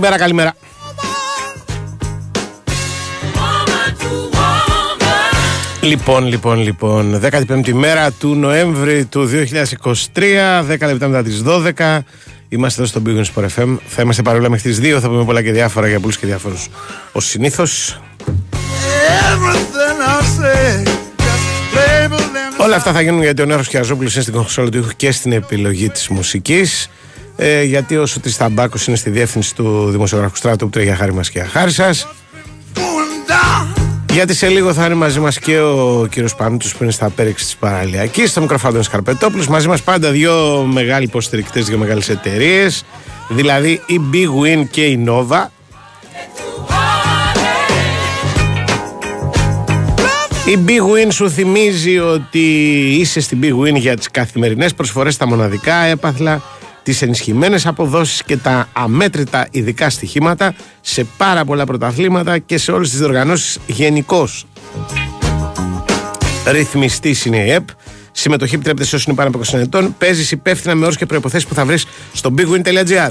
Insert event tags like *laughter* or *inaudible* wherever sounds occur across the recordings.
Καλημέρα, καλημέρα. Λοιπόν, λοιπόν, λοιπόν, 15η μέρα του Νοέμβρη του 2023, 10 λεπτά μετά τις 12. Είμαστε εδώ στο Big Sport FM. Θα είμαστε παρόλα μέχρι τις 2. Θα πούμε πολλά και διάφορα για πολλούς και διάφορους ως συνήθως. Όλα αυτά θα γίνουν γιατί ο Νέος Κιαζόπουλος είναι στην κονσόλα του και στην επιλογή της μουσικής. Ε, γιατί ο Σωτής Ταμπάκος είναι στη διεύθυνση του δημοσιογραφικού στράτου που τρέχει για χάρη μας και για χάρη σας. Γιατί σε λίγο θα είναι μαζί μας και ο κύριος Πανούτο που είναι στα απέριξη της παραλιακής, στο μικροφάντο Καρπετόπουλος. Μαζί μας πάντα δύο μεγάλοι υποστηρικτές, δύο μεγάλες εταιρείες, δηλαδή η Big Win και η Nova. Η Big Win σου θυμίζει ότι είσαι στην Big Win για τις καθημερινές προσφορές στα μοναδικά έπαθλα τις ενισχυμένες αποδόσεις και τα αμέτρητα ειδικά στοιχήματα σε πάρα πολλά πρωταθλήματα και σε όλες τις διοργανώσεις γενικώς. Ρυθμιστής είναι η ΕΠ. Συμμετοχή επιτρέπεται σε όσους είναι πάνω από 20 ετών. Παίζεις υπεύθυνα με όρους και προποθέσει που θα βρεις στο bigwin.gr.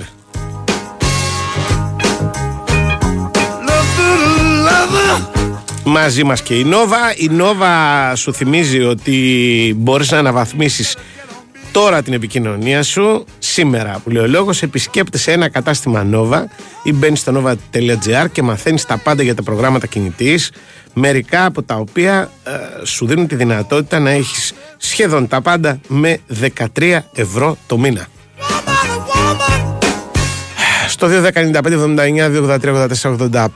Μαζί μας και η Nova. Η Nova σου θυμίζει ότι μπορείς να αναβαθμίσεις τώρα την επικοινωνία σου, σήμερα που λέει ο λόγος, επισκέπτεσαι ένα κατάστημα Nova ή μπαίνεις στο nova.gr και μαθαίνεις τα πάντα για τα προγράμματα κινητής, μερικά από τα οποία ε, σου δίνουν τη δυνατότητα να έχεις σχεδόν τα πάντα με 13 ευρώ το μήνα. Στο 2.195.79.283.84.85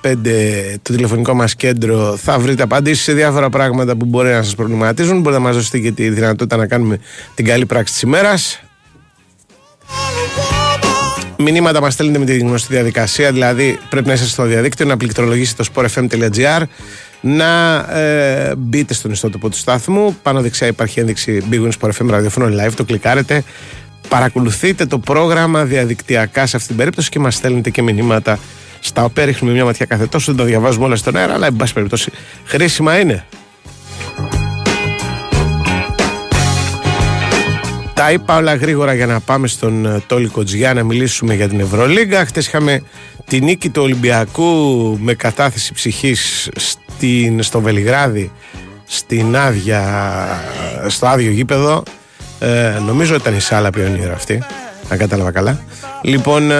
το τηλεφωνικό μας κέντρο θα βρείτε απαντήσεις σε διάφορα πράγματα που μπορεί να σας προβληματίζουν. Μπορείτε να μας δώσετε και τη δυνατότητα να κάνουμε την καλή πράξη της ημέρας. Μηνύματα μας στέλνετε με τη γνωστή διαδικασία, δηλαδή πρέπει να είστε στο διαδίκτυο, να πληκτρολογήσετε το sportfm.gr, να ε, μπείτε στον ιστότοπο του στάθμου. Πάνω δεξιά υπάρχει ένδειξη Big Win Sport FM ραδιοφωνό live, το κλικάρετε παρακολουθείτε το πρόγραμμα διαδικτυακά σε αυτήν την περίπτωση και μας στέλνετε και μηνύματα στα οποία ρίχνουμε μια ματιά κάθε τόσο, δεν τα διαβάζουμε όλα στον αέρα, αλλά εν πάση περιπτώσει χρήσιμα είναι. Τα είπα όλα γρήγορα για να πάμε στον ε, Τόλι Κοτζιά να μιλήσουμε για την Ευρωλίγκα. Χθε είχαμε τη νίκη του Ολυμπιακού με κατάθεση ψυχής στην, στο Βελιγράδι, στην άδεια, στο άδειο γήπεδο. Ε, νομίζω ήταν η Σάλα Πιονίρα αυτή, αν κατάλαβα καλά. Λοιπόν, ε,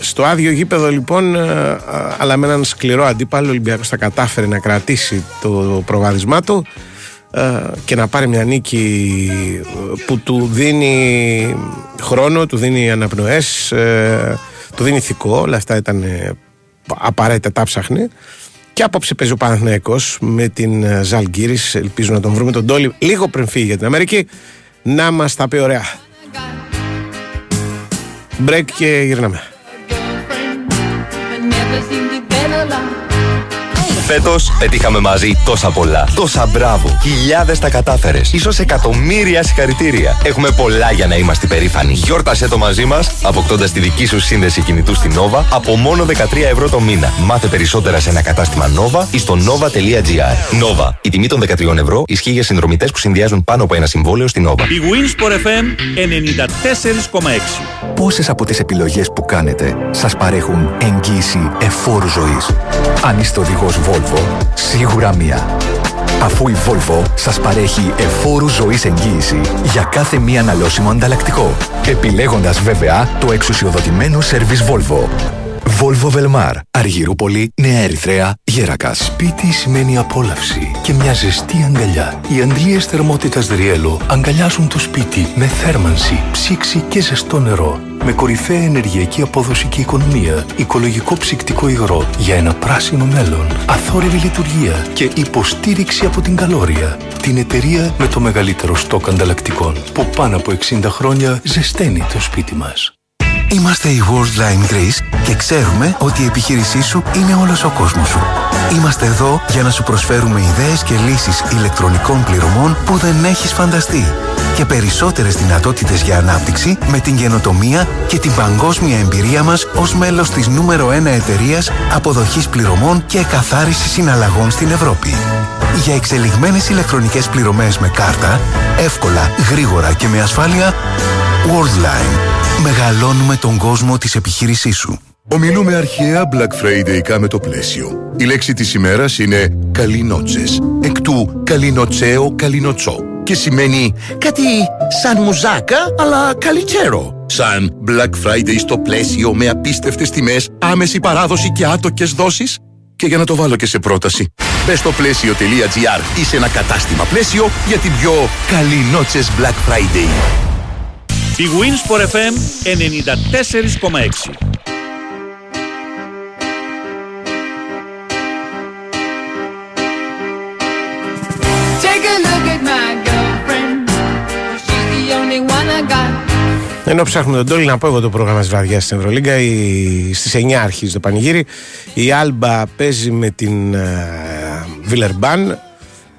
στο άδειο γήπεδο λοιπόν, ε, αλλά με έναν σκληρό αντίπαλο, ο Ολυμπιακός θα κατάφερε να κρατήσει το προβάδισμά του και να πάρει μια νίκη που του δίνει χρόνο, του δίνει αναπνοές, του δίνει ηθικό, όλα αυτά ήταν απαραίτητα τα ψάχνει. Και απόψε παίζει ο Παναθηναϊκός με την Ζαλγκύρης, ελπίζω να τον βρούμε τον Τόλι λίγο πριν φύγει για την Αμερική να μας τα πει ωραία. Break και γυρνάμε. Φέτος πετύχαμε μαζί τόσα πολλά. Τόσα μπράβο. Χιλιάδες τα κατάφερες. σω εκατομμύρια συγχαρητήρια. Έχουμε πολλά για να είμαστε περήφανοι. Γιόρτασε το μαζί μας, αποκτώντας τη δική σου σύνδεση κινητού στην Nova από μόνο 13 ευρώ το μήνα. Μάθε περισσότερα σε ένα κατάστημα Nova ή στο nova.gr. Nova. Η τιμή των 13 ευρώ ισχύει για συνδρομητές που συνδυάζουν πάνω από ένα συμβόλαιο στην Nova. Η Winsport FM 94,6. Πόσες από τις επιλογές που κάνετε σας παρέχουν εγγύηση εφόρου ζωής; Αν είστε οδηγός Volvo, σίγουρα μία. Αφού η Volvo σας παρέχει εφόρου ζωής εγγύηση για κάθε μία αναλώσιμο ανταλλακτικό, επιλέγοντας βέβαια το εξουσιοδοτημένο σερβις Volvo. Volvo Velmar, Αργυρούπολη, Νέα Ερυθρέα, Γέρακας. Σπίτι σημαίνει απόλαυση και μια ζεστή αγκαλιά. Οι αντλίες θερμότητας Δριέλο αγκαλιάζουν το σπίτι με θέρμανση, ψήξη και ζεστό νερό. Με κορυφαία ενεργειακή απόδοση και οικονομία, οικολογικό ψυκτικό υγρό για ένα πράσινο μέλλον, αθόρυβη λειτουργία και υποστήριξη από την καλόρια. Την εταιρεία με το μεγαλύτερο στόκ ανταλλακτικών που πάνω από 60 χρόνια ζεσταίνει το σπίτι μας. Είμαστε η Worldline Greece και ξέρουμε ότι η επιχείρησή σου είναι όλος ο κόσμος σου. Είμαστε εδώ για να σου προσφέρουμε ιδέες και λύσεις ηλεκτρονικών πληρωμών που δεν έχεις φανταστεί και περισσότερες δυνατότητες για ανάπτυξη με την καινοτομία και την παγκόσμια εμπειρία μας ως μέλος της νούμερο 1 εταιρείας αποδοχής πληρωμών και καθάρισης συναλλαγών στην Ευρώπη. Για εξελιγμένες ηλεκτρονικές πληρωμές με κάρτα, εύκολα, γρήγορα και με ασφάλεια, Worldline. Μεγαλώνουμε τον κόσμο της επιχείρησής σου. Ομιλούμε αρχαία Black Friday με το πλαίσιο. Η λέξη της ημέρας είναι «καλινότσες», εκ του «καλινοτσέο καλινοτσό» και σημαίνει κάτι σαν μουζάκα, αλλά καλιτσέρο. Σαν Black Friday στο πλαίσιο με απίστευτες τιμές, άμεση παράδοση και άτοκες δόσεις. Και για να το βάλω και σε πρόταση, μπες στο πλαίσιο.gr ή σε ένα κατάστημα πλαίσιο για την πιο καλινότσες Black Friday. Η Winsport FM 94,6 Ενώ ψάχνουμε τον Τόλι να πω εγώ το πρόγραμμα της βραδιά στην Ευρωλίγκα. Η... Στις 9 αρχίζει το πανηγύρι. Η Άλμπα παίζει με την Βιλερμπάν,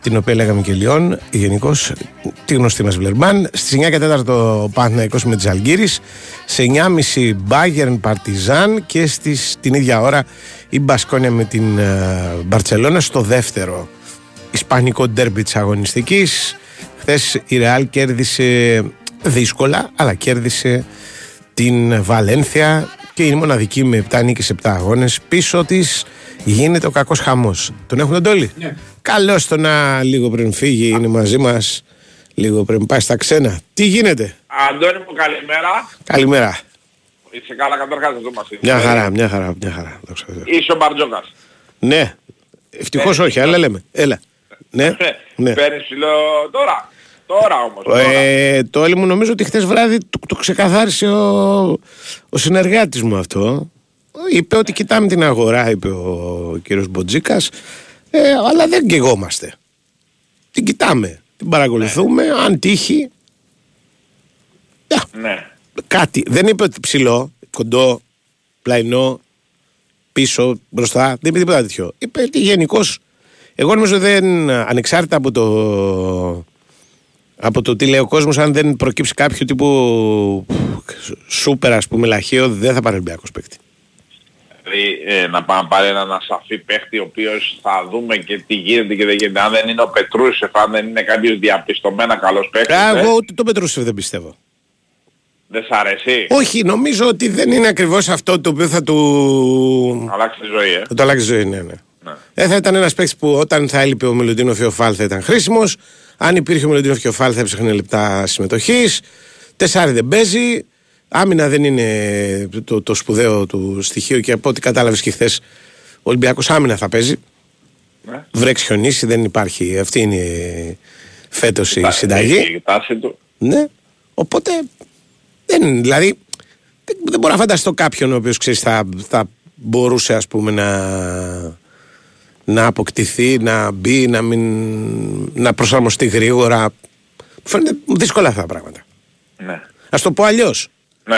την οποία λέγαμε και Λιόν. Γενικώ τη γνωστή μας Βιλερμπάν. Στις 9 και 4 το Παναθηναϊκός με τη Αλγύρη. Σε 9.30 Bayern Παρτιζάν και στις, την ίδια ώρα η Μπασκόνια με την Μπαρσελόνα στο δεύτερο ισπανικό ντέρμπι της αγωνιστικής. Χθες η Ρεάλ κέρδισε δύσκολα, αλλά κέρδισε την Βαλένθια και είναι μοναδική με 7 νίκες 7 αγώνες. Πίσω της γίνεται ο κακός χαμός. Τον έχουν τον Τόλι; Ναι. Καλώς το να λίγο πριν φύγει, είναι μαζί μας. Λίγο πριν πάει στα ξένα. Τι γίνεται, Αντώνη μου καλημέρα. Καλημέρα. Είσαι καλά καταρχάς εδώ μας είσαι. Μια χαρά, μια χαρά, μια χαρά. δόξα τω Θεώ. Είσαι ο Μπαρτζόκας. Ναι, ευτυχώς Ε, όχι, αλλά λέμε. Έλα. Ναι, *laughs* ναι. Παίρνεις ψηλό τώρα. Τώρα όμως. Τώρα. Ε, το όλοι μου νομίζω ότι χθες βράδυ το, το ξεκαθάρισε ο, ο συνεργάτης μου αυτό. Είπε ότι κοιτάμε την αγορά, είπε ο κύριος Μποτζίκας, ε, αλλά δεν καιγόμαστε. Την κοιτάμε, την παρακολουθούμε, αν τύχει. να, Ναι. κάτι. Δεν είπε ότι ψηλό, κοντό, πλαϊνό, πίσω, μπροστά. Δεν είπε τίποτα τέτοιο. Είπε ότι γενικώς. Εγώ νομίζω δεν. Ανεξάρτητα από το. Από το τι λέει ο κόσμος, αν δεν προκύψει κάποιο τύπου σούπερ, ας πούμε, λαχείο, δεν θα πάρει Ολυμπιακός παίκτη. Δηλαδή ε, να πάμε πάρει έναν ασαφή παίχτη ο οποίος θα δούμε και τι γίνεται και δεν γίνεται. Αν δεν είναι ο Πετρούσεφ, αν δεν είναι κάποιος διαπιστωμένα καλός παίχτης. Α, ε, Εγώ ούτε τον Πετρούσεφ δεν πιστεύω. Δεν σ' αρέσει. Όχι, νομίζω ότι δεν είναι ακριβώς αυτό το οποίο θα του. Αλλάξει τη ζωή, ε. Θα το αλλάξει ζωή, ναι, ναι. Ναι. Ε, θα ήταν ένας παίκτης που όταν θα έλειπε ο Μελλοντίνο Φιοφάλ θα ήταν χρήσιμος. Αν υπήρχε ο Μελλοντίνο Φιοφάλ θα έψαχνε λεπτά συμμετοχής. Τεσσάρι δεν παίζει. Άμυνα δεν είναι το, το σπουδαίο του στοιχείο και από ό,τι κατάλαβες και χθες ο Ολυμπιακός άμυνα θα παίζει. Ναι. Βρέξει χιονίσει, δεν υπάρχει. Αυτή είναι φέτος η Τα- συνταγή. έχει Η τάση του. Ναι. Οπότε δεν, δηλαδή, δεν, δεν μπορώ να φανταστώ κάποιον ο οποίος ξέρεις θα, θα μπορούσε ας πούμε να, να αποκτηθεί, να μπει, να, μην, να προσαρμοστεί γρήγορα. Μου φαίνεται δύσκολα αυτά τα πράγματα. Ναι. Α το πω αλλιώς. Ναι.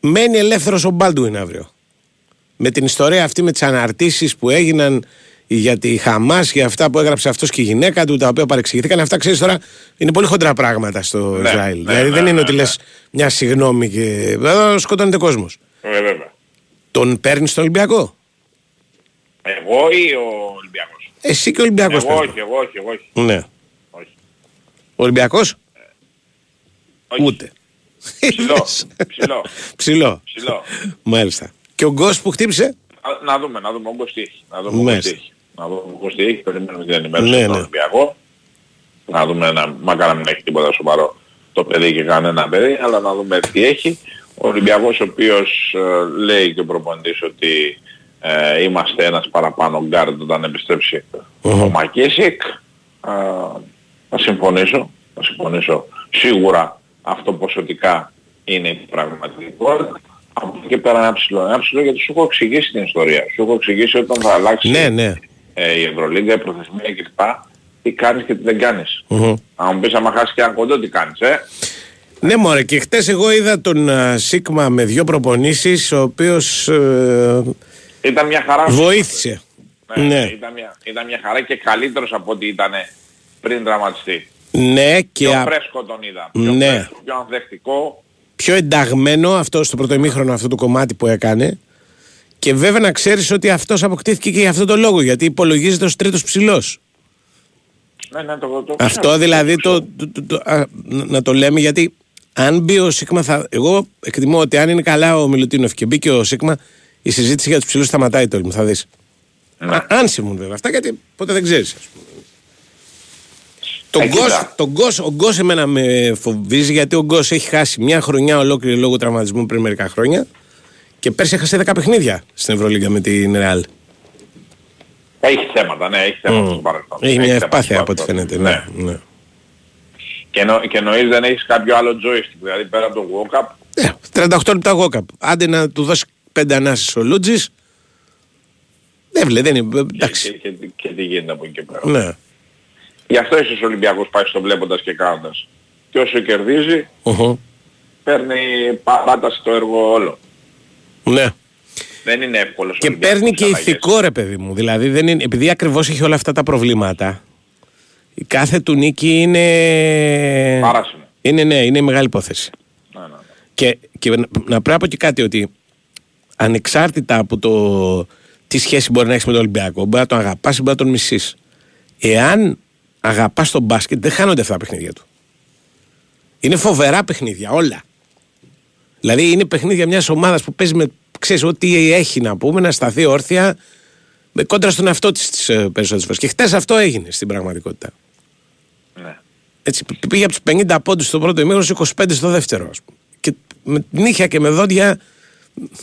Μένει ελεύθερος ο Μπάλντουιν αύριο. Με την ιστορία αυτή, με τις αναρτήσεις που έγιναν για τη Χαμάς, για αυτά που έγραψε αυτός και η γυναίκα του, τα οποία παρεξηγηθήκαν. Αυτά ξέρεις τώρα είναι πολύ χοντρά πράγματα στο Ναι, Ισραήλ. ναι, δηλαδή ναι, δεν είναι ναι, ότι ναι. λες μια συγγνώμη και. Εδώ σκοτώνεται κόσμος. Ε, βέβαια. Τον παίρνεις στον Ολυμπιακό. Εγώ ή ο Ολυμπιακός; Εσύ και ο Ολυμπιακός. Εγώ όχι, εγώ όχι, εγώ όχι. Ναι. όχι. Ο Ολυμπιακός; όχι. Ούτε. Ψηλό, ψηλό. Ψηλό. Ψηλό. Μάλιστα. Και ο Γκος που χτύπησε; Α, Να δούμε, να δούμε όγκος τι έχει. Να δούμε όγκος Μάλιστα. τι έχει. Να δούμε όγκος τι έχει. Περιμένουμε την ενημέρωση Ναι, ναι, στον ναι. Ολυμπιακό. Να δούμε, να, μακάρι να μην έχει τίποτα σοβαρό το παιδί και κανένα παιδί, αλλά να δούμε τι έχει. Ο Ολυμπιακός ο οποίος ε, λέει και ο προπονητής ότι ε, είμαστε ένας παραπάνω γκάρντ όταν επιστρέψει ο Μακίσικ. Ε, θα συμφωνήσω, θα συμφωνήσω. Σίγουρα αυτό ποσοτικά είναι η πραγματικότητα. Από εκεί και πέρα ένα ψηλό. Ένα ψηλό γιατί σου έχω εξηγήσει την ιστορία. Σου έχω εξηγήσει όταν θα αλλάξει Ναι, ναι. ε, η Ευρωλίγκα, η προθεσμία κλπ. Τι κάνεις και τι δεν κάνεις. Μμμ. Αν μου πεις άμα χάσεις και ένα κοντό τι κάνεις, ε; Ναι, μωρέ, και χτες εγώ είδα τον α, Σίγμα με δύο προπονήσεις, ο οποίος ε, Ήταν μια χαρά. βοήθησε. Ναι, Ναι. Ήταν, μια, ήταν μια χαρά και καλύτερος από ό,τι ήταν πριν τραυματιστεί. Ναι, και Πιο α- φρέσκο τον είδα. Πιο Ναι. φρέσκο, πιο ανθεκτικό. πιο ενταγμένο αυτό στο πρώτο ημίχρονο αυτό το κομμάτι που έκανε. Και βέβαια να ξέρεις ότι αυτός αποκτήθηκε και για αυτό το λόγο, γιατί υπολογίζεται ως τρίτος ψηλός. Ναι, ναι, το, το, Αυτό δηλαδή το, το- το- το- α, να το λέμε γιατί Αν μπει ο Σίγμα, θα... εγώ εκτιμώ ότι αν είναι καλά ο Μιλουτίνοφ και μπει και ο Σίγμα, η συζήτηση για τους ψηλούς σταματάει το μου, θα δεις. Ναι. Αν συμβούν βέβαια αυτά, γιατί ποτέ δεν ξέρεις. Τον Ε, Γκος, κοίτα. τον Γκος, ο Γκος εμένα με φοβίζει γιατί ο Γκος έχει χάσει μια χρονιά ολόκληρη λόγω τραυματισμού πριν μερικά χρόνια και πέρσι έχασε 10 παιχνίδια στην Ευρωλίγκα με την Ρεάλ. Έχει θέματα, ναι, έχει θέματα στο παρελθόν. Έχει μια θέματα ευπάθεια στο από ό,τι παρελθόν. φαίνεται. Ναι. Ναι. Και, νο, και εννοείς δεν έχεις κάποιο άλλο joystick, δηλαδή πέρα από το walk-up, Ε, 38 λεπτά γόκαπ. Άντε να του δώσεις 5 ανάσεις ο Λούτζης. Δεν βλέπει, δεν είναι. και, Εντάξει. και, και, και τι γίνεται από εκεί και πέρα. Ναι. Γι' αυτό ίσως ο Ολυμπιακός πάει στο βλέποντας και κάνοντας. Και όσο κερδίζει, Οχο. παίρνει παράταση το έργο όλο. Ναι. Δεν είναι εύκολος. Και παίρνει και ηθικό ρε παιδί μου. Δηλαδή δεν είναι, επειδή ακριβώς έχει όλα αυτά τα προβλήματα, η κάθε του νίκη είναι... Παράσινο. Είναι ναι, είναι μεγάλη υπόθεση. Ναι, ναι, ναι. Και, και να, να πρέπει να πω και κάτι ότι ανεξάρτητα από το τι σχέση μπορεί να έχεις με τον Ολυμπιακό, μπορεί να τον αγαπάς ή μπορεί να τον μισείς. Εάν αγαπάς τον μπάσκετ, δεν χάνονται αυτά τα παιχνίδια του. Είναι φοβερά παιχνίδια, όλα. Δηλαδή είναι παιχνίδια μιας ομάδας που παίζει με, ξέρεις, ό,τι έχει να πούμε, να σταθεί όρθια με κόντρα στον εαυτό της τις ε, περισσότερες φορές. Και χτες αυτό έγινε στην πραγματικότητα. ναι. Έτσι, π- πήγε από τους 50 πόντους στο πρώτο ημίχρονο στους 25 στο δεύτερο. Ας πούμε. Και με νύχια και με δόντια,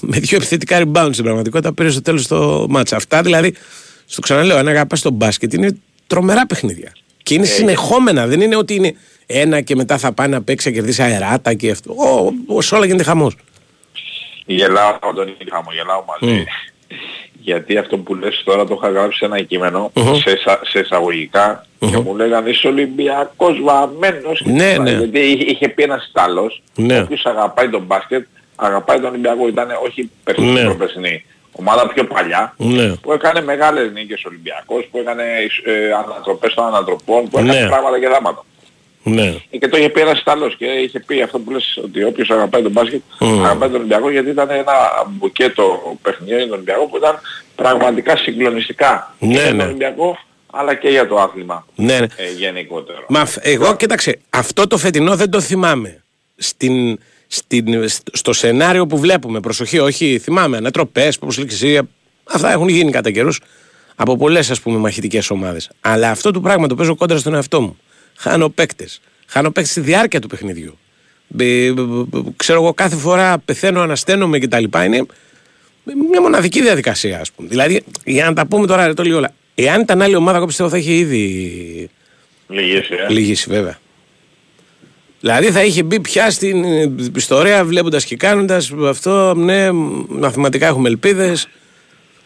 με δύο επιθετικά rebound στην πραγματικότητα, πήρε στο τέλος το μάτσα. Αυτά δηλαδή, στο ξαναλέω, αν αγαπάς τον μπάσκετ, είναι τρομερά παιχνίδια. Και είναι συνεχόμενα, δεν είναι ότι είναι ένα και μετά θα πάει να παίξει, να κερδίσει αεράτα και αυτό. Ω, ω, σε όλα γίνεται χαμός. Γελάω από τον ίδιο χαμογελάω μαζί. Γιατί αυτό που λες τώρα το είχα γράψει σε ένα κείμενο, σε, εσα- σε εισαγωγικά και μου λέγανε είσαι Ολυμπιακός βαμμένος. και Ναι, αυτά. ναι. Γιατί είχε, είχε πει ένας Ιταλός, Ναι. ο οποίος αγαπάει τον μπάσκετ, αγαπάει τον Ολυμπιακό, ήταν όχι περσινή, Ναι. προπερσινή, ομάδα πιο παλιά, Ναι. που έκανε μεγάλες νίκες ο Ολυμπιακός, που έκανε ε, ανατροπές των ανατροπών, που έκανε Ναι. πράγματα και δάματα. Ναι. Και το είχε πει ένας Ιταλός και είχε πει αυτό που λες ότι όποιος αγαπάει τον μπάσκετ Μμμ. αγαπάει τον Ολυμπιακό γιατί ήταν ένα μπουκέτο παιχνιδιών για τον Ολυμπιακό που ήταν πραγματικά συγκλονιστικά Ναι, και για ναι. τον Ολυμπιακό αλλά και για το άθλημα Ναι, ναι. ε, γενικότερο. Μα αυ- εγώ κοίταξε, αυτό το φετινό δεν το θυμάμαι. Στην, στην, σ- στο σενάριο που βλέπουμε, προσοχή, όχι, θυμάμαι, ανατροπές, όπως λέει και εσύ, αυτά έχουν γίνει κατά καιρούς από πολλές ας πούμε μαχητικές ομάδες. Αλλά αυτό το πράγμα το παίζω κόντρα στον εαυτό μου. Χάνω παίκτες. Χάνω παίκτες στη διάρκεια του παιχνιδιού. Ε, μπ- μπ- μπ- ξέρω εγώ κάθε φορά πεθαίνω, ανασταίνομαι κτλ. Είναι μια μοναδική διαδικασία, ας πούμε. Δηλαδή, για να τα πούμε τώρα, ρε, το λίγο όλα. Εάν ήταν άλλη ομάδα, εγώ πιστεύω θα είχε ήδη Λυγίσει, ε. Λυγίσει βέβαια. Δηλαδή θα είχε μπει πια στην ε, ιστορία βλέποντας και κάνοντας αυτό, ναι, μαθηματικά έχουμε ελπίδες.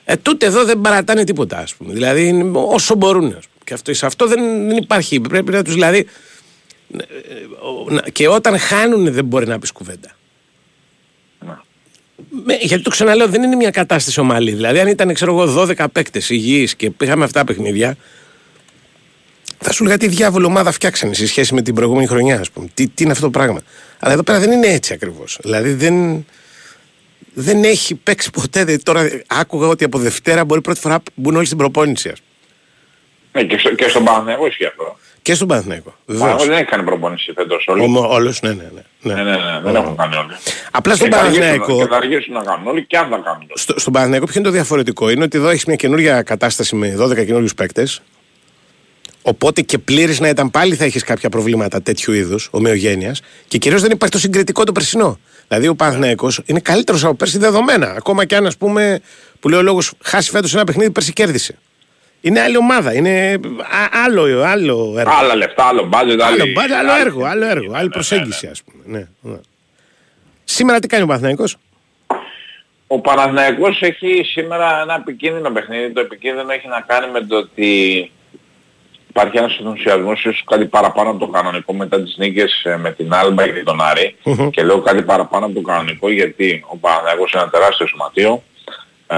Ε, τούτε εδώ δεν παρατάνε τίποτα, ας πούμε. Δηλαδή είναι όσο μπορούν. Ας πούμε. Και αυτό, σε αυτό δεν, δεν υπάρχει. Πρέπει να τους δηλαδή. ε, ε, να- Και όταν χάνουν δεν μπορεί να πεις κουβέντα. Με, γιατί το ξαναλέω, δεν είναι μια κατάσταση ομαλή. Δηλαδή, αν ήταν, ξέρω εγώ, 12 παίκτες υγιείς και πήγαμε αυτά τα παιχνίδια, θα σου λέγα τι διάβολο ομάδα φτιάξανε σε σχέση με την προηγούμενη χρονιά, ας πούμε. Τι, τι είναι αυτό το πράγμα. Αλλά εδώ πέρα δεν είναι έτσι ακριβώς. Δηλαδή δεν, δεν έχει παίξει ποτέ. Δηλαδή, τώρα άκουγα ότι από Δευτέρα μπορεί πρώτη φορά να μπουν όλοι στην προπόνηση. Ας πούμε. Ναι, και, στο, και στον Παναθηναϊκό ισχύει αυτό. Και στον Παναθηναϊκό. Ο Βεβαίως. Παναθηναϊκός δεν έχει κάνει προπόνηση φέτος όλοι. Όλος, ναι, ναι, ναι. Ναι, ναι. ναι, ναι, δεν έχουν κάνει όλοι. Απλά στον Και θα αργήσουν- Παναθηναϊκό. Και θα αργήσουν να κάνουν όλοι και αν θα κάνουν όλοι. Στο, στον Παναθηναϊκό ποιο είναι το διαφορετικό, είναι ότι εδώ έχεις μια καινούργια κατάσταση με 12 καινούριους παίκτες. Οπότε και πλήρης να ήταν πάλι θα έχεις κάποια προβλήματα τέτοιου είδους, ομοιογένειας. Και κυρίως δεν υπάρχει το συγκριτικό το περσινό. Δηλαδή ο Παναθηναϊκός είναι καλύτερος από πέρσι δεδομένα. Ακόμα και αν ας πούμε, που λέει ο λόγος, χάσει φέτος ένα παιχνίδι, πέρσι κέρδισε. Είναι άλλη ομάδα. Είναι α- άλλο, άλλο έργο. Άλλα λεφτά, άλλο μπάτζετ, Άλλο, άλλη- μπα- άλλο άλλη- έργο, άλλο έργο, Ναι, άλλη ναι, προσέγγιση, ναι. ας πούμε. Ναι, ναι. Σήμερα τι κάνει ο Παναθηναϊκός; Ο Παναθηναϊκός έχει σήμερα ένα επικίνδυνο παιχνίδι. Το επικίνδυνο έχει να κάνει με το ότι υπάρχει ένας ενθουσιασμός ίσως κάτι παραπάνω από το κανονικό μετά τις νίκες ε, με την Άλμπα και τον αρη Μμμ. Και λέω κάτι παραπάνω από το κανονικό γιατί ο Παναθηναϊκός είναι ένα τεράστιο σωματείο. Ε,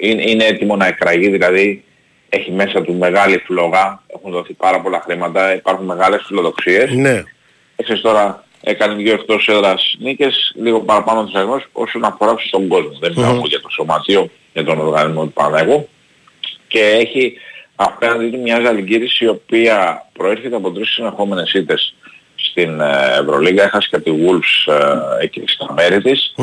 είναι, είναι έτοιμο να εκραγεί, δηλαδή έχει μέσα του μεγάλη φλόγα, έχουν δοθεί πάρα πολλά χρήματα, υπάρχουν μεγάλες φιλοδοξίες. Ναι. Έχεις τώρα έκανε δύο εκτός έδρας νίκες, λίγο παραπάνω τους αριθμούς όσον αφορά στον κόσμο. Δεν μιλάω Μμμ. για το σωματείο, για τον οργανισμό του Παναγού. Και έχει απέναντι του μια ζαλγκύρηση η οποία προέρχεται από τρεις συνεχόμενες ήττες στην ε, Ευρωλίγκα, έχασε και τη Wolves ε, εκεί στα μέρη της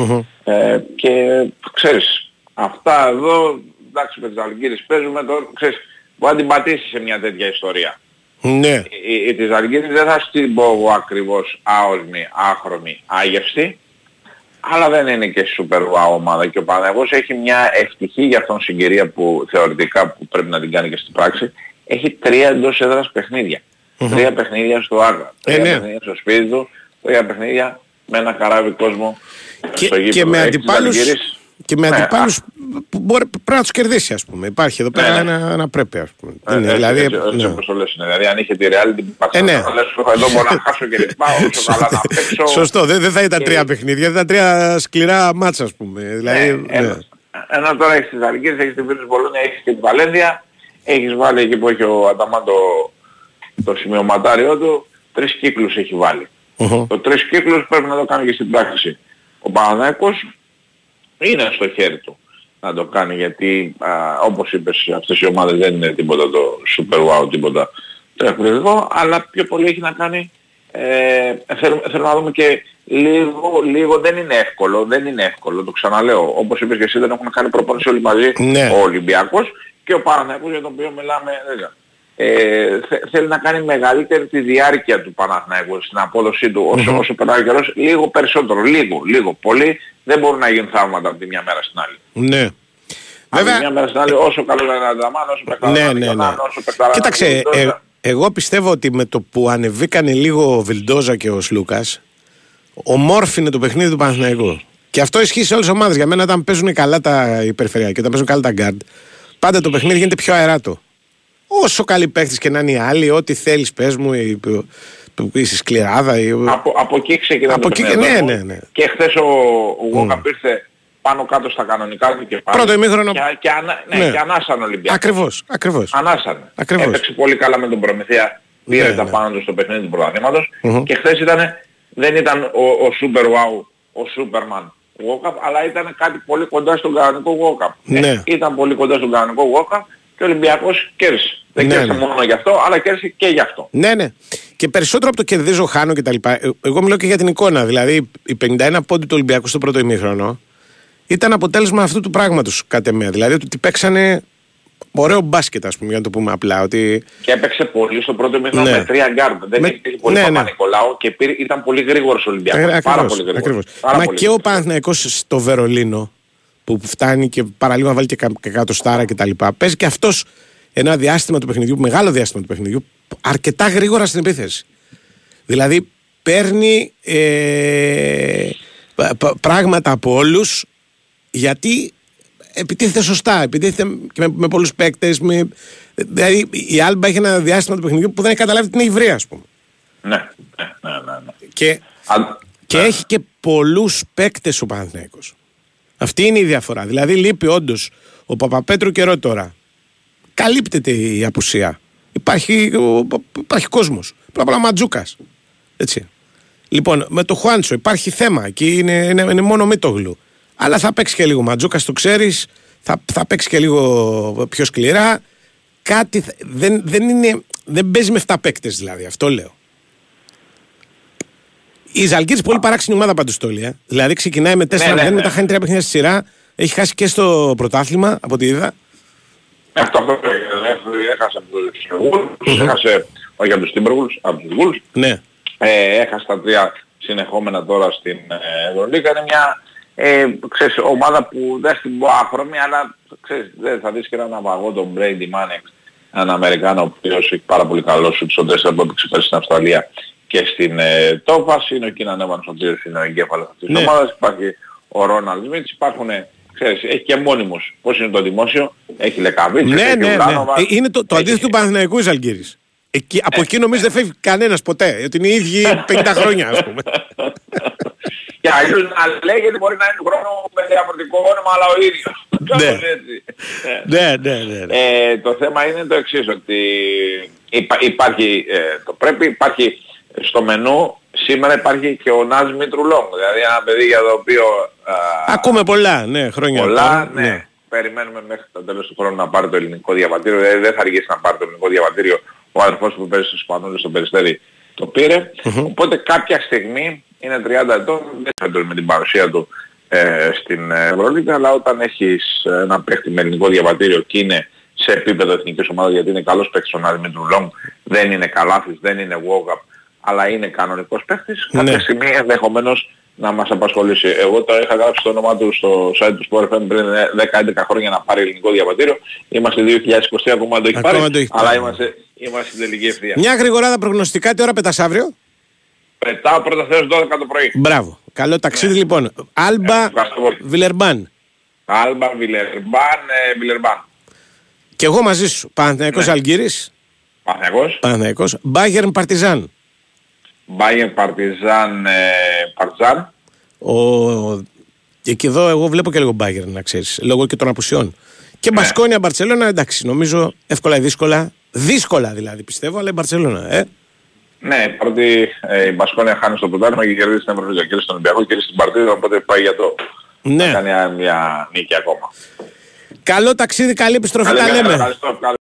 ε, και ξέρεις, αυτά εδώ, εντάξει με τις Αλγύρες παίζουμε τώρα, ξέρεις, μπορεί να την πατήσεις σε μια τέτοια ιστορία. Ναι. Η, η της Αλγύρης δεν θα στην πω εγώ ακριβώς άοσμη, άχρωμη, άγευστη, αλλά δεν είναι και super wow ομάδα και ο Παναγός έχει μια ευτυχή για αυτόν συγκυρία που θεωρητικά που πρέπει να την κάνει και στην πράξη, έχει τρία εντός έδρας παιχνίδια. Τρία παιχνίδια στο Άγρα, Ε, τρία ναι. παιχνίδια στο σπίτι του, τρία παιχνίδια με ένα καράβι κόσμο Και, στο γήπεδο. και με Έχεις τις αντιπάλους, Αλγύρες. Και με Ναι, αντιπάλους που μπορεί, πρέπει να τους κερδίσει ας πούμε. Υπάρχει εδώ πέρα Ναι. ένα, ένα πρέπει ας πούμε. Ε, Δεν είναι, έτσι, δηλαδή, έτσι, έτσι ναι. όπως το λες είναι. Δηλαδή αν είχε τη Real την Ε, ναι. Barcelona, λες εδώ μπορώ να χάσω και λοιπά, όσο *laughs* καλά να παίξω. Σωστό, δεν, δεν θα ήταν και- τρία παιχνίδια, θα ήταν τρία σκληρά μάτσα ας πούμε. Δηλαδή, Ναι, ναι. Ενώ, ενώ τώρα έχεις τις Αλγύρες, έχεις την Βίρους Μπολόνια, έχεις και την Βαλένδια, έχεις βάλει εκεί που έχει ο Ανταμάν το, το σημειωματάριό του, τρεις κύκλους έχει βάλει. Οχο. Το τρεις κύκλους πρέπει να το κάνει και στην πράξη. Ο Παναθηναϊκός είναι στο χέρι του να το κάνει γιατί α, όπως είπες αυτές οι ομάδες δεν είναι τίποτα το super wow τίποτα το εκπληκτικό αλλά πιο πολύ έχει να κάνει ε, θέλουμε, θέλουμε να δούμε και λίγο, λίγο δεν είναι εύκολο, δεν είναι εύκολο, το ξαναλέω. Όπως είπες και εσύ δεν έχουμε κάνει προπόνηση όλοι μαζί Ναι. ο Ολυμπιακός και ο Παναθηναϊκός για τον οποίο μιλάμε δεν ξέρω. Ε, θε- θέλει να κάνει μεγαλύτερη τη διάρκεια του Παναθηναϊκού στην απόδοσή του όσο, όσο περνάει ο καιρός, λίγο περισσότερο, λίγο, λίγο, πολύ δεν μπορούν να γίνουν θαύματα από τη μια μέρα στην άλλη. ναι. Από τη Βέβαια, μια μέρα στην άλλη όσο καλό είναι να Ανταμάν, όσο παιχταρά ναι, να ναι, ναι. Νικολάν, όσο παιχταρά να Κοίταξε, Βιλντόζα. ε, εγώ πιστεύω ότι με το που ανεβήκανε λίγο ο Βιλντόζα και ο Σλούκας, ομόρφινε το παιχνίδι του Παναθηναϊκού. Και αυτό ισχύει σε όλες τις ομάδες. Για μένα όταν παίζουν καλά τα περιφερειακά και όταν παίζουν καλά τα γκάρντ, πάντα το παιχνίδι γίνεται πιο αεράτο. Όσο καλή παίχτης και να είναι οι άλλοι, ό,τι θέλεις πες μου, η- που είσαι σκληράδα. ή- Από, από εκεί ξεκινάει Από το εκεί παιχνίδι. και- ναι, Εγώ- ναι, ναι. Και χθες ο, ο Γουόκαπ ήρθε πάνω κάτω στα κανονικά του και πάλι. Πρώτο ημίχρονο- Και, και, ανα, ναι, Ναι. και ανάσαν Ολυμπιακό. Ακριβώς, ακριβώς. Ανάσανε. Ακριβώς. Έπαιξε πολύ καλά με τον Προμηθέα. Ναι, Πήρε ναι. τα πάνω του στο παιχνίδι του πρωταθλήματος. Μμμ. Και χθες ήταν, δεν ήταν ο, ο Super Wow, ο Superman Walkup, αλλά ήταν κάτι πολύ κοντά στον κανονικό Walkup. Ναι. ήταν πολύ κοντά στον κανονικό Walkup και ο Ολυμπιακός κέρδισε. Δεν Ναι, κέρδισε ναι. μόνο γι' αυτό, αλλά κέρδισε και γι' αυτό. Ναι, ναι. Και περισσότερο από το κερδίζω, χάνω κτλ. Ε, Εγώ μιλάω και για την εικόνα. Δηλαδή, οι 51 πόντοι του Ολυμπιακού στο πρώτο ημίχρονο ήταν αποτέλεσμα αυτού του πράγματος, κατ' εμέ. Δηλαδή, ότι παίξανε ωραίο μπάσκετ, ας πούμε, για να το πούμε απλά. Ότι... Και έπαιξε πολύ στο πρώτο ημίχρονο Ναι. με τρία γκάρντ. Δεν Με- υπήρχε πολύ ναι, ναι, ναι. Νικολάου και πήρε, ήταν πολύ γρήγορος ο Ολυμπιακός. Ε, Πάρα ακριβώς, πολύ γρήγορος. ακριβώς. Πάρα Μα πολύ και ο γρήγορος. Παναθηναϊκός στο Βερολίνο, που φτάνει και παραλίγο να βάλει και, κα, και κατοστάρα κτλ. Παίζει και αυτός ένα διάστημα του παιχνιδιού, μεγάλο διάστημα του παιχνιδιού, αρκετά γρήγορα στην επίθεση. Δηλαδή παίρνει ε, πα- πα- πράγματα από όλους γιατί επιτίθεται σωστά, επιτίθεται και με, με πολλούς παίκτες. Δηλαδή η Άλμπα έχει ένα διάστημα του παιχνιδιού που δεν έχει καταλάβει την Ιβρία, ας πούμε. Ναι, ναι, ναι, ναι, ναι. Και Αν- και ναι. έχει και πολλούς παίκτες ο Παναθηναϊκός. Αυτή είναι η διαφορά. Δηλαδή λείπει όντως ο Παπαπέτρου καιρό τώρα. Καλύπτεται η απουσία. Υπάρχει, ο- υπάρχει κόσμος. Πρώτα απ' όλα Ματζούκας. Έτσι. Λοιπόν, με το Χουάντσο υπάρχει θέμα. Εκεί είναι, είναι, είναι μόνο μύτογλου. Αλλά θα παίξει και λίγο Ματζούκας, το ξέρεις. Θα, θα παίξει και λίγο πιο σκληρά. Κάτι θα- δεν, δεν, είναι, δεν παίζει με 7 παίκτες δηλαδή. Αυτό λέω. Η Ζαλγκύρη πολύ παράξενη ομάδα πάντως το λέει, ε. Δηλαδή ξεκινάει με 4-0, Ναι, ναι, ναι. μετά χάνει τρία παιχνίδια στη σειρά. Έχει χάσει και στο πρωτάθλημα από ό,τι είδα. Ναι, Αυτό αυτό ε, έχασε από τους Wolves, έχασε όχι από τους Timberwolves, από τους Wolves. Ναι. Ε, έχασε τα τρία συνεχόμενα τώρα στην ε, Ευρωλίγα. Είναι μια ε, ξέρεις, ομάδα που δεν στην πω άχρωμη, αλλά ξέρεις, δεν θα δεις και έναν ναυαγό τον Brady Manning, έναν Αμερικάνο ο οποίος έχει πάρα πολύ καλό σουτ στον 4 που έπαιξε πέρσι στην Αυστραλία και στην ε, Τόφας. Είναι ο Κίναν Εύανς ο οποίος είναι ο εγκέφαλος αυτής της Ναι. ομάδας. Υπάρχει ο Ρόναλντ Σμιτς, υπάρχουν Ξέρεις, έχει και μόνιμους. Πώς είναι το δημόσιο, έχει Λεκαβίτσες, Ναι, έχει ναι, ναι. Ουλάνοβα, Ε, Είναι το, το έχει- αντίθετο του Παναθηναϊκούς η Ζαλγκύρης. Εκεί, από εκεί νομίζω δεν φεύγει κανένας ποτέ. Ότι είναι οι ίδιοι 50 *laughs* χρόνια, ας πούμε. Και αλλιώς να λέγεται μπορεί να είναι του χρόνου με διαφορετικό όνομα αλλά ο ίδιος. Ναι. Κάπως έτσι. Ε, ναι, ναι, ναι. ναι. Ε, το θέμα είναι το εξής, ότι υπά- υπάρχει, ε, το πρέπει, υπάρχει στο μενού, σήμερα υπάρχει και ο Νάζ Μητρουλόγκ, δηλαδή ένα παιδί για το οποίο α, Ακούμε πολλά, ναι, χρόνια πολλά, τώρα, ναι. Περιμένουμε μέχρι το τέλος του χρόνου να πάρει το ελληνικό διαβατήριο, δηλαδή δεν θα αργήσει να πάρει το ελληνικό διαβατήριο ο αδερφός που παίζει στους Σπανούλες στο Περιστέρι το πηρε Οπότε κάποια στιγμή είναι 30 ετών, δεν φαίνεται με την παρουσία του ε, στην Ευρωλίγα, αλλά όταν έχεις ένα παίχτη με ελληνικό διαβατήριο και είναι σε επίπεδο εθνικής ομάδας γιατί είναι καλός παίκτης ο Νάρη Long, δεν είναι καλάθης, δεν είναι walk-up, αλλά είναι κανονικός παίκτης, Ναι. κάποια στιγμή ενδεχομένως να μας απασχολήσει. Εγώ το είχα γράψει το όνομά του στο site του Sport FM πριν 10-11 χρόνια να πάρει ελληνικό διαβατήριο. Είμαστε 2023, ακόμα δεν το έχει Ακόμα πάρει, δεν το έχει αλλά πάρει. είμαστε, είμαστε στην τελική ευθεία. Μια γρηγοράδα προγνωστικά, τι ώρα πετάς αύριο; Πετάω πρώτα θέος 12 το πρωί. Μπράβο. Καλό ταξίδι λοιπόν. Άλμπα, Ε, ευχαριστώ πολύ. Βιλερμπάν. Άλμπα, Βιλερμπάν, ε, Βιλερμπάν. Και εγώ μαζί σου. Παναθηναϊκός Αλγύρης. Παναθηναϊκός. Παναθηναϊκός. Μπάγερν Παρτιζάν. Bayern Παρτιζάν, ε, Παρτιζάν. Ο... Και και εδώ εγώ βλέπω και λίγο Μπάγερν να ξέρεις. Λόγω και των απουσιών. Και Ναι. Μπασκόνια Μπαρτσελώνα εντάξει. Νομίζω εύκολα ή δύσκολα. Δύσκολα δηλαδή πιστεύω, αλλά η Μπαρτσελώνα. Ε. Ναι, παρότι ε, η Μπασκόνια χάνει στο πρωτάθλημα και κερδίζει την Ευρωλίγα. Κέρδισε τον Ολυμπιακό, κέρδισε την Παρτίδα, οπότε πάει για το Ναι. να κάνει μια- μια νίκη ακόμα. Καλό ταξίδι, καλή επιστροφή. Καλή Τα μέρα, λέμε. ευχαριστώ, καλή-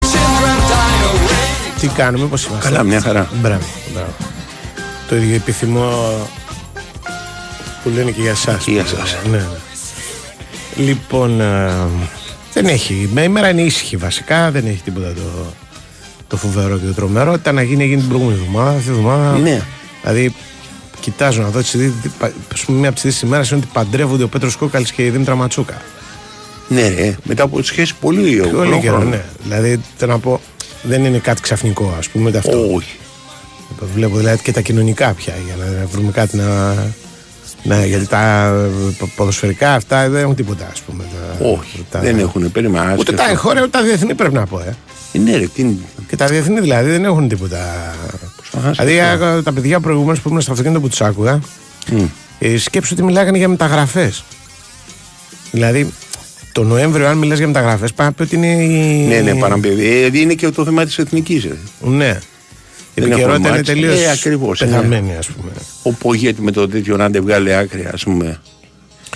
Τι κάνουμε, πώς είμαστε; Καλά, μια χαρά. Μπράβο, μπράβο. Το ίδιο επιθυμώ που λένε και για εσάς. Και για εσάς. Ναι, ναι. Λοιπόν, ε, δεν έχει. Με ημέρα είναι ήσυχη βασικά, δεν έχει τίποτα το, το φοβερό και το τρομερό. Ήταν να γίνει, έγινε την προηγούμενη εβδομάδα, αυτή τη εβδομάδα. Ναι. Δηλαδή, κοιτάζω να δω τις ειδήσεις, ας πούμε, μία από τις ειδήσεις της ημέρας είναι ότι παντρεύονται ο Πέτρος Κόκαλης και η Δήμητρα Ματσούκα. Ναι, ρε, μετά από σχέση πολύ Πολύ χρόνο. καιρό, ναι. Δηλαδή, θέλω να πω, δεν είναι κάτι ξαφνικό, ας πούμε, ούτε αυτό. Όχι. Βλέπω δηλαδή και τα κοινωνικά πια για να βρούμε κάτι να. Ναι, γιατί τα ε, ποδοσφαιρικά αυτά δεν έχουν τίποτα, ας πούμε. Τα, Όχι. τα- Δεν έχουν περιμάσει. Ούτε τα εγχώρια ούτε τα διεθνή πρέπει να πω. Ε. Ναι, ρε, τι είναι. Και τα διεθνή δηλαδή δεν έχουν τίποτα. Προσπαθάς Δηλαδή αυτό. α, τα παιδιά προηγουμένως που ήμουν στο αυτοκίνητο που τους άκουγα, Μμ. ε, σκέψου ότι μιλάγανε για μεταγραφές. Δηλαδή, το Νοέμβριο, αν μιλάς για μεταγραφές, πάει να πει ότι είναι. η- Ναι, ναι, παραμπέδει. Ε, είναι και το θέμα της εθνικής. Ναι. Η Δεν επικαιρότητα έχουμε είναι μάτς. τελείως Ε, ακριβώς, πεθαμένη, ας πούμε. Ο Πογέτη με το τέτοιο να δεν βγάλει άκρη, ας πούμε.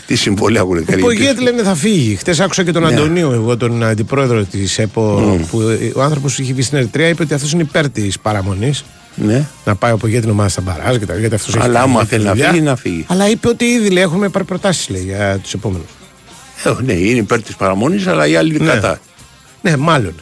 Τι συμβόλαια έχουν Ο καλή. Πογέτη λένε θα φύγει. Χθε άκουσα και τον Ναι. Αντωνίου, εγώ τον αντιπρόεδρο της ΕΠΟ, που ε, ο άνθρωπος είχε βγει στην Ερυθρέα, είπε ότι αυτός είναι υπέρ της παραμονής. Ναι. Να πάει ο Πογέτη την ομάδα στα μπαράζ και τα γιατί αυτός έχει Αλλά άμα κάνει θέλει να δουλειά. φύγει, να φύγει. Αλλά είπε ότι ήδη λέει, έχουμε πάρει προτάσεις για τους επόμενους. Ε, ναι, είναι υπέρ της παραμονής, αλλά οι άλλοι Ναι. κατά. Ναι, μάλλον.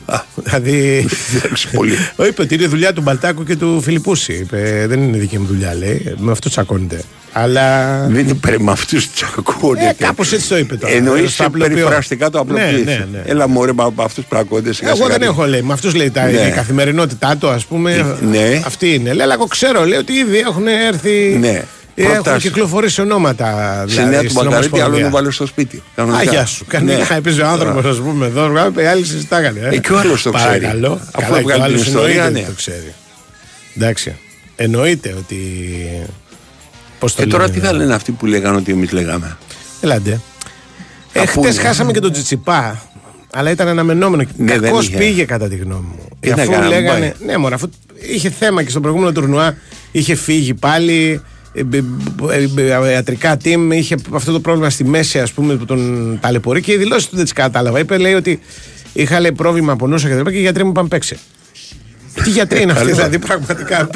δηλαδή. Εντάξει, πολύ. Ο *laughs* είπε ότι είναι δουλειά του Μπαλτάκου και του Φιλιππούση. Είπε, δεν είναι δική μου δουλειά, λέει. Με αυτό τσακώνεται. Αλλά. Δεν είναι υπέρ με αυτούς του τσακώνεται. Ε, κάπως έτσι το είπε τώρα. Εννοείς Στο απλοποιώ. περιφραστικά το Ναι, απλοποιείς. ναι, ναι. Έλα μου ρε, με αυτούς πλακώνται. Εγώ δεν έχω λέει. Με αυτούς λέει τα, Ναι. η καθημερινότητά του, ας πούμε. Ε, ναι. Αυτή είναι. Λέει, αλλά εγώ ξέρω, λέει ότι ήδη έχουν έρθει. Ναι. Ε, Έχουν Προτάσεις. κυκλοφορήσει ονόματα. Σε δηλαδή, νέα του στην Μπαγκαρίτη, άλλο Ομοσπονδία. να βάλει στο σπίτι. Κανονικά. Α, γεια σου. Κανονικά έπαιζε ο άνθρωπος, ας πούμε, εδώ. Οι άλλοι συζητάγανε. Ε, και ο άλλος το ξέρει. Παρακαλώ. Αφού Καλά, και έβγαλε ο την άλλος ιστορία, εννοείται ναι. ότι Το ξέρει. Εντάξει. Εννοείται ότι. Πώς το Και τώρα λένε, τι θα λένε αυτοί που λέγανε ότι εμείς λέγαμε; Ελάτε. Ε, Θα χτες πούνε. χάσαμε και τον Τζιτσιπά. Αλλά ήταν αναμενόμενο. Ναι, δεν Κακώ είχε. πήγε κατά τη γνώμη μου. Τι να αφού κάνει, να μην λέγανε. πάει. Ναι, μωρά, αφού είχε θέμα και στο προηγούμενο τουρνουά είχε φύγει πάλι. Ε, μπ- μπ- ε, μπ- Ιατρικά team είχε αυτό το πρόβλημα στη μέση, ας πούμε, που τον ταλαιπωρεί και οι δηλώσεις του δεν τις κατάλαβα. Είπε, λέει ότι είχα λέει, πρόβλημα από νόσο και τα λοιπά και οι γιατροί μου είπαν παίξε. Τι γιατροί είναι αυτοί, Καλό. δηλαδή πραγματικά.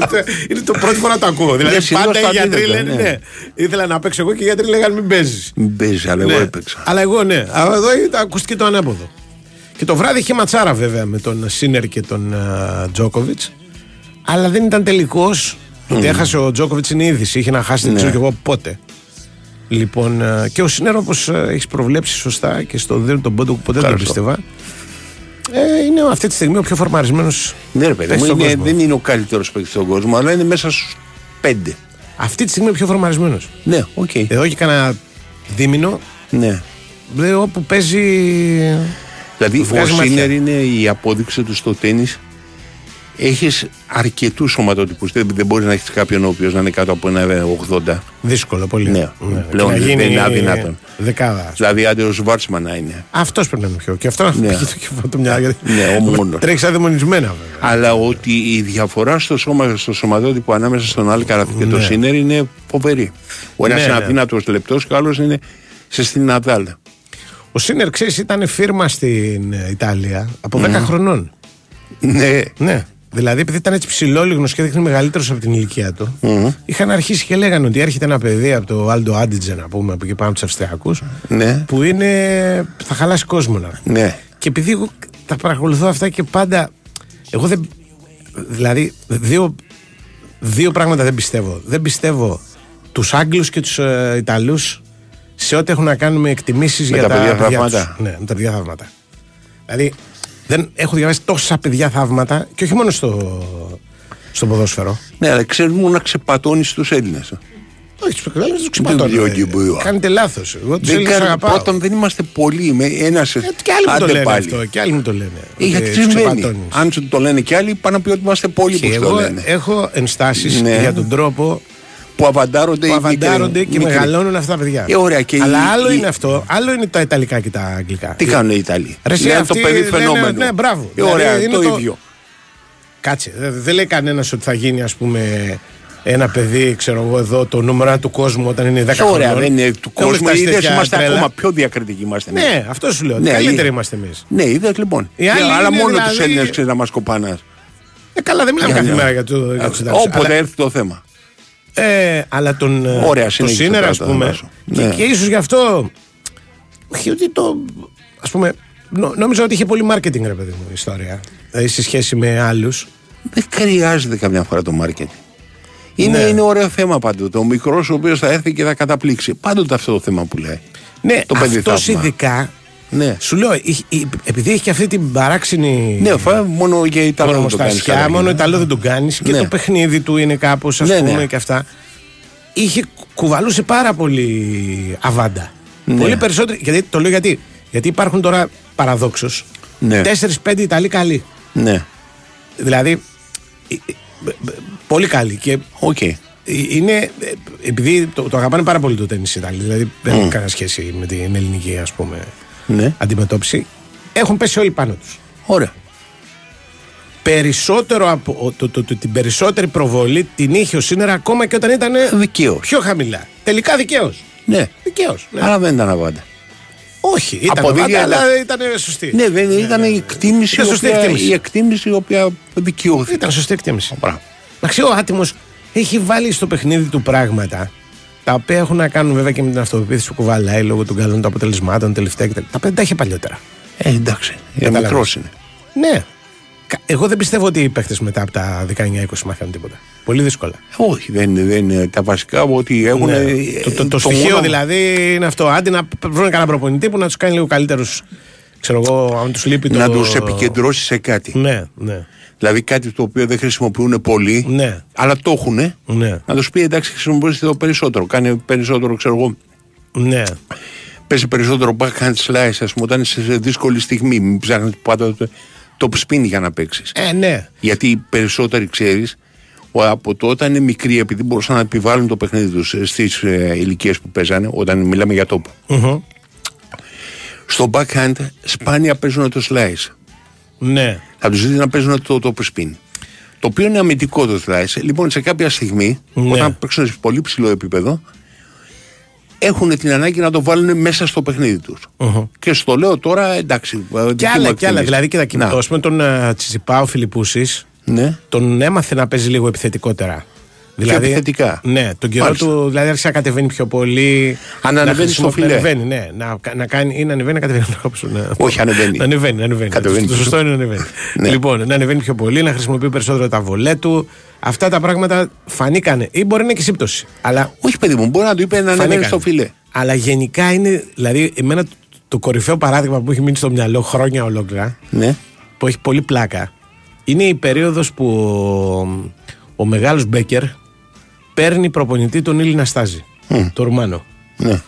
είναι το πρώτη φορά το ακούω. Δηλαδή Ναι, συνήθως πάντα οι το γιατροί αντίθετο, λένε ναι. ναι. Ήθελα να παίξω εγώ και οι γιατροί λέγανε μην παίζεις. Μην παίζεις, αλλά εγώ έπαιξα. Αλλά εγώ ναι. Αλλά εδώ ήταν, ακούστηκε το ανάποδο. Και το βράδυ είχε ματσάρα βέβαια με τον Σίνερ και τον Τζόκοβιτς. Αλλά δεν ήταν τελικός. Ότι έχασε ο Τζόκοβιτς είναι είδηση. Είχε να χάσει, δεν Ναι. ξέρω κι εγώ πότε. Λοιπόν, ε, και ο Σίνερ όπως έχεις προβλέψει σωστά και στο δίνει τον πόντο που ποτέ δεν τον Ευχαριστώ. πίστευα. Ε, είναι αυτή τη στιγμή ο πιο φορμαρισμένος. Ναι, ρε παιδί μου, είναι, δεν είναι ο καλύτερος παίκτης στον κόσμο, αλλά είναι μέσα στους πέντε. Αυτή τη στιγμή ο πιο φορμαρισμένος. Ναι, οκ. Εδώ και κανένα δίμηνο, Ναι. δε, όπου παίζει. Δηλαδή, ο Βγάζει ματιά. Σίνερ είναι η απόδειξη του στο τέννη. Έχεις αρκετούς σωματότυπου. Δεν, δεν μπορείς να έχεις κάποιον ο οποίος να είναι κάτω από ένα 80. Δύσκολο πολύ. Ναι, πλέον Και να δεν γίνει είναι αδυνατόν. Δεκάδα. Δηλαδή, άντε ο Σβάρτσμαν να είναι. Αυτός πρέπει να είναι πιο. Και αυτό να Ναι. πήγε το κεφάλι του μια. γιατί Ναι, ο μόνος. Τρέχει αδαιμονισμένα βέβαια. Αλλά ότι η διαφορά στο, σώμα, στο σωματότυπο ανάμεσα στον Άλκαραθ και τον Ναι. Σίνερ είναι φοβερή. Ο ένας Ναι, είναι ναι. αδύνατος λεπτός και ο άλλος είναι σε στην Ναδάλ. Ο Σίνερ, ξέρεις, ήταν φίρμα στην ε, Ιταλία από 10 χρονών. Ναι, Ναι. Δηλαδή, επειδή ήταν έτσι ψηλόλιγνος και δείχνει μεγαλύτερος από την ηλικία του, Μμμ. είχαν αρχίσει και λέγανε ότι έρχεται ένα παιδί από το Άλτο Άντιτζε, να πούμε, από εκεί πάνω από τους Αυστριακούς, Ναι. που είναι. θα χαλάσει κόσμο να. Ναι. Και επειδή εγώ τα παρακολουθώ αυτά και πάντα. Εγώ δεν. Δηλαδή, δύο, δύο πράγματα δεν πιστεύω. Δεν πιστεύω τους Άγγλους και τους ε, Ιταλούς σε ό,τι έχουν να κάνουν με εκτιμήσεις Με για τα παιδιά τους. θαύματα. Ναι, με τα παιδιά θαύματα. Δηλαδή, δεν έχω διαβάσει τόσα παιδιά θαύματα και όχι μόνο στο, στο ποδόσφαιρο. Ναι, αλλά ξέρεις μόνο να ξεπατώνεις τους Έλληνες. Όχι, τους Έλληνε τους Δεν ξεπατώνω. διώκει ε. που είπα. Κάνετε λάθος. Εγώ τους Δεν Έλληνες κάνω αγαπάω. πρώτον, δεν είμαστε πολλοί. Με ένας. Ε, και άλλοι μου το λένε αυτό. Και άλλοι μου το λένε. Ε, γιατί ότι τι τους συμβαίνει. ξεπατώνεις. Αν σου το λένε κι άλλοι, πάνε να πει ότι είμαστε πολλοί που Και σου το εγώ λένε. έχω ενστάσεις Ναι. για τον τρόπο Που αβαντάρονται που οι αβαντάρονται μικροί- και μικροί. μεγαλώνουν αυτά τα παιδιά. Ε, ωραία, και Αλλά οι- άλλο οι- είναι αυτό, άλλο είναι τα Ιταλικά και τα Αγγλικά. Τι κάνουν οι Ιταλοί; Ρε, εσύ, Λένε αυτοί το παιδί λένε, φαινόμενο. ναι, μπράβο. Ε, Δηλαδή, ωραία, είναι το, το- ίδιο. Κάτσε, δεν δεν λέει κανένας ότι θα γίνει, ας πούμε, ένα παιδί, ξέρω εγώ, εδώ το νούμερο ένα του κόσμου όταν είναι 10 Ε, ωραία, χρονών. δεν είναι του Έχουμε κόσμου. φτάσει Οι είδες τέτοια είμαστε τρέλα. ακόμα πιο διακριτικοί. Είμαστε εμείς. Ναι, αυτό σου λέω. Ναι, Ναι, καλύτεροι είναι. είμαστε εμείς. Ναι, είδες λοιπόν. Οι άλλοι αλλά είναι μόνο δηλαδή- του Έλληνες ξέρεις να μας κοπανά. Ε, καλά, δεν μιλάμε κάθε μέρα για το για τους Ιταλούς. Όποτε Αλλά- έρθει το θέμα. Ε, αλλά τον, ε, Ωραία, το συνέχισε Σίνερ, τώρα ας το πούμε, θέμα σου. και, Ναι. και ίσως γι' αυτό, όχι ότι το, ας πούμε, νο, νόμιζα ότι είχε πολύ marketing, ρε παιδί μου, η ιστορία, δηλαδή σε σχέση με άλλους. Δεν χρειάζεται καμιά φορά το marketing. Είναι, Ναι. είναι ωραίο θέμα πάντοτε. Ο μικρός ο οποίος θα έρθει και θα καταπλήξει. Πάντοτε αυτό το θέμα που λέει. Ναι, Το παιδί αυτός θαύμα. ειδικά, Ναι. σου λέω, ει- ει- επειδή έχει και αυτή την παράξενη Ναι, φα, μόνο για Ιταλό δεν το κάνεις. κορμοστασιά, μόνο Ιταλό δεν τον κάνεις και Ναι. το παιχνίδι του είναι κάπως, ας Ναι, πούμε, ναι. και αυτά. Είχε κουβαλούσε πάρα πολύ αβάντα. Ναι. Πολύ περισσότερο. Γιατί, το λέω γιατί. Γιατί υπάρχουν τώρα παραδόξως Ναι. 4-5 Ιταλοί καλοί. Ναι, Δηλαδή. ε, ε, ε, Πολύ καλοί. Και οκ. ε, είναι. ε, Επειδή το, το αγαπάνε πάρα πολύ το τέννη οι Ιταλοί. Δηλαδή δεν έχει κανένα σχέση με την ελληνική ας πούμε, Ναι, αντιμετώπιση. Έχουν πέσει όλοι πάνω τους. ωραία. Περισσότερο από το, το, το- την περισσότερη προβολή την είχε ο Σίνερα ακόμα και όταν ήταν Δικαίως. πιο χαμηλά. Τελικά δικαίως. Ναι. Δικαίως. Ναι. Άρα δεν ήταν αβάντα. Όχι, ήταν Από αβάντα, δίκαια, αλλά αλλά- ήταν σωστή. Ναι, δεν ήταν η εκτίμηση, Ήταν η σωστή οποία, εκτίμηση. η εκτίμηση η οποία δικαιώθηκε. Ήταν σωστή εκτίμηση. Μπράβο. Εντάξει, ο άτιμος έχει βάλει στο παιχνίδι του πράγματα τα οποία έχουν να κάνουν βέβαια και με την αυτοπεποίθηση που κουβαλάει λόγω των καλών του αποτελεσμάτων τελευταία κτλ. Τα οποία δεν τα είχε παλιότερα. Ε, εντάξει. Για Κατάλαβες. μικρός είναι. Ναι. Κα- Εγώ δεν πιστεύω ότι οι παίχτε μετά από τα 19-20 μαθαίνουν τίποτα. Πολύ δύσκολα. Όχι, δεν είναι, δεν είναι τα βασικά ότι έχουν. Ναι. ε, το, το, το στοιχείο μόνο- δηλαδή είναι αυτό. Άντε να βρουν κανένα προπονητή που να τους κάνει λίγο καλύτερους. Ξέρω εγώ, αν τους λείπει το. Να τους επικεντρώσει σε κάτι. Ναι, ναι. Δηλαδή κάτι το οποίο δεν χρησιμοποιούν πολύ, Ναι. αλλά το έχουν. Ναι. Να τους πει εντάξει, χρησιμοποιήστε το περισσότερο. Κάνει περισσότερο, ξέρω εγώ. Ναι. Παίζει περισσότερο backhand slice, ας πούμε, όταν είσαι σε δύσκολη στιγμή. Μην ψάχνεις πάντα το top spin για να παίξεις. Ε, ναι. Γιατί οι περισσότεροι ξέρεις, από το όταν είναι μικροί, επειδή μπορούσαν να επιβάλλουν το παιχνίδι τους στις ε, ηλικίες που παίζανε, όταν μιλάμε για τόπο. Μμμ. Στο backhand σπάνια παίζουν το slice. Ναι. Θα του δείτε να παίζουν το top spin. Το οποίο είναι αμυντικό το slice. Λοιπόν, σε κάποια στιγμή, Ναι. όταν παίξουν σε πολύ ψηλό επίπεδο, έχουν την ανάγκη να το βάλουν μέσα στο παιχνίδι τους. Και στο λέω τώρα, εντάξει. Και άλλα, και άλλα. Δηλαδή, κοίτα, και το, ας πούμε, τον uh, Τσιτσιπάο Φιλιππούσης, Ναι. τον έμαθε να παίζει λίγο επιθετικότερα. Δηλαδή, επιθετικά. Ναι, τον καιρό Μάλιστα. του δηλαδή άρχισε να κατεβαίνει πιο πολύ. Αν να ανεβαίνει στο χρησιμο- φιλέ. Να ανεβαίνει, ναι. Να, να κάνει, ή να ανεβαίνει, να κατεβαίνει. να κόψω, ναι. Όχι, ανεβαίνει. Να ανεβαίνει, να ανεβαίνει. Κατεβαίνει. Το σωστό είναι να ανεβαίνει. *laughs* Ναι. Λοιπόν, να ανεβαίνει πιο πολύ, να χρησιμοποιεί περισσότερο τα βολέ του. Αυτά τα πράγματα φανήκανε. Ή μπορεί να είναι και σύμπτωση. Αλλά Όχι, παιδί μου, μπορεί να του είπε να ανεβαίνει φανήκανε. στο φιλέ. Αλλά γενικά είναι, δηλαδή, εμένα το, το κορυφαίο παράδειγμα που έχει μείνει στο μυαλό χρόνια ολόκληρα, Ναι. που έχει πολύ πλάκα, είναι η περίοδος που ο, ο μεγάλος Μπέκερ παίρνει προπονητή τον Ήλι Ναστάζη, τον Ρουμάνο. Ναι.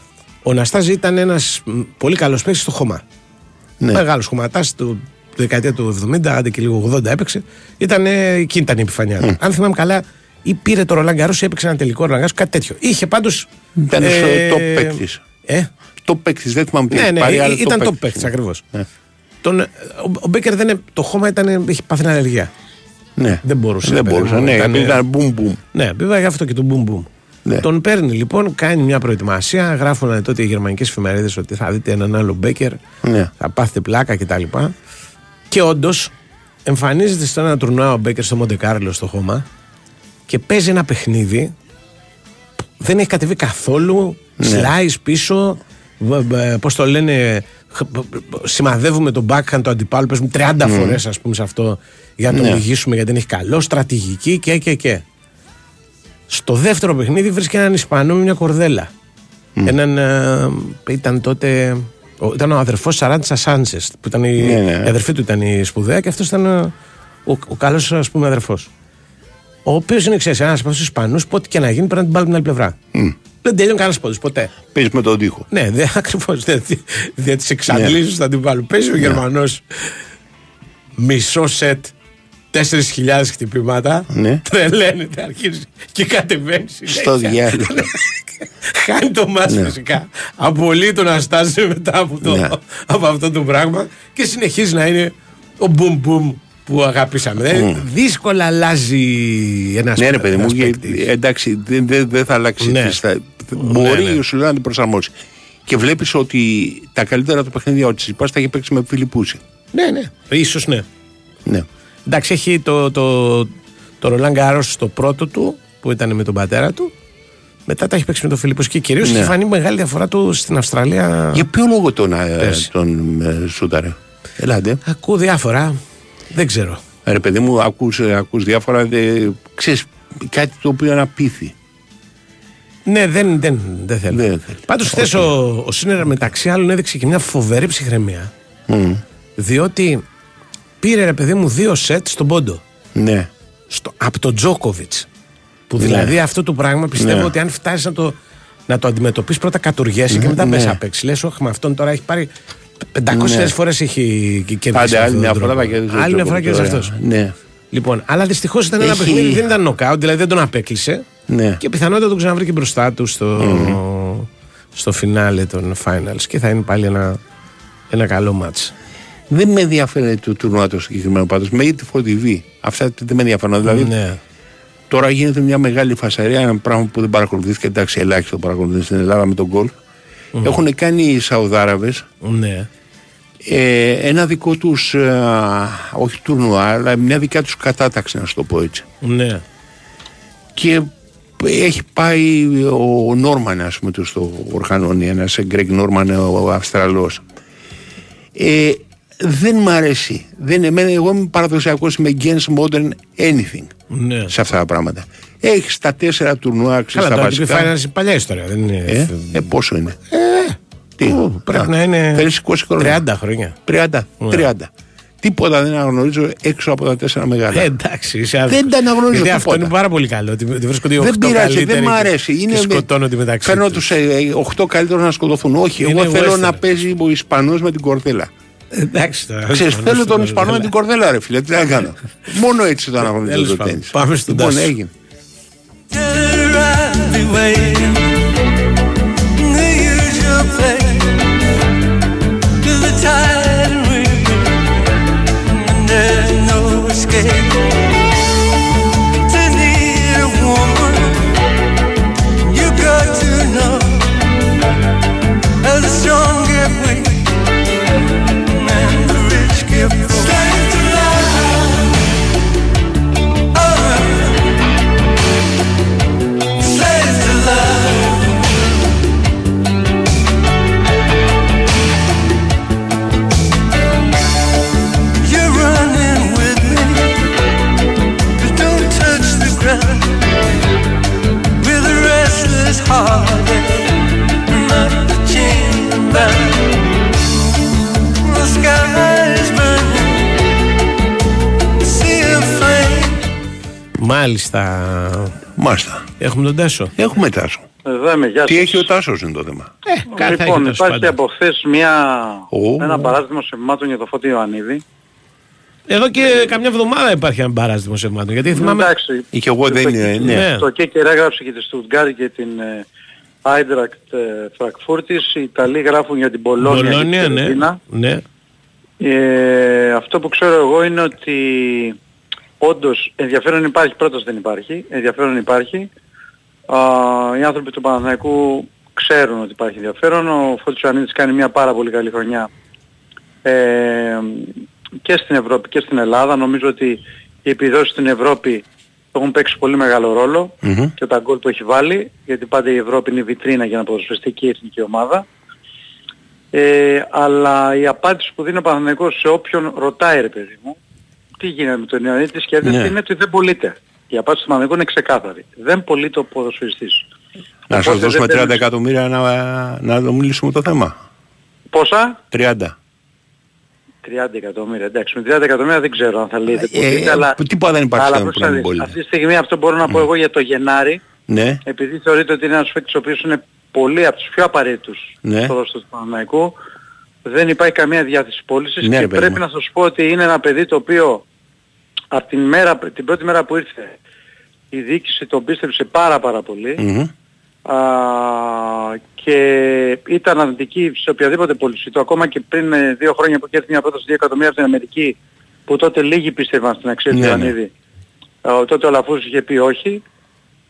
Ο Ναστάζη ήταν ένας μ, πολύ καλός παίκτης στο χωμά. Ναι. Μεγάλος χωματάς του δεκαετία του 70, άντε και λίγο 80 έπαιξε. Ήταν, ε, εκείνη ήταν η επιφανειά του. Αν θυμάμαι καλά, ή πήρε το Ρολάν Γκαρός ή έπαιξε ένα τελικό Ρολάν Γκαρός, κάτι τέτοιο. Είχε πάντως... Ήταν ε, στο top παίκτης. Ε, Το παίκτης, δεν θυμάμαι τι ναι, έχει ναι, πάρει, ή- αλλά ήταν top top παίκτης. παίκτης ακριβώς. Ναι. Τον, ο, ο Μπέκερ δεν είναι, το χώμα ήταν, είχε πάθει αλλεργία. Ναι. Δεν μπορούσε, Δεν παιδί μπορούσε, μου, ναι, ήταν- επειδή ήταν boom boom. Ναι, βέβαια γι' αυτό και το boom boom. Ναι. Τον παίρνει λοιπόν, κάνει μια προετοιμασία. Γράφουν τότε οι γερμανικές εφημερίδες ότι θα δείτε έναν άλλο Μπέκερ, Ναι. θα πάθετε πλάκα κτλ. Και όντως εμφανίζεται στο ένα τουρνουά ο Μπέκερ στο Μοντεκάρλο στο χώμα και παίζει ένα παιχνίδι που δεν έχει κατεβεί καθόλου. Ναι. Slice πίσω. Πώς το λένε, χ- π- π- σημαδεύουμε τον backhand του αντιπάλου. Παίζουμε 30 φορές, ας πούμε, σε αυτό για να τον Ναι. ηγήσουμε γιατί δεν έχει καλό. Στρατηγική και και και. Στο δεύτερο παιχνίδι βρίσκει έναν Ισπανό με μια κορδέλα. Έναν. ε, ήταν τότε. ο- ήταν ο αδερφός Σαράντσα Σάντσες. Που ήταν η, Ναι, ναι. η αδερφή του ήταν η σπουδαία και αυτός ήταν ε, ο, ο καλός, ας πούμε, αδερφός. Ο οποίος είναι ξέρεις, ένας από αυτούς τους Ισπανούς που ό,τι και να γίνει πρέπει να την πάρει από την άλλη πλευρά. Δεν τελειώνει κανένας πόντο ποτέ. Παίζεις με τον τοίχο. Ναι, δεν *laughs* ακριβώς. Δεν δεν τις εξαντλήσεις θα την βάλουν. Παίζει ο Γερμανός μισό σετ 4.000 χτυπήματα. Ναι. Τρελαίνεται, αρχίζει και κατεβαίνει. Στο συνέχεια. διάλογο. Χάνει το μάτς φυσικά. Απολύει τον Αστάζιο μετά από, το, Ναι. από αυτό το πράγμα και συνεχίζει να είναι ο μπουμ μπουμ που αγαπήσαμε. Δηλαδή, δύσκολα αλλάζει ένας Ναι, ρε παιδί μου, γιατί, εντάξει, δεν δεν- δεν θα αλλάξει. Ναι. τις- θα- Μπορεί ναι. σου λέει να την προσαρμόσει. Και βλέπεις ότι τα καλύτερα του παιχνίδια ο Τσιπάς τα έχει παίξει με Φιλιππούση. Ναι, ναι. Ίσως ναι. Ναι. Εντάξει, έχει το, το, το Ρολάν Γκάρος στο πρώτο του που ήταν με τον πατέρα του. Μετά τα έχει παίξει με τον Φιλίππος και κυρίως Ναι. έχει φανεί μεγάλη διαφορά του στην Αυστραλία. Για ποιο λόγο τον, ε, Πέρσι. τον ε, σούταρε; Ελάτε. Ακούω διάφορα. Δεν ξέρω. Ρε παιδί μου, ακούς, ε, ακούς διάφορα, δε, ξέρεις, κάτι το οποίο είναι απίθη. Ναι, δεν, δεν, δεν θέλω. Δεν θέλει. Πάντως χθε ο, ο Σίνερα μεταξύ άλλων έδειξε και μια φοβερή ψυχραιμία. Μμ. Διότι πήρε ρε παιδί μου δύο σετ στον πόντο. Ναι. Στο, από τον Τζόκοβιτς. Που δηλαδή αυτό το πράγμα πιστεύω Ναι. ότι αν φτάσεις να το, να το αντιμετωπίσεις πρώτα κατουργέσαι και μετά ναι. πες απ' έξι. Λες, όχι με αυτόν τώρα έχει πάρει 500 Ναι. φορές έχει κερδίσει. Πάντα αυτόν άλλη τον μια τρόπο. φορά θα κερδίσει. ο Άλλη μια φορά Τζόκοβιτς κερδίσει τώρα. αυτός. Ναι. Λοιπόν, αλλά δυστυχώς ήταν ένα Έχει- παιχνίδι, δεν ήταν νοκάουτ, δηλαδή δεν τον απέκλεισε. Ναι. Και πιθανότατα τον ξαναβρήκε μπροστά του στο, στο φινάλε των finals και θα είναι πάλι ένα, ένα καλό μάτς. Δεν με ενδιαφέρει το τουρνουά το συγκεκριμένο πάντως. Με τη FOTV. Αυτά δεν με ενδιαφέρουν. Δηλαδή, Ναι. τώρα γίνεται μια μεγάλη φασαρία, ένα πράγμα που δεν παρακολουθήθηκε. Εντάξει, ελάχιστο παρακολουθήθηκε στην Ελλάδα με τον γκολ. Έχουν κάνει οι Σαουδάραβες Ναι. ε, ένα δικό τους, όχι τουρνουά, αλλά μια δικιά τους κατάταξη, να σου το πω έτσι. Ναι. Και έχει πάει ο Νόρμαν, ας πούμε, του το οργανώνει, ένας Γκρέγκ Νόρμαν, ο Αυστραλός. Ε, δεν μ' αρέσει. Δεν, εμένα, εγώ είμαι παραδοσιακός, είμαι against modern anything ναι. σε αυτά τα πράγματα. Έχεις τα τέσσερα τουρνουά, ξέρεις, Καλά, τα το βασικά. Finals είναι παλιά ιστορία. Δεν είναι... Ε, ε, πόσο είναι; Τι, Ου, πρέπει α, να είναι θέλεις 20 χρόνια. 30 χρόνια. 30. 30. Τίποτα δεν αναγνωρίζω έξω από τα τέσσερα μεγάλα. Ε, εντάξει, είσαι Δεν τα αναγνωρίζω Γιατί αυτό τίποτα. είναι πάρα πολύ καλό. Ότι ότι βρίσκονται οι δεν 8 πειράζει, δεν καλύτεροι μ' και- αρέσει. και Είναι, σκοτώνονται μεταξύ Φέρνω τους. τους 8 καλύτερους να σκοτωθούν. Όχι, Είναι εγώ θέλω western. να παίζει ο Ισπανός με την κορδέλα. Εντάξει τώρα. Ξέρεις, Ισπανός θέλω τον στην Ισπανό με την κορδέλα, ρε φίλε. Τι να κάνω. *laughs* Μόνο έτσι το αναγνωρίζω Τέλος το πάντων, τέννις. πάμε στον Λοιπόν, Τάσο. έγινε. noche. Μάλιστα. Μάλιστα. Έχουμε τον Τάσο. Έχουμε τάσο. Εδώ είμαι, γεια Τι σας. έχει ο Τάσος είναι το θέμα. Κάτι θα Λοιπόν, έχει τέλος υπάρχει πάντων. από χθες μια, Ω. ένα παράδειγμα σεμμάτων για το Φώτη Ιωαννίδη. Εδώ και καμιά εβδομάδα υπάρχει ένα μπαράζ δημοσιευμάτων. Γιατί θυμάμαι. Εντάξει, Και εγώ δεν είναι. Ναι. Ναι. το Κέκερ έγραψε και τη Στουτγκάρη και την Άιντρακτ Φραγκφούρτης. Οι Ιταλοί γράφουν για την Πολόνια και Μπολόνια, την ναι. Φιωρεντίνα. ναι. Ε, αυτό που ξέρω εγώ είναι ότι όντως ενδιαφέρον υπάρχει, πρώτος δεν υπάρχει, ενδιαφέρον υπάρχει. Α, οι άνθρωποι του Παναθηναϊκού ξέρουν ότι υπάρχει ενδιαφέρον. Ο Φώτης Ιωαννίδης κάνει μια πάρα πολύ καλή χρονιά. Ε, και στην Ευρώπη και στην Ελλάδα. Νομίζω ότι οι επιδόσεις στην Ευρώπη έχουν παίξει πολύ μεγάλο ρόλο Μμμ. και τα γκολ που έχει βάλει, γιατί πάντα η Ευρώπη είναι η βιτρίνα για να ποδοσφαιριστεί και η εθνική ομάδα. Ε, αλλά η απάντηση που δίνει ο Παναθηναϊκός σε όποιον ρωτάει ρε παιδί μου, τι γίνεται με τον Ιωαννίδη, τι σκέφτεται, Ναι. είναι ότι δεν πωλείται. Η απάντηση του Παναθηναϊκού είναι ξεκάθαρη. Δεν πωλείται ο ποδοσφαιριστής. Να σας Οπότε δώσουμε δεν 30 παίρνεις- εκατομμύρια να, να το μιλήσουμε το θέμα. Πόσα; 30. 30 εκατομμύρια. Εντάξει, με 30 εκατομμύρια δεν ξέρω αν θα λέει δεν Ε, πωλείται, αλλά... τίποτα δεν υπάρχει αλλά θέμα που να μην πρόσεξε, πωλείται. Αυτή τη στιγμή αυτό μπορώ να πω εγώ για το Γενάρη, Ναι. επειδή θεωρείται ότι είναι ένας παίκτης ο οποίος είναι πολύ από τους πιο απαραίτητους Ναι. στο ρόστο του Παναναϊκού, δεν υπάρχει καμία διάθεση πώλησης Ναι, ρε και παιδί πρέπει μου. να σας πω ότι είναι ένα παιδί το οποίο από την, μέρα, την πρώτη μέρα που ήρθε η διοίκηση τον πίστεψε πάρα πάρα πολύ Μμμ. α, και ήταν αρνητική σε οποιαδήποτε πώληση του ακόμα και πριν ε, δύο χρόνια που είχε έρθει μια πρόταση 2 εκατομμύρια από την Αμερική που τότε λίγοι πίστευαν στην αξία του Ναι, ναι. Ιωαννίδη. Α, τότε ο Λαφούς είχε πει όχι.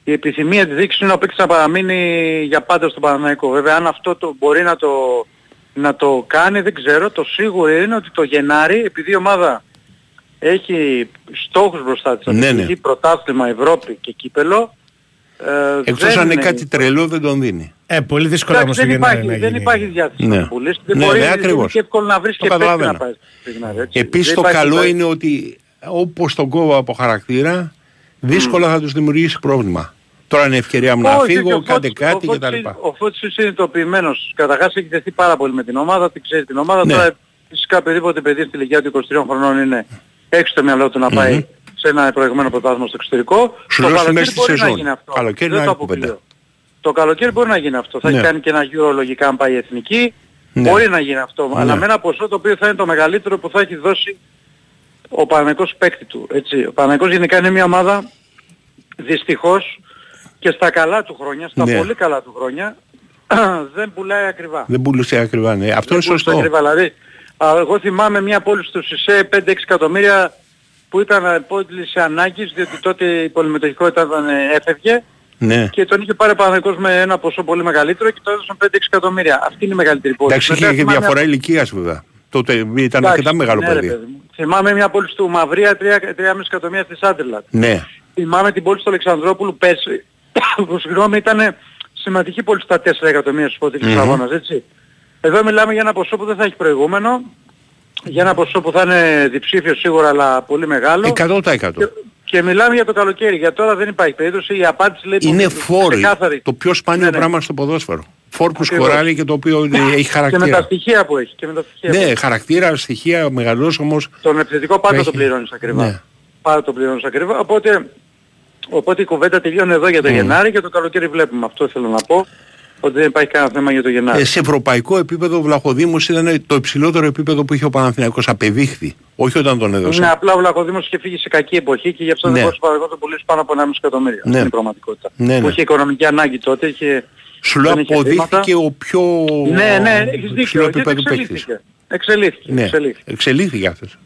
Η επιθυμία της δείξης είναι ο παίκτης να παραμείνει για πάντα στον Παναναϊκό. Βέβαια αν αυτό το μπορεί να το, να το κάνει δεν ξέρω. Το σίγουρο είναι ότι το Γενάρη επειδή η ομάδα έχει στόχους μπροστά της. Ναι, να ναι. πρωτάθλημα Ευρώπη και κύπελο. Ε, Εκτός δεν αν είναι κάτι τρελό δεν τον δίνει. Ε, πολύ δύσκολα όμως Εντάξει, το δεν Γενάρη υπάρχει, να δεν γίνει. υπάρχει διάθεση Ναι. να πουλήσει. Δεν Ναι, μπορεί ναι, δεν ακριβώς. είναι και εύκολο να βρεις Το και παίκτη να καταλαβαίνω. πάει στο Γενάρη, έτσι. Επίσης Δεν το υπάρχει καλό παίκτη. είναι ότι όπως τον κόβω από χαρακτήρα δύσκολα θα τους δημιουργήσει πρόβλημα. Τώρα είναι ευκαιρία μου να Όχι, και φύγω, ο κάντε Φώτης- κάτι ο Φώτης κτλ. είναι- Ο Φώτης είναι συνειδητοποιημένος. Καταρχάς έχει δεθεί πάρα πολύ με την ομάδα, την ξέρει την ομάδα. Ναι. Τώρα φυσικά οποιοδήποτε παιδί στη ηλικία του 23 χρονών είναι έξω το μυαλό του να πάει σε ένα προηγούμενο πρωτάθλημα στο εξωτερικό. Σου το λέω στη καλοκαίρι μέση της μπορεί να σεζόν. γίνει αυτό. Καλοκαίρι Δεν είναι το άλλη κουβέντα. αποκλείω. Το καλοκαίρι μπορεί να γίνει αυτό. Θα Ναι. έχει κάνει και ένα γύρο λογικά αν πάει η εθνική. Ναι. Μπορεί να γίνει αυτό. Αλλά Ναι. με ένα ποσό το οποίο θα είναι το μεγαλύτερο που θα έχει δώσει ο Παναγικός παίκτη του. Έτσι. Ο Παναγικός γενικά είναι μια ομάδα δυστυχώς και στα καλά του χρόνια, στα Ναι. πολύ καλά του χρόνια *clears throat* δεν πουλάει ακριβά. Δεν πουλούσε ακριβά. Ναι. Αυτό είναι Δεν πουλάει σωστό. ακριβά. Δηλαδή, α, εγώ θυμάμαι μια πώληση του ΣΥΣΕ 5-6 εκατομμύρια που ήταν ε, πώληση ανάγκης διότι τότε η πολυμετοχικότητα ήταν, ε, έφευγε Ναι. και τον είχε πάρει ο Παναγικός με ένα ποσό πολύ μεγαλύτερο και το έδωσαν 5-6 εκατομμύρια. Αυτή είναι η μεγαλύτερη πώληση. Εντάξει, είχε Μετά και θυμάμαι διαφορά ηλικίας βέβαια. Τότε ήταν Εντάξει, αρκετά μεγάλο ναι, ρε παιδί. παιδί μου. Θυμάμαι μια πώληση του Μαυρία 3,5 εκατομμύρια στη Σάντερλαντ. Ναι. Θυμάμαι την πώληση του Αλεξανδρόπουλου πέρσι, που *coughs* συγγνώμη ήταν σημαντική πώληση στα 4 εκατομμύρια στους πόντες της Μμμ. αγώνας, έτσι. Εδώ μιλάμε για ένα ποσό που δεν θα έχει προηγούμενο, για ένα ποσό που θα είναι διψήφιο σίγουρα αλλά πολύ μεγάλο. 100%. Και, και μιλάμε για το καλοκαίρι. Για τώρα δεν υπάρχει περίπτωση. Η απάντηση λέει Είναι πολύ φόροι. ξεκάθαρη. Το πιο σπάνιο Ναι, ναι. πράγμα στο ποδόσφαιρο. Φόρ που Ακριβώς. σκοράρει και το οποίο έχει Και με τα χαρακτήρα. στοιχεία που έχει. Και με τα στοιχεία που Ναι, έχει. χαρακτήρα, στοιχεία, μεγαλόσωμος. Τον επιθετικό πάντα Έχει. το πληρώνεις ακριβά. Ναι. Πάντα το πληρώνεις ακριβά. Οπότε, οπότε η κουβέντα τελειώνει εδώ για το Μμ. Γενάρη και το καλοκαίρι βλέπουμε. Αυτό θέλω να πω. Ότι δεν υπάρχει κανένα θέμα για το Γενάρη. Ε, σε ευρωπαϊκό επίπεδο ο Βλαχοδήμος ήταν το υψηλότερο επίπεδο που είχε ο Παναθηναϊκός. Απεδείχθη. Όχι όταν τον έδωσε. Ναι, απλά ο Βλαχοδήμος είχε φύγει σε κακή εποχή και γι' αυτό Ναι. δεν μπορούσε παραγωγό το πουλήσει πάνω από 1,5 εκατομμύριο. Ναι. Ναι. Είναι η πραγματικότητα. Ναι, ναι. Που είχε οικονομική ανάγκη τότε, είχε... Σου λέω δεν είχε αποδείχθηκε χρήματα. ο πιο Ναι, ναι, έχεις υψηλό δίκιο. Γιατί επίπεδο παίκτης. εξελίχθηκε. Εξελίχθηκε. Ναι, εξελίχθηκε. εξελίχθηκε αυτός.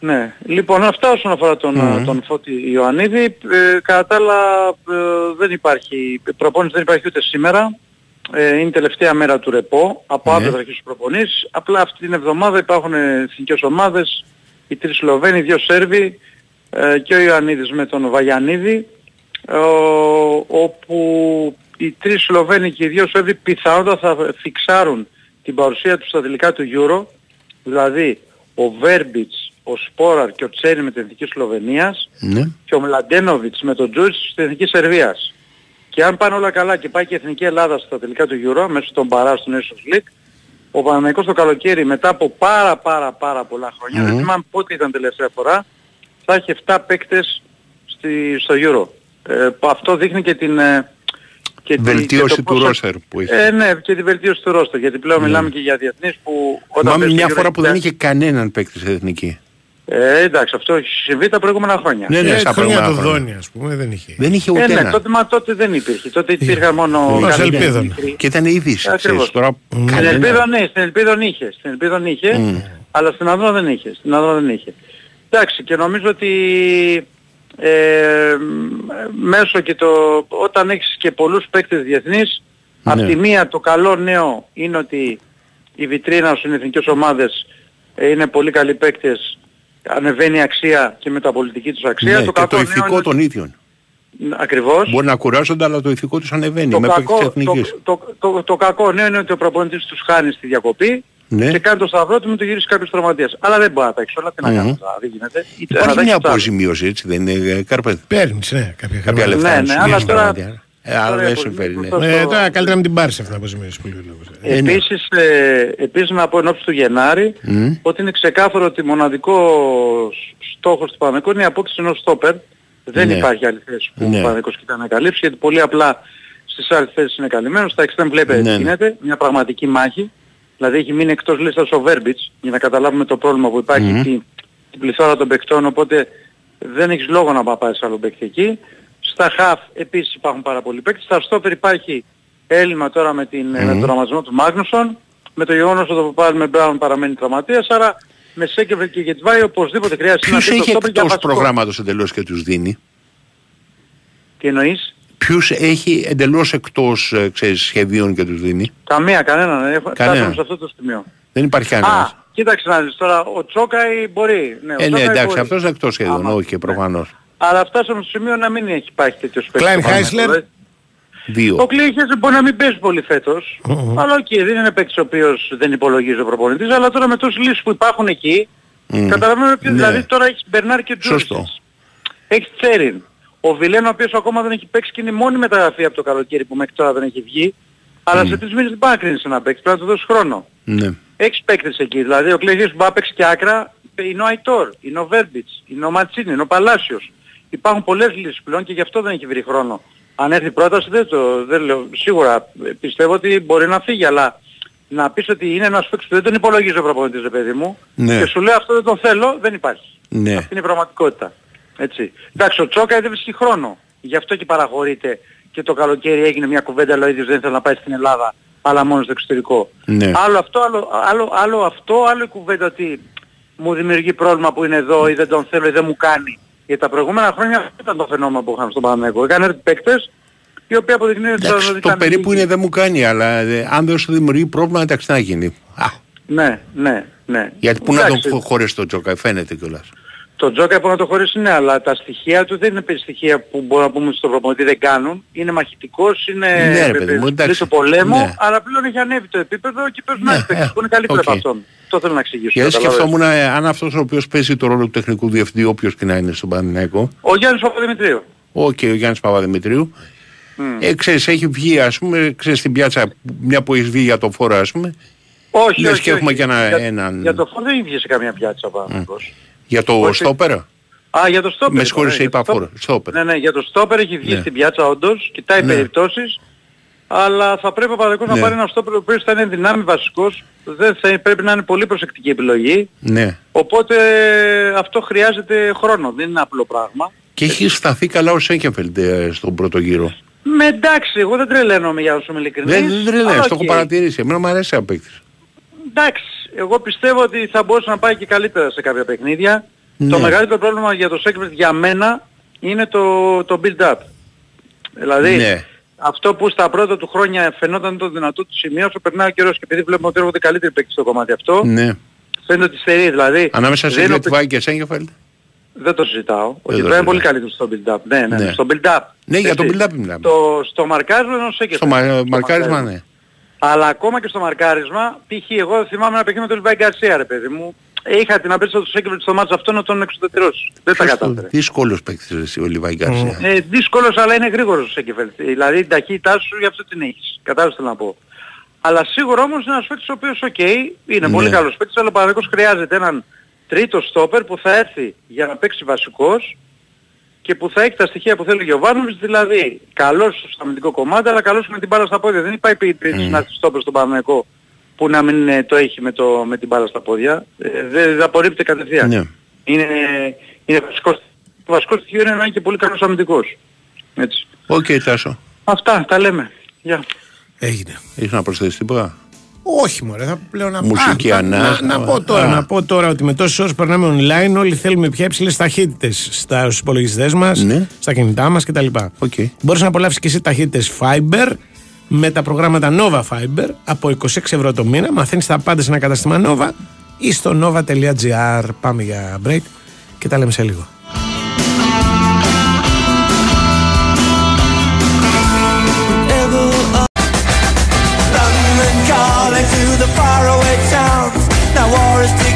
Ναι. Λοιπόν, αυτά όσον αφορά τον, Μμμ. τον Φώτη Ιωαννίδη. Ε, κατά τα άλλα ε, δεν υπάρχει, προπόνηση δεν υπάρχει ούτε σήμερα. Ε, είναι η τελευταία μέρα του ρεπό. Από Ναι. αύριο θα αρχίσουν προπονήσεις. Απλά αυτή την εβδομάδα υπάρχουν ε, εθνικές ομάδες. Οι τρεις Σλοβαίνοι, οι δύο Σέρβοι ε, και ο Ιωαννίδης με τον Βαγιανίδη. ε, όπου οι τρεις Σλοβαίνοι και οι δύο Σέρβοι πιθανότατα θα φιξάρουν την παρουσία τους στα τελικά του Euro. Δηλαδή ο Βέρμπιτς, ο Σπόραρ και ο Τσέρι με την Εθνική Σλοβενίας Ναι. και ο Μλαντένοβιτς με τον Τζούτς στην Εθνικής Σερβίας. Και αν πάνε όλα καλά και πάει και η Εθνική Ελλάδα στα τελικά του Euro μέσω των παράς του Nations League, ο Παναμαϊκός το καλοκαίρι μετά από πάρα πάρα πάρα πολλά χρόνια, Μμμ. δεν θυμάμαι πότε ήταν τελευταία φορά, θα έχει 7 παίκτες στη, στο Euro. Ε, που αυτό δείχνει και την... ε, και την- Βελτίωση και το του πόσο- ρόστερ που είχε. Ε, ναι, και την βελτίωση του ρόστερ. Γιατί πλέον μιλάμε και για διεθνείς που όταν Θυμάμαι παίζουν μια Euro φορά που δεν έχει- είχε κανέναν παίκτη σε εθνική. Ε, εντάξει, αυτό έχει συμβεί τα προηγούμενα χρόνια. Ναι, ναι, Ε, στα χρόνια προηγούμενα του χρόνια. Δόνη, ας πούμε, δεν είχε. Δεν είχε Ε, ούτε ναι, ένα. τότε, μα τότε δεν υπήρχε. Τότε υπήρχαν μόνο... Ως κάποιοι ελπίδων. μικροί. Και ήταν είδηση. Ακριβώς. ξέρεις, Τώρα Στην κανένα. Ελπίδα ναι, στην Ελπίδα είχε. Στην Ελπίδα είχε, Μμ. αλλά στην Ανδρό δεν είχε. Στην Ανδρό δεν είχε. Εντάξει, και νομίζω ότι ε, μέσω και το, όταν έχεις και πολλούς παίκτες διεθνείς, Ναι. απ' τη μία το καλό νέο είναι ότι η βιτρίνα σου είναι εθνικές ομάδες, ε, είναι πολύ καλοί παίκτες ανεβαίνει η αξία και μεταπολιτική τους αξία. Ναι, το και κακό το νέο ηθικό είναι- των ίδιων. Ακριβώς. Μπορεί να κουράζονται, αλλά το ηθικό τους ανεβαίνει Το με κακό, παίκτες το, εθνικής. το, το, το κακό νέο είναι ότι ο προπονητής τους χάνει στη διακοπή Ναι. και κάνει το σταυρό του με το γυρίσει κάποιος τραυματίας. Αλλά δεν μπορεί να παίξει όλα, τι να Μμμ. κάνουμε τώρα, δεν γίνεται. Είτε ένα Υπάρχει παίξει μια το άλλο. αποζημίωση, έτσι, δεν είναι ε, Κάρπετ. Παίρνεις, ναι, κάποια Κάποια χρήματα. λεφτά. Ναι, να ναι, σου αλλά βγαίνουν τώρα- πραγματικά. Ε, αλλά τώρα δεν η συμφέρει, ναι. αποζημίωση Ε, το- τώρα καλύτερα να μην την πάρεις αυτή την αποζημίωση που λέει ο λόγος. Ε, ναι. Επίσης, ε, επίσης να πω εν ώψη του Γενάρη Μμ. ότι είναι ξεκάθαρο ότι μοναδικός στόχος του Παναγικού είναι η απόκτηση ενός στόπερ. Δεν Ναι. υπάρχει άλλη θέση που Ναι. ο Παναγικός κοιτάει να καλύψει γιατί πολύ απλά στις άλλες θέσεις είναι καλυμμένος. Στα εξτρέμ βλέπετε Ναι, τι ναι. γίνεται, μια πραγματική μάχη. Δηλαδή έχει μείνει εκτός λίστας ο Βέρμπιτς για να καταλάβουμε το πρόβλημα που υπάρχει Μμμ. την, την πληθώρα των παικτών οπότε δεν έχεις λόγο να πάει σε άλλο παίκτη εκεί. Στα χαφ επίσης υπάρχουν πάρα πολλοί παίκτες. Στα στόπερ υπάρχει έλλειμμα τώρα με, την, με τον τραυματισμό του Μάγνουσον. Με το γεγονός ότι ο Πάλμε Μπράουν παραμένει τραυματίας. Άρα με Σέκεβερ και Γετβάη οπωσδήποτε χρειάζεται Ποιος ένα τρίτο έχει στόπερ για εκτός βασικό. προγράμματος εντελώς και τους δίνει; Τι εννοείς; Ποιους έχει εντελώς εκτός ε, ξέρεις, σχεδίων και τους δίνει; Καμία, κανέναν. Έχω- Κανένα. Φτάσαμε σε αυτό το σημείο. Δεν υπάρχει Α, κανένας. κοίταξε να δεις τώρα. Ο Τσόκαη μπορεί. Ναι, ο Ε, ναι, Τσόκαη εντάξει, μπορεί. αυτός είναι εκτός σχεδίων, Άμα. όχι προφανώς. Αλλά φτάσαμε στο σημείο να μην έχει υπάρχει τέτοιος παίκτης. Κλάιν στο Χάισλερ. Παναθηναϊκό. Δύο. Ο Κλέιχες μπορεί να μην παίζει πολύ φέτος. Αλλά οκ, δεν είναι παίκτης ο οποίος δεν υπολογίζει ο προπονητής. Αλλά τώρα με τόσες λύσεις που υπάρχουν εκεί, Μμ. καταλαβαίνουμε ότι Ναι. δηλαδή τώρα έχεις Μπερνάρ και Τζούρις. Σωστό. Έχεις Τσέριν. Ο Βιλέν ο οποίος ακόμα δεν έχει παίξει και είναι η μόνη μεταγραφή από το καλοκαίρι που μέχρι τώρα δεν έχει βγει. Αλλά σε τρεις μήνες δεν πάει να κρίνεις ένα παίκτη, πρέπει να του δώσεις χρόνο. Ναι. Έχεις παίκτες εκεί, δηλαδή ο Κλέγιος που πάει να παίξει και άκρα, είναι ο Αϊτόρ, είναι ο Βέρμπιτς, είναι ο Ματσίνη, είναι ο Παλάσιος. Υπάρχουν πολλές λύσεις πλέον και γι' αυτό δεν έχει βρει χρόνο. Αν έρθει η πρόταση δεν το δεν λέω. Σίγουρα ε, πιστεύω ότι μπορεί να φύγει, αλλά να πεις ότι είναι ένας παίκτης που δεν τον υπολογίζει ο προπονητής, ρε παιδί μου, Ναι. και σου λέει αυτό δεν το θέλω, δεν υπάρχει. Ναι. Αυτή είναι η πραγματικότητα. Έτσι. Εντάξει, ο Τσόκα δεν βρίσκει χρόνο. Γι' αυτό και παραχωρείται και το καλοκαίρι έγινε μια κουβέντα, αλλά ο ίδιος δεν ήθελε να πάει στην Ελλάδα, αλλά μόνο στο εξωτερικό. Ναι. Άλλο αυτό, άλλο, άλλο, άλλο αυτό, άλλο η κουβέντα ότι μου δημιουργεί πρόβλημα που είναι εδώ ή δεν τον θέλω ή δεν μου κάνει. Γιατί τα προηγούμενα χρόνια αυτό ήταν το φαινόμενο που είχαμε στον Παναγενικό. Έκανε έρθει παίκτες οι οποίοι αποδεικνύονται Εντάξει, ότι το ήταν περίπου εκεί. είναι δεν μου κάνει, αλλά ε, αν δεν σου δημιουργεί πρόβλημα, εντάξει, τι να γίνει. Α, Ναι, ναι, ναι. γιατί πού να Εντάξει, τον χωρίσει το Τζόκα, φαίνεται κιόλας. Το Τζόκα που να το χωρίσει ναι, αλλά τα στοιχεία του δεν είναι στοιχεία που μπορούμε να πούμε στον προπονητή δεν κάνουν. Είναι μαχητικός, είναι Ναι, ρε παιδί μου, εντάξει. του πολέμου, Ναι. αλλά πλέον έχει ανέβει το επίπεδο και παίζουν Ναι, άλλοι παίκτες ε, που είναι καλύτεροι οκ. από αυτόν. Το θέλω να εξηγήσω. Γιατί καταλαβαίνεις. σκεφτόμουν ε, αν αυτός ο οποίος παίζει το ρόλο του τεχνικού διευθυντή, όποιος και να είναι στον Παναθηναϊκό, Ο Γιάννης Παπαδημητρίου. Οκ, ο Γιάννης Παπαδημητρίου. Μμ. Ε, ξέρεις, έχει βγει, ας πούμε, ξέρεις, στην πιάτσα, μια που έχεις βγει για το φόρο, ας πούμε, Όχι, Λες όχι, και έχουμε όχι. και ένα- για, έναν- Για το φόρ δεν βγήκε σε καμία πιάτσα ο Παναθηναϊκός. Για το Όχι. στόπερ; Α, για το στόπερ. Με συγχωρείς, ναι, για είπα το φόρ, στόπερ. Ναι, ναι, για το στόπερ έχει βγει Ναι. στην πιάτσα όντως, κοιτάει Ναι. περιπτώσεις, αλλά θα πρέπει ο Παναθηναϊκός Ναι. να πάρει ένα στόπερ ο οποίος θα είναι δυνάμει βασικός, δεν θα, πρέπει να είναι πολύ προσεκτική επιλογή, Ναι. οπότε αυτό χρειάζεται χρόνο, δεν είναι απλό πράγμα. Και έχει σταθεί καλά ο Σένκεφελντ ε, στον πρώτο γύρο. Με εντάξει, εγώ δεν τρελαίνομαι για να σου είμαι ειλικρινής. Δεν, δεν τρελαίνεις, αλλά το έχω οκ. παρατηρήσει. Εμένα μου αρέσει σαν παίκτης. Εντάξει, εγώ πιστεύω ότι θα μπορούσε να πάει και καλύτερα σε κάποια παιχνίδια. Ναι. Το μεγαλύτερο πρόβλημα για το Σέκβερτ για μένα είναι το, το build-up. Δηλαδή, Ναι. αυτό που στα πρώτα του χρόνια φαινόταν το δυνατό του σημείο, όσο περνάει ο καιρός και επειδή βλέπουμε ότι έρχονται καλύτεροι παίκτες στο κομμάτι αυτό, Ναι. φαίνεται ότι στερεί. Δηλαδή, Ανάμεσα σε δεν, είναι ο Γετβάη και Σέκεφελντ. δεν το συζητάω. Ο το Γετβάη είναι πολύ συζητάω. καλύτερος στο build-up. Ναι, ναι, Ναι. στο build-up. Ναι, για το Έτσι. build-up μιλάμε. Το, στο μαρκάρισμα είναι ο Σέκεφελτ. Στο μα- Στο μαρκάρισμα, ναι. Αλλά ακόμα και στο μαρκάρισμα, π.χ. εγώ θυμάμαι ένα παιχνίδι με τον Λιβάη Γκαρσία, ρε παιδί μου. Είχα την απαίτηση του Σένκεφελντ στο ματς αυτό να τον εξουδετερώσει. Δεν τα κατάφερε. Δύσκολος παίκτης ρε, εσύ, ο Λιβάι Γκαρσία. Ε, δύσκολος αλλά είναι γρήγορος ο Σένκεφελντ. Δηλαδή την ταχύτητά σου γι' αυτό την έχεις. Κατάλαβες τι θέλω να πω. Αλλά σίγουρα όμως είναι ένας παίκτης ο οποίος οκ, είναι πολύ Ναι. καλός παίκτης, αλλά ο Παναθηναϊκός χρειάζεται έναν τρίτο στόπερ που θα έρθει για να παίξει βασικός και που θα έχει τα στοιχεία που θέλει ο Γιοβάνοβιτς, δηλαδή καλός στο αμυντικό κομμάτι, αλλά καλός με την μπάλα στα πόδια. Δεν υπάρχει περίπτωση να έρθει στόπερ στον Παναθηναϊκό που να μην ε, το έχει με, το, με την μπάλα στα πόδια. Ε, δεν δεν απορρίπτεται κατευθείαν. Ναι. Είναι, είναι βασικός, το βασικός στοιχείο είναι να είναι και πολύ καλός αμυντικός. Έτσι. Οκ, Τάσο. Αυτά τα λέμε. Γεια. Έγινε. Έχεις να προσθέσεις τίποτα; Όχι μωρέ, θα πλέον να Μουσική Α, να, ανά- να, να πω τώρα, Α. να πω τώρα ότι με τόσες ώρες περνάμε online όλοι θέλουμε πιο υψηλές ταχύτητες στα στους υπολογιστές μας, Ναι. στα κινητά μας κτλ. Οκ. Μπορείς να απολαύσεις και εσύ ταχύτητες Fiber με τα προγράμματα Nova Fiber από 26 ευρώ το μήνα. Μαθαίνεις τα πάντα σε ένα κατάστημα Nova ή στο nova.gr. Πάμε για break. και τα λέμε σε λίγο.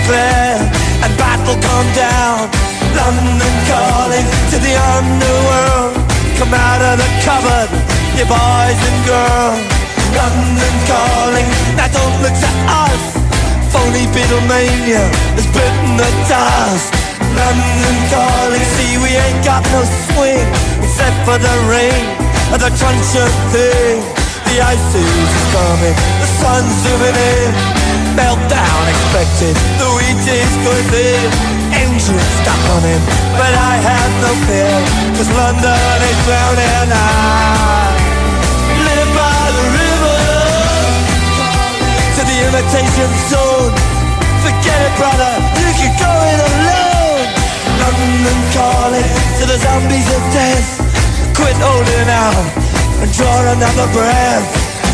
War and battle come down. London calling to the underworld. Come out of the cupboard, you boys and girls. London calling, now don't look to us. Phony Beatlemania has bitten the dust. London calling, see we ain't got no swing except for the rain and the crunch of thing. The ice is coming, the sun's zooming in. Meltdown expected, the is going thin. Engines stuck on him, but I have no fear, cause London is drowning. I live by the river to the imitation zone. Forget it, brother, you can go it alone. London calling to the zombies of death. Quit holding out and draw another breath.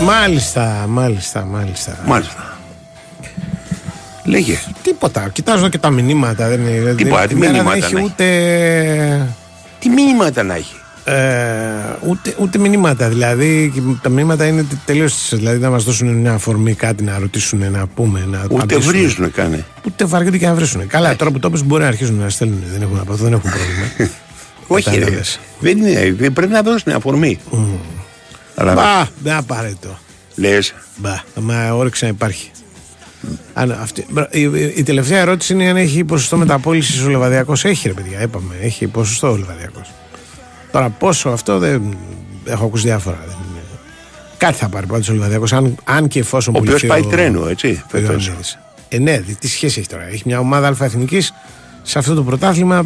Μάλιστα, μάλιστα, μάλιστα. Μάλιστα. Λέγε. Τίποτα. Κοιτάζω και τα μηνύματα. Δεν είναι, Τίποτα, δεν- τι η μέρα μηνύματα δεν έχει να έχει; ούτε, Τι μήνυματα να έχει; ε, ούτε, ούτε μηνύματα. Δηλαδή και τα μηνύματα είναι τελείω. Δηλαδή να μας δώσουν μια αφορμή, κάτι να ρωτήσουν, να πούμε. Να Ούτε απαντήσουν. βρίζουν κάνε. Ούτε βαριούνται και να βρίσουν. Καλά, τώρα που το πες μπορεί να αρχίσουν να στέλνουν. Δεν έχουν, από αυτό δεν έχουν πρόβλημα. *laughs* Όχι, ρε. Κατάλαβες. Δεν είναι, δεν πρέπει να δώσουν αφορμή. Αλλά Μπα, δεν είναι απαραίτητο. λες, Μπα, μα όρεξη να υπάρχει. Αν, αυτή, μπρα, η, η- η τελευταία ερώτηση είναι αν έχει ποσοστό μεταπόλησης ο Λεβαδιακός. Έχει ρε παιδιά, είπαμε. Έχει ποσοστό ο Λεβαδιακός. Τώρα πόσο αυτό δεν. Έχω ακούσει διάφορα. Δεν είναι. Κάτι θα πάρει πάντως ο Λεβαδιακός. Αν, αν και εφόσον. ο οποίος πουληθεί πάει ο- τρένο, έτσι. ο φέτος. Ιωαννίδης. Ε, ναι, δι- τι σχέση έχει τώρα. Έχει μια ομάδα αλφα-εθνική σε αυτό το πρωτάθλημα.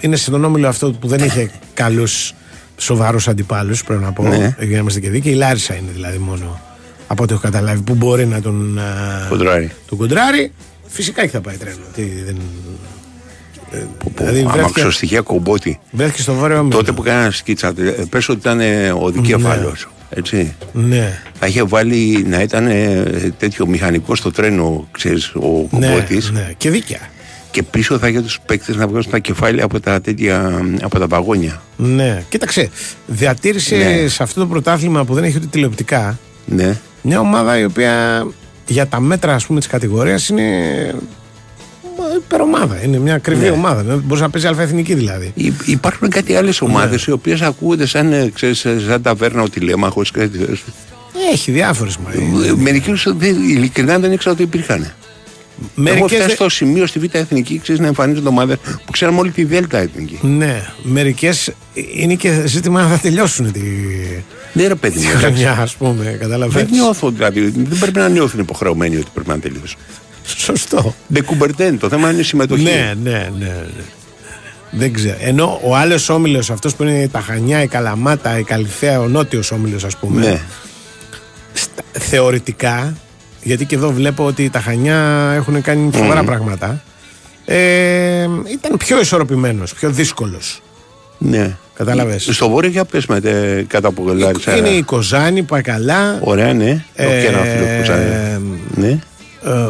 Είναι στον όμιλο αυτό που δεν είχε καλούς σοβαρούς αντιπάλους, πρέπει να πω. Ναι. Για να είμαστε και δίκαιοι. Η Λάρισα είναι δηλαδή μόνο από ό,τι έχω καταλάβει που μπορεί να τον. α, Κοντράρει. τον κοντράρει. Φυσικά και θα πάει τρένο. Τι, δεν... ε, δηλαδή Άμα βρέθηκε, ξοστοιχεία κομπότη. βρέθηκε στο βόρειο όμιλο. Τότε που κάνανε σκίτσα, ε, πες ότι ήταν ε, ο δικέφαλος. Έτσι. Ναι, Θα είχε βάλει να ήταν ε, τέτοιο μηχανικό στο τρένο, ξέρεις, ο ναι, κομπότης ναι, και δίκαια. Και πίσω θα είχε τους παίκτες να βγάζουν τα κεφάλια από τα τέτοια, από τα παγόνια. Ναι, κοίταξε. Διατήρησε Ναι. σε αυτό το πρωτάθλημα που δεν έχει ούτε τηλεοπτικά Ναι. Μια ομάδα η οποία για τα μέτρα ας πούμε της κατηγορίας είναι μα, υπερομάδα. Είναι μια ακριβή Ναι. ομάδα. Δεν Μπορείς να παίζεις αλφαεθνική δηλαδή. Υ- Υπάρχουν κάτι άλλες ομάδες οι οποίες ακούγονται σαν, ε, ξέρεις, ε, σαν ταβέρνα ο τηλέμαχος. κάτι τέτοιο. Έχει διάφορες μα. Ε, Μερικοί τους δεν- ειλικρινά δεν ήξερα ότι υπήρχαν. Έχω Μερικές φτάσει δε- στο σημείο στη Β' Εθνική ξέρεις, να εμφανίζονται ομάδες που ξέραμε όλη τη Δέλτα Εθνική. Ναι, μερικές είναι και ζήτημα να θα τελειώσουν τη, Ναι, ρε παιδί τη μου. εντάξει. χρονιά, ας πούμε. Δεν Καταλαβαίνεις. νιώθω δηλαδή. Δεν πρέπει να νιώθουν υποχρεωμένοι ότι πρέπει να τελειώσουν. Σωστό. Δεν κουμπερτέν. Το θέμα είναι η συμμετοχή. Ναι, ναι, ναι. ναι. Δεν ξέρω. Ενώ ο άλλος όμιλος, αυτός που είναι τα Χανιά, η Καλαμάτα, η Καλυθέα, ο νότιος όμιλος, ας πούμε. Ναι. στα- θεωρητικά, γιατί και εδώ βλέπω ότι τα Χανιά έχουν κάνει φοβερά πράγματα, ε, ήταν πιο ισορροπημένος, πιο δύσκολος. ναι. Κατάλαβες. Στο βόρειο για πες με τε, κατά από Λάρισα. Είναι η Κοζάνη, πάει καλά. Ωραία, ναι. Ε, Όχι ένα φίλο που σαν- Ναι. ε,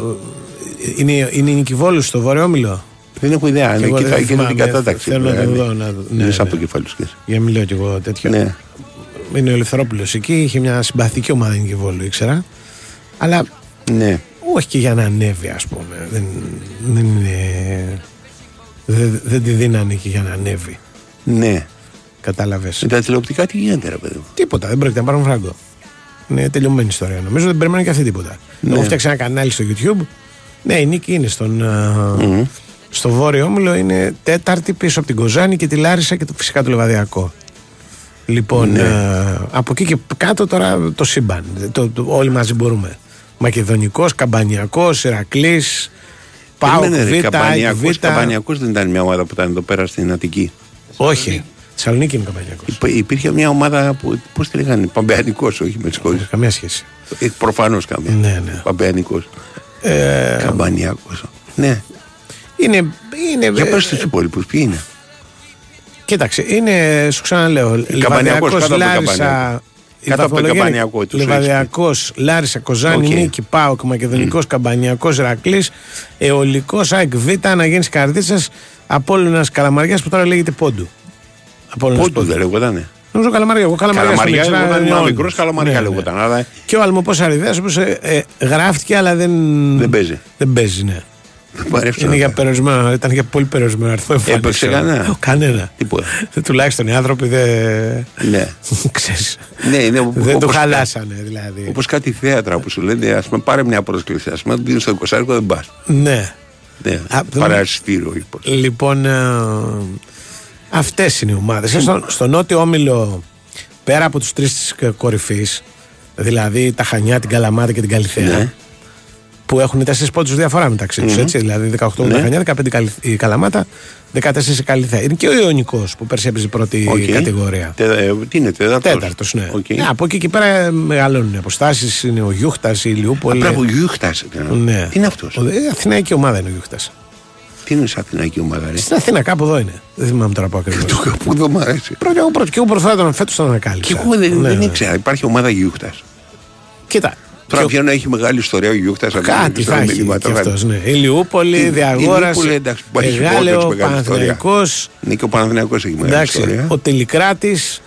είναι, είναι η Νικηβόλου στο Βόρειο Όμιλο; Δεν έχω ιδέα. Και Είναι εγώ εκεί δεν θα γίνει θυμάμαι, την κατάταξη. θέλω να το δηλαδή. δω, να δω. Ναι, Είναι σαν ναι. το κεφάλι σου. Για να μην λέω κι εγώ τέτοιο. Ναι. Είναι ο Ελευθερόπουλος εκεί, είχε μια συμπαθική ομάδα η Νικηβόλου, ήξερα. Αλλά Ναι. όχι και για να ανέβει, ας πούμε. Δεν, δεν είναι. Δεν, δεν τη δίνανε και για να ανέβει. Ναι. Κατάλαβες. Με τα τηλεοπτικά τι γίνεται, ρε παιδί μου; Τίποτα, δεν πρόκειται να πάρουν φράγκο. Είναι τελειωμένη ιστορία. Νομίζω δεν περιμένουν και αυτή τίποτα. Ναι. Έχω φτιάξει ένα κανάλι στο YouTube. Ναι, η νίκη είναι στον. α, Στο βόρειο όμιλο είναι τέταρτη πίσω από την Κοζάνη και τη Λάρισα και το, φυσικά το Λεβαδιακό. Λοιπόν, Ναι. α, από εκεί και κάτω τώρα το σύμπαν. Το, το- όλοι μαζί μπορούμε. Μακεδονικός, Καμπανιακός, Ηρακλής, Πάοκ, Περίμενε, ρε, Β, Καμπανιακός, Β. Καμπανιακός δεν ήταν μια ομάδα που ήταν εδώ πέρα στην Αττική. Όχι. Θεσσαλονίκη είναι καμπανιακός. Υπ- υπήρχε μια ομάδα που. Πώς τη λέγανε, Παμπεανικός, όχι με συγχωρείς. Καμία σχέση. Ε, Προφανώς καμία. Ναι, ναι. Παμπεανικός. Ε, Καμπανιακός. Ναι. είναι. είναι Για ε, πες τους υπόλοιπους, ποιοι είναι; Κοίταξε, είναι, σου ξαναλέω, Καμπανιακός, Λιβαδιακός, κάτω από τον Λάρισα, Καμπανιακό. η Κάτω από τον βαθμολογία είναι Καμπανιακό τους Λιβαδιακός, Λάρισα, Κοζάνη, Οκ. Νίκη, Πάοκ, Μακεδονικός, Καμπανιακός, Ρακλής, Εολικός, ΑΕΚ Β, Αναγέννης Καρδίτσας, Απόλλωνας Καλαμαριάς που τώρα λέγεται Πόντου. Απόλλωνας Πόντου δεν λεγότανε. Νομίζω Καλαμαριά, εγώ Καλαμαριά. Καλαμαριά στον λεγόταν, Εξά- ο ναι, μικρός Καλαμαριά ναι, ναι. λεγόταν. Αλλά Και ο Αλμοπός Αριδέας όπως ε, ε, γράφτηκε αλλά δεν... δεν παίζει. Δεν παίζει, ναι. Δεν μου αρέσει Είναι να για πάει. περιορισμένο, ήταν για πολύ περιορισμένο αριθμό Έπαιξε εμφανίσεων. κανένα; Ε, Κανένα. Τίποτα. Ε, Τουλάχιστον οι άνθρωποι δεν. Ναι. *laughs* Ξέρεις. Ναι, είναι Δεν το όπως- χαλάσανε δηλαδή. Όπως κάτι θέατρα που σου λένε, ας πούμε, πάρε μια πρόσκληση. Α πούμε, δίνεις στο 20 δεν πας. Ναι. Ναι, Α, δεν- παρασυστήριο, λοιπόν. Λοιπόν, ε, αυτές είναι οι ομάδες. Ε, Στο, στο νότιο όμιλο, πέρα από τους τρεις της κορυφής, δηλαδή τα Χανιά, την Καλαμάτα και την Καλλιθέα, Ναι. Που έχουν τέσσερις πόντους διαφορά μεταξύ τους, Μμμ. έτσι, δηλαδή 18 Ναι. τα Χανιά, 15 η Καλλι- η Καλαμάτα, 14 η Καλλιθέα. Είναι και ο Ιωνικός που πέρσι έπαιζε πρώτη Οκ. κατηγορία. Τε- ε, τι είναι, τέταρτο. Τέταρτος, ναι. Ναι, από εκεί και πέρα ε, μεγαλώνουν οι αποστάσεις, είναι ο Γιούχτας, η Ηλιούπολη. Μπράβο, Γιούχτας. Ναι. Τι είναι αυτός; Ε, Αθηναϊκή ομάδα είναι ο Γιούχτας. Τι είναι σαν Αθηναϊκή ομάδα, ρε; Στην Αθήνα κάπου εδώ είναι. Δεν θυμάμαι τώρα που *laughs* ακριβώς. Που δεν μου αρέσει. Πρώτα εγώ πρώτο και εγώ προσπαθώ τον φέτος τον ανακάλυψα. Και εγώ δεν, Ναι, δεν ναι. ήξερα. Υπάρχει ομάδα Γιούχτας. Κοίτα. Τώρα και ο- πια να έχει μεγάλη ιστορία ο Γιούχτας. Κάτι θα έχει και αυτός, ναι. Ηλιούπολη, Η- Διαγόρας, Ηλιούπολη, εντάξει, που έχει Εγάλεο, Βόρτεξ, μεγάλη ιστορία. Παναθηναϊκός, Ναι, και ο Παναθηναϊκός έχει μεγάλη εντάξει, ιστορία. ο Τελικράτης,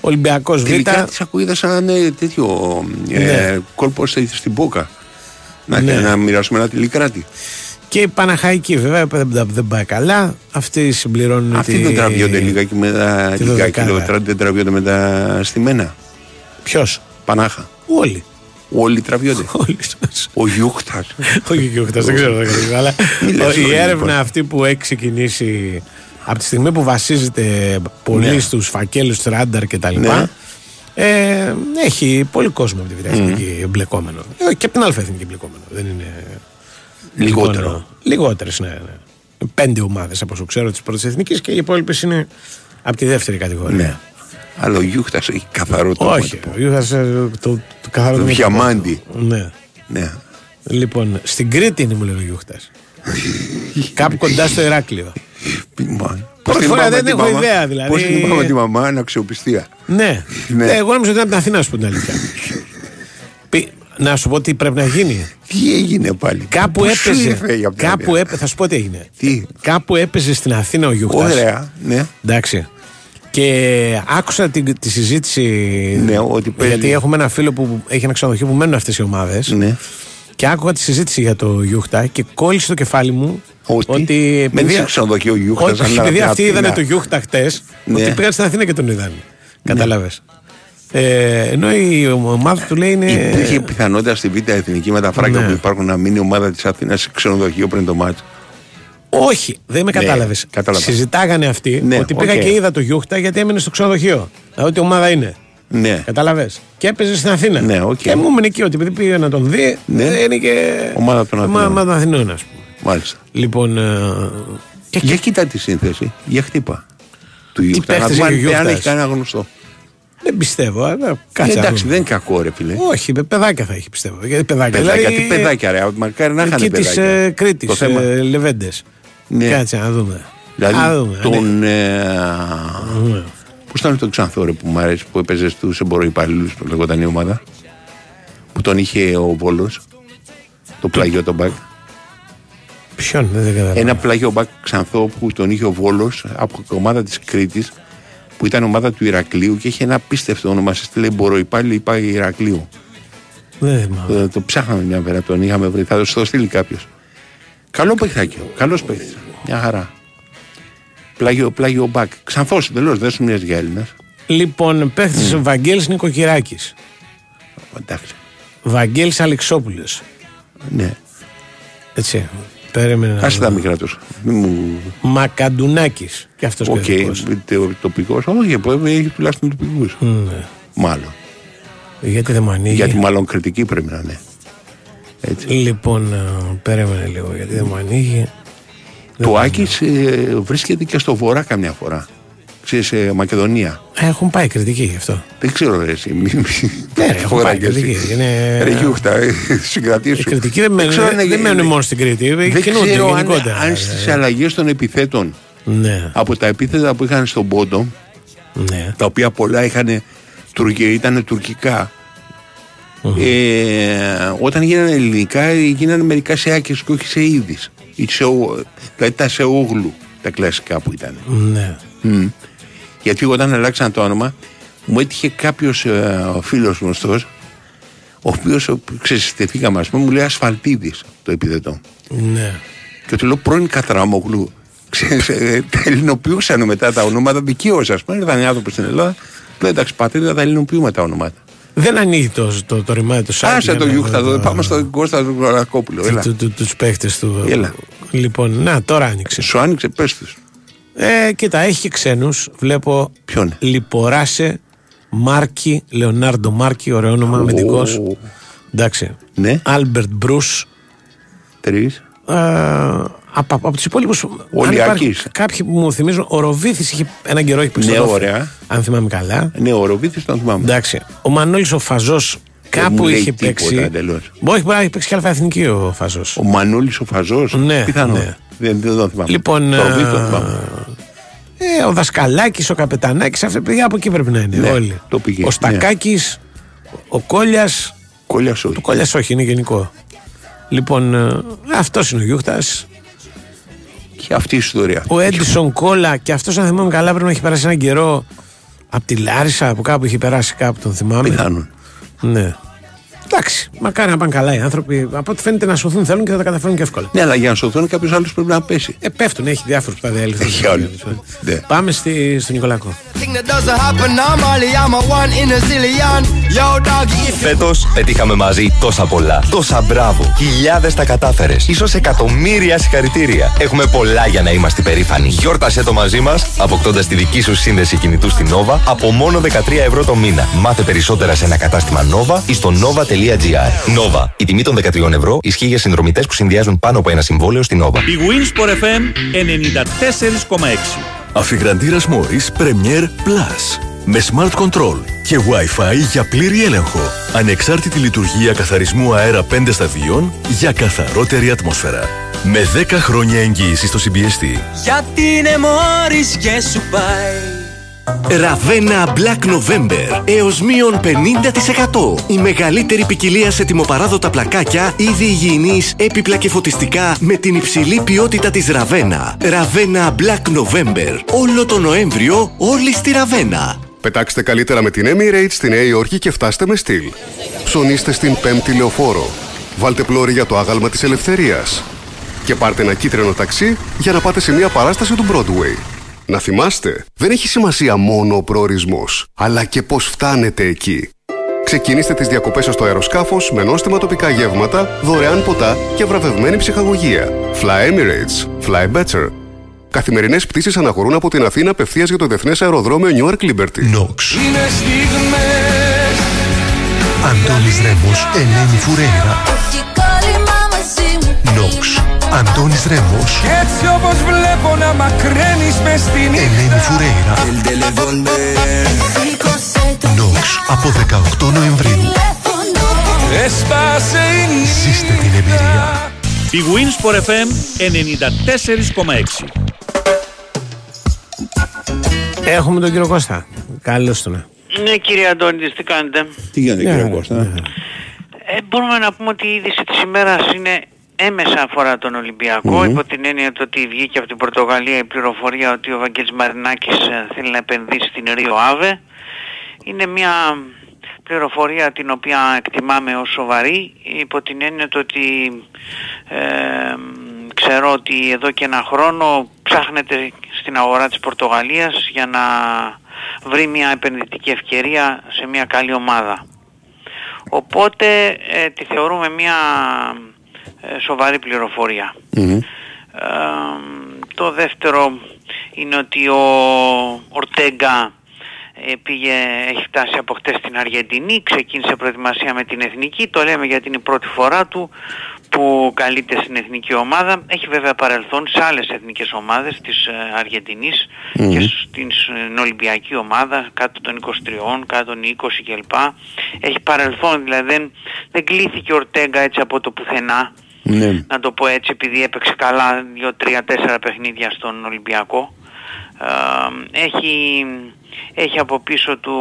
Ολυμπιακός Β. Τελικά τη ακούγεται σαν ε, τέτοιο ε, Ναι. κόλπος στη- στην Πόκα. Να, Ναι. να μοιράσουμε ένα τηλικράτη. Και η Παναχαϊκή βέβαια δεν, δεν πάει καλά. Αυτοί συμπληρώνουν Αυτοί τη... δεν τραβιόνται λιγάκι με τα τη λιγάκι, δωδεκάδα. λέω, τρα- δεν τραβιόνται με τα στημένα. Ποιος; Πανάχα. Όλοι. Όλοι τραβιόνται. *laughs* Όλοι. Ο Γιούχτας. Όχι και όχι, δεν ξέρω. δεν ξέρω, Αλλά *laughs* Μη λες η όλοι, έρευνα λοιπόν. αυτή που έχει ξεκινήσει από τη στιγμή που βασίζεται πολύ Ναι. στους φακέλους ράνταρ και τα Ναι. λοιπά ε, έχει πολύ κόσμο από τη Β' Εθνική εμπλεκόμενο. Ε, και από την Α' Εθνική εμπλεκόμενο. Δεν είναι... Λιγότερο. Λοιπόν, λιγότερες, ναι, ναι. Πέντε ομάδες από όσο ξέρω της πρώτης εθνικής και οι υπόλοιπες είναι από τη δεύτερη κατηγορία. Ναι. Αλλά ο Γιούχτα έχει καθαρό το Όχι, ο Ιούχας, ε, το, το, το καθαρό Το του διαμάντι. Ναι. Ναι. Λοιπόν, στην Κρήτη είναι μου λέει ο Γιούχτας. Κάπου κοντά στο Ηράκλειο. Μα, Πρώτη την φορά πάμε δεν τη έχω μαμά- ιδέα, δηλαδή. Πώς την πάμε τη μαμά, είναι αξιοπιστία. Ναι. Ναι. Ε, Εγώ νόμιζα ότι είναι από την Αθήνα, να σου πω την αλήθεια. *laughs* Πι- Να σου πω τι πρέπει να γίνει. Τι έγινε πάλι; Κάπου Πού σου έπαιζε. ήρθε η απ' την Κάπου Αθήνα; έπαιζε. Θα σου πω τι έγινε. Τι; Κάπου έπαιζε στην Αθήνα ο Γιούχτας. Ωραία, ναι. Εντάξει. Και άκουσα τη, τη συζήτηση. Ναι, ότι παίζει. Γιατί έχουμε ένα φίλο που έχει ένα ξενοδοχείο που μένουν αυτές οι ομάδες. Ναι. Και άκουγα τη συζήτηση για το Γιούχτα και κόλλησε το κεφάλι μου Ότι, επειδή- δεν σε ξενοδοχείο Γιούχτας. Όχι, επειδή αυτοί είδανε το Γιούχτα χτες, Ναι. ότι πήγαν στην Αθήνα και τον είδαν. Κατάλαβες. Ε, ενώ η ομάδα του λέει είναι. Υπήρχε πιθανότητα στη Β' Εθνική με τα φράγκα Ναι. που υπάρχουν να μείνει η ομάδα της Αθήνας σε ξενοδοχείο πριν το μάτσο. Όχι, δεν με Ναι, κατάλαβες. κατάλαβα. Συζητάγανε αυτοί Ναι, ότι πήγα οκ. και είδα το Γιούχτα γιατί έμεινε στο ξενοδοχείο. Δηλαδή ότι ομάδα είναι. Ναι. Κατάλαβες. Και έπαιζε στην Αθήνα. Ναι, οκ. Και μου έμεινε εκεί ότι επειδή πήγε να τον δει, Ναι. ε, είναι και. Ομάδα των Αθηνών. Ομάδα των Αθηνών, ας πούμε. Μάλιστα. Λοιπόν. ε, και, Για κοίτα τη σύνθεση. Για χτύπα. Του Γιούχτα. Να παίχτες δούμε έχει ο αν- αν Γιούχτας; έχει κανένα γνωστό. δεν πιστεύω. ε, Ε, Κάτσε. να εντάξει, δούμε. δεν είναι κακό, ρε φίλε. Όχι, με παιδάκια θα έχει πιστεύω. Γιατί παιδάκια. Παιδάκια, δηλαδή, τι παιδάκια, ρε. Μακάρι να είχαν Εκεί της παιδάκια. ε, Κρήτης, Το θέμα. ε, Λεβέντες. Ναι. Κάτσε να δούμε. Δηλαδή Να δούμε, ναι. τον. Ε, Ναι. Πώς ήταν το Ξανθό ρε, που μου αρέσει που έπαιζε στους εμποροϊπαλλήλου που λεγόταν η ομάδα. Που τον είχε ο Βόλος. Το πλαγιό τον μπακ. Ποιον, δεν καταλαβαίνω. Ένα πλαγιό μπακ Ξανθό που τον είχε ο Βόλος από την ομάδα της Κρήτης που ήταν ομάδα του Ηρακλείου και είχε ένα απίστευτο όνομα. Σε στείλε εμποροϊπάλληλο είπα Ηρακλείου. Δεν θυμάμαι. Ε, το ψάχναμε μια μέρα, τον είχαμε βρει. Θα το στείλει κάποιος. Καλό παιχτάκι. Καλός παίχτη. Μια χαρά. Πλάγιο, πλάγιο μπακ. Ξανθός εντελώς, δεν σου μοιάζει για Έλληνα. Λοιπόν, παίχτης ο Βαγγέλης Νοικοκυράκη. Εντάξει. Βαγγέλης Αλεξόπουλος. Ναι. Έτσι. Περίμενε να Άσε δω. τα μικρά τους. Μου... Μακαντουνάκης. Και αυτός Οκ, τοπικός. Όχι, που έχει τουλάχιστον τοπικούς. Ναι. Μάλλον. Γιατί δεν μου ανοίγει; Γιατί μάλλον κριτική πρέπει να είναι. Λοιπόν, ε, περίμενε λίγο γιατί δεν μου ανοίγει. Το Άκης ε, βρίσκεται και στο βορρά καμιά φορά. Ξέρεις, σε Μακεδονία. Έχουν πάει κριτική γι' αυτό. Δεν ξέρω ρε εσύ. μη- μη- Ναι, ρε, έχουν φορά πάει κι εσύ. κριτική. Είναι... Ρε Γιούχτα, ε, συγκρατήσου. Η κριτική δεν μένουν, ξέρω αν είναι- δεν μένουν μόνο στην Κρήτη. Δεν κινούνται ξέρω αν, γενικότερα. αν στις αλλαγές των επιθέτων Ναι, από τα επίθετα που είχαν στον Πόντο, ναι. τα οποία πολλά είχαν ήταν τουρκικά, ε, όταν γίνανε ελληνικά γίνανε μερικά σε άκες και όχι σε είδης. Ή σε, ο- δηλαδή τα σε όγλου τα κλασικά που ήταν. ναι. Μμ. Γιατί όταν αλλάξαν το όνομα, μου έτυχε κάποιος ε, φίλος γνωστός, ο οποίος ξεστηθήκαμε, ας πούμε, μου λέει Ασφαλτίδης το επιδετό. ναι. Και του λέω πρώην Κατράμογλου. Ξέρεις, ε, τα ελληνοποιούσαν μετά τα ονόματα δικαίω, ας πούμε. Ήταν άνθρωποι στην Ελλάδα. Του λέω εντάξει, πατρίδα, τα ελληνοποιούμε τα ονόματα. Δεν ανοίγει το, το, το ρημάδι του site. Άσε για το να- Γιούχτα, το- πάμε στον Κώστα του Γρακόπουλο. Έλα. του, του, τους παίχτες του. Έλα. Λοιπόν, να, τώρα άνοιξε. Σου άνοιξε, πες τους. Ε, κοίτα, έχει και ξένους. Βλέπω Ποιον; Λιποράσε Μάρκι, Λεωνάρντο Μάρκι, ωραίο όνομα, αμυντικός. Εντάξει. Ναι. Άλμπερτ Μπρούς. Τρει. Ε, από, από τους υπόλοιπους. Ολυακής. Κάποιοι που μου θυμίζουν, ο Ροβίθη είχε έναν καιρό έχει παίξει Ναι, στο Δόφι, ωραία. Αν θυμάμαι καλά. Ναι, ο Ροβίθη τον θυμάμαι. Εντάξει. Ο Μανώλης ο Φαζός μου κάπου λέει είχε τίποτα παίξει. εντελώς. Μπορεί να έχει παίξει και αλφα εθνική ο Φαζός. Ο Μανούλη ο Φαζός. Ναι, Πιθανό. ναι. Δεν, δεν τον θυμάμαι. Λοιπόν, Το ε, Ροβίθη τον θυμάμαι. Ε, ο Δασκαλάκης, ο Καπετανάκης, αυτά παιδιά από εκεί πρέπει να είναι. Ναι, όλοι. το πήγε, Ο Στακάκης, ο Κόλιας. Κόλιας όχι. Το Κόλιας όχι, είναι γενικό. Λοιπόν, αυτός είναι ο Γιούχτας. Και αυτή η ιστορία. Ο Έντισον Κόλα και αυτός, αν θυμάμαι καλά, πρέπει να έχει περάσει έναν καιρό από τη Λάρισα, από κάπου είχε περάσει κάπου, τον θυμάμαι. Πιθανόν. Ναι. Εντάξει, μακάρι να πάνε καλά οι άνθρωποι. Από ό,τι φαίνεται να σωθούν θέλουν και θα τα καταφέρουν και εύκολα. Ναι, αλλά για να σωθούν κάποιος άλλος πρέπει να πέσει. Ε, πέφτουν, έχει διάφορους που θα διέλθουν. Έχει άλλους. Ναι. Πάμε στη, στον Νικολακό. Thing that doesn't happen normally, I'm a one in a zillion. Yo, doggy, if Φέτος πετύχαμε μαζί τόσα πολλά. Τόσα μπράβο. Χιλιάδες τα κατάφερες. σω εκατομμύρια συγχαρητήρια. Έχουμε πολλά για να είμαστε περήφανοι. Γιόρτασε το μαζί μας, αποκτώντας τη δική σου σύνδεση κινητού στην Nova από μόνο 13 ευρώ το μήνα. Μάθε περισσότερα σε ένα κατάστημα Nova ή στο nova.gr. Nova. Η τιμή των 13 ευρώ ισχύει για συνδρομητές που συνδυάζουν πάνω από ένα συμβόλαιο στην Nova. Η Winsport FM 94,6. Αφιγραντήρας Μόρις Premier Plus. Με Smart Control και Wi-Fi για πλήρη έλεγχο. Ανεξάρτητη λειτουργία καθαρισμού αέρα 5 σταδίων για καθαρότερη ατμόσφαιρα. Με 10 χρόνια εγγύηση στο συμπιεστή. γιατί είναι μόρις και σου πάει. Ραβένα Black November έως μείον 50%. Η μεγαλύτερη ποικιλία σε τιμοπαράδοτα πλακάκια, είδη υγιεινής, έπιπλα και φωτιστικά με την υψηλή ποιότητα της Ραβένα. Ραβένα Black November. Όλο το Νοέμβριο, όλοι στη Ραβένα. Πετάξτε καλύτερα με την Emirates στη Νέα Υόρκη και φτάστε με στυλ. Ψωνίστε στην πέμπτη λεωφόρο. Βάλτε πλώρη για το άγαλμα της ελευθερίας. Και πάρτε ένα κίτρινο ταξί για να πάτε σε μια παράσταση του Broadway. Να θυμάστε, δεν έχει σημασία μόνο ο προορισμός, αλλά και πώς φτάνετε εκεί. Ξεκινήστε τις διακοπές σας στο αεροσκάφος με νόστιμα τοπικά γεύματα, δωρεάν ποτά και βραβευμένη ψυχαγωγία. Fly Emirates. Fly better. Καθημερινές πτήσεις αναχωρούν από την Αθήνα απευθείας για το Διεθνές Αεροδρόμιο Newark Liberty. Nox. Είναι στιγμές Αντώνης Ρέμος, Ελένη Φουρέιρα. Nox. Αντώνης Ρέμος, Κι έτσι όπως βλέπω να μακραίνεις μες στη νύχτα Ελένη Φουρέιρα. Nox. Από 18 Νοεμβρίου. Έσπασε η νύχτα Ζήστε την εμπειρία. Η Winsport FM 94,6. Έχουμε τον κύριο Κώστα. Καλώς τον. Ναι κύριε Αντώνη, τι κάνετε; Τι γίνεται, Ναι, κύριε ναι, Κώστα; ναι. Ε, μπορούμε να πούμε ότι η είδηση της ημέρας είναι έμεσα αφορά τον ολυμπιακο υπό την έννοια του ότι βγήκε από την Πορτογαλία η πληροφορία ότι ο Βαγγέλης Μαρινάκης ε, θέλει να επενδύσει στην Ρίο Άβε. Είναι μια πληροφορία την οποία εκτιμάμε ως σοβαρή υπό την έννοια του ότι ε, ξέρω ότι εδώ και ένα χρόνο ψάχνεται στην αγορά της Πορτογαλίας για να βρει μια επενδυτική ευκαιρία σε μια καλή ομάδα. Οπότε ε, τη θεωρούμε μια ε, σοβαρή πληροφορία. Ε, το δεύτερο είναι ότι ο Ορτέγκα ε, πήγε, έχει φτάσει από χτες στην Αργεντινή, ξεκίνησε προετοιμασία με την Εθνική, το λέμε γιατί είναι η πρώτη φορά του που καλείται στην Εθνική Ομάδα. Έχει βέβαια παρελθόν σε άλλες εθνικές ομάδες της ε, Αργεντινής Μμμ. και στην ε, Ολυμπιακή Ομάδα κάτω των 23, κάτω των 20 κλπ. Έχει παρελθόν, δηλαδή δεν, δεν κλείθηκε ο Ορτέγκα έτσι από το πουθενά Ναι. να το πω έτσι επειδή έπαιξε καλά 2-3-4 παιχνίδια στον Ολυμπιακό Ε, έχει, έχει από πίσω του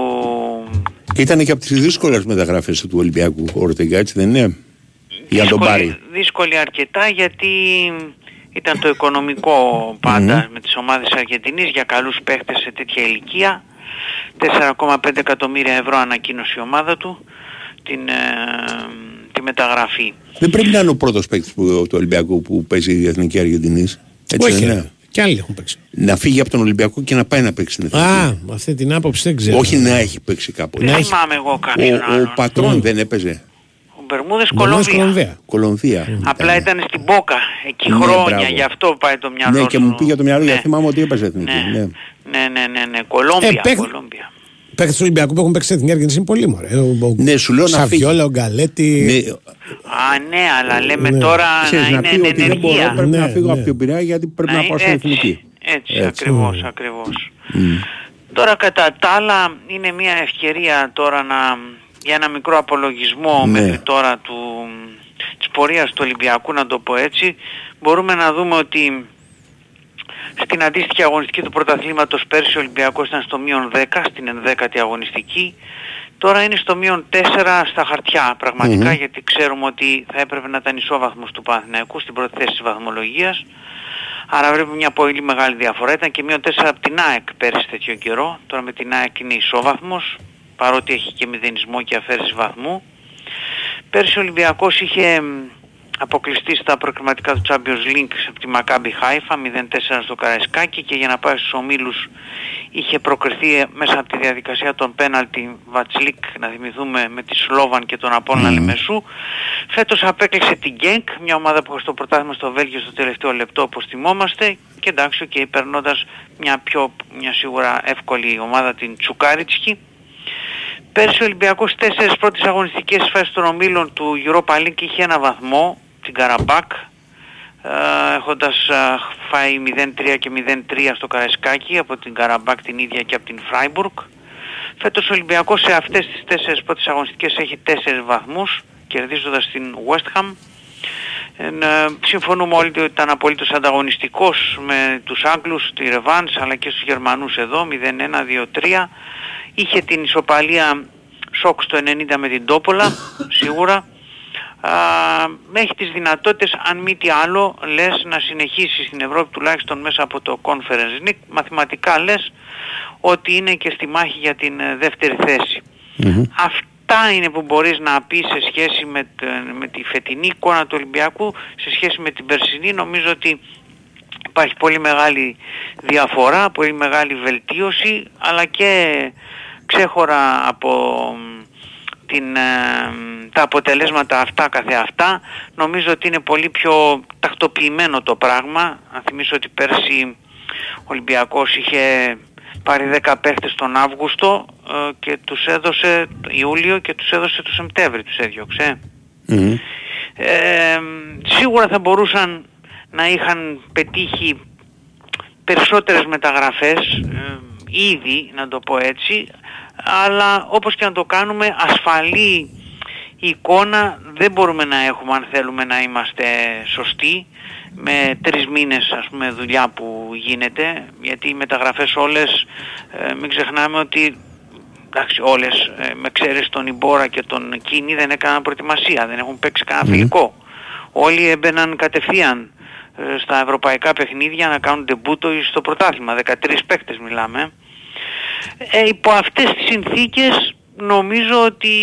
Ήταν και από τις δύσκολες μεταγραφές του Ολυμπιακού ο Ορτεγκά, έτσι δεν είναι; Για να τον πάρει. δύσκολη, δύσκολη αρκετά γιατί ήταν το οικονομικό πάντα με τις ομάδες Αργεντινής για καλούς παίχτες σε τέτοια ηλικία 4,5 εκατομμύρια ευρώ ανακοίνωσε η ομάδα του την, ε, τη μεταγραφή Δεν πρέπει να είναι ο πρώτος παίκτης που, του Ολυμπιακού που παίζει η Εθνική Αργεντινής. Έτσι Όχι, δεν ρε. είναι; Και άλλοι έχουν παίξει. Να φύγει από τον Ολυμπιακό και να πάει να παίξει στην Εθνική. Α, με αυτή την άποψη δεν ξέρω. Όχι να έχει παίξει κάποτε. δεν θυμάμαι εγώ κάποιον Ο, ο Πατρόν δεν έπαιζε. ο Μπερμούδες Μπερμούδες Κολομβία Κολομβία. απλά ήταν στην Μπόκα εκεί Ναι, χρόνια μπράβο. γι' αυτό πάει το μυαλό Ναι, και σου. μου πήγε το μυαλό γιατί θυμάμαι ότι έπαιζε εθνική. Ναι. ναι ναι ναι ναι Κολόμπια, Ε, παίχ- Κολόμπια. Παίχτε του Ολυμπιακού που έχουν παίξει στην Εθνική Αργεντινή είναι πολύ μωρέ. Ο- ο- Ναι, σου λέω να Σαβιόλα, ο Γκαλέτη. Α, ναι, αλλά λέμε Ναι. τώρα Ξέρεις, να να είναι πει εν ότι δεν μπορώ, ενεργεία. πρέπει να Ναι, φύγω ναι. από την Πειραιά γιατί πρέπει Να να πάω είναι στην έτσι. Εθνική. Έτσι, Έτσι. ακριβώς, ακριβώς. Τώρα κατά τα άλλα είναι μια ευκαιρία τώρα να, για ένα μικρό απολογισμό Ναι. μέχρι τώρα του, της πορείας του Ολυμπιακού να το πω έτσι. Μπορούμε να δούμε ότι στην αντίστοιχη αγωνιστική του πρωταθλήματος πέρσι ο Ολυμπιακός ήταν στο μείον 10 στην 11η αγωνιστική. Τώρα είναι στο μείον 4 στα χαρτιά πραγματικά Μμμ. γιατί ξέρουμε ότι θα έπρεπε να ήταν ισόβαθμος του Παναθηναϊκού στην πρώτη θέση της βαθμολογίας. Άρα βλέπουμε μια πολύ μεγάλη διαφορά. Ήταν και μείον 4 από την ΑΕΚ πέρυσι τέτοιο καιρό. Τώρα με την ΑΕΚ είναι ισόβαθμος παρότι έχει και μηδενισμό και αφαίρεση βαθμού. Πέρσι ο Ολυμπιακός είχε μ, αποκλειστεί στα προκριματικά του Champions League από τη Maccabi Haifa 0-4 στο Καραϊσκάκι και για να πάει στους ομίλους είχε προκριθεί μέσα από τη διαδικασία των πέναλτι Βατσλίκ να θυμηθούμε με τη Σλόβαν και τον Απόλλωνα Λεμεσού. Φέτος απέκλεισε την Γκένκ, μια ομάδα που είχε στο πρωτάθλημα στο Βέλγιο στο τελευταίο λεπτό όπως θυμόμαστε και εντάξει και περνώντας μια πιο μια σίγουρα εύκολη ομάδα την Τσουκάριτσκι. Πέρσι ο Ολυμπιακός στις τέσσερις πρώτες αγωνιστικές φάσεις των ομίλων του Europa League είχε ένα βαθμό, την Καραμπάκ, ε, έχοντας ε, φάει 0-3 και 0-3 στο Καραϊσκάκι από την Καραμπάκ την ίδια και από την Φράιμπουργκ. Φέτος ο Ολυμπιακός σε αυτές τις τέσσερις πρώτες αγωνιστικές έχει τέσσερις βαθμούς, κερδίζοντας την West Ham. Ε, ε, συμφωνούμε όλοι ότι ήταν απολύτως ανταγωνιστικός με τους Άγγλους, τη Ρεβάνς, αλλά και στους Γερμανούς εδώ, 0-1, 2-3. Είχε την ισοπαλία σοκ στο 90 με την Τόπολα, σίγουρα. Α, έχει τις δυνατότητες, αν μη τι άλλο, λες να συνεχίσεις στην Ευρώπη τουλάχιστον μέσα από το Conference League. Μαθηματικά λες ότι είναι και στη μάχη για την ε, δεύτερη θέση. Αυτά είναι που μπορείς να πεις σε σχέση με, τε- με τη φετινή εικόνα του Ολυμπιακού, σε σχέση με την περσινή. Νομίζω ότι υπάρχει πολύ μεγάλη διαφορά, πολύ μεγάλη βελτίωση, αλλά και ξέχωρα από μ, την, ε, τα αποτελέσματα αυτά καθεαυτά, νομίζω ότι είναι πολύ πιο τακτοποιημένο το πράγμα. Αν θυμίσω ότι πέρσι ο Ολυμπιακός είχε πάρει 10 παίχτες τον Αύγουστο ε, και τους έδωσε Ιούλιο και τους έδωσε το Σεπτέμβρη, τους έδιωξε. Ε, σίγουρα θα μπορούσαν να είχαν πετύχει περισσότερες μεταγραφές ε, ήδη, να το πω έτσι, αλλά όπως και να το κάνουμε ασφαλή εικόνα δεν μπορούμε να έχουμε αν θέλουμε να είμαστε σωστοί. Με τρεις μήνες ας πούμε δουλειά που γίνεται. Γιατί οι μεταγραφές όλες ε, μην ξεχνάμε ότι εντάξει όλες ε, με ξέρεις τον Ιμπόρα και τον Κίνη δεν έκαναν προετοιμασία δεν έχουν παίξει κανένα φιλικό. Όλοι έμπαιναν κατευθείαν ε, στα ευρωπαϊκά παιχνίδια να κάνουν ντεμπούτο στο πρωτάθλημα. 13 παίκτες μιλάμε ε, υπό αυτές τις συνθήκες νομίζω ότι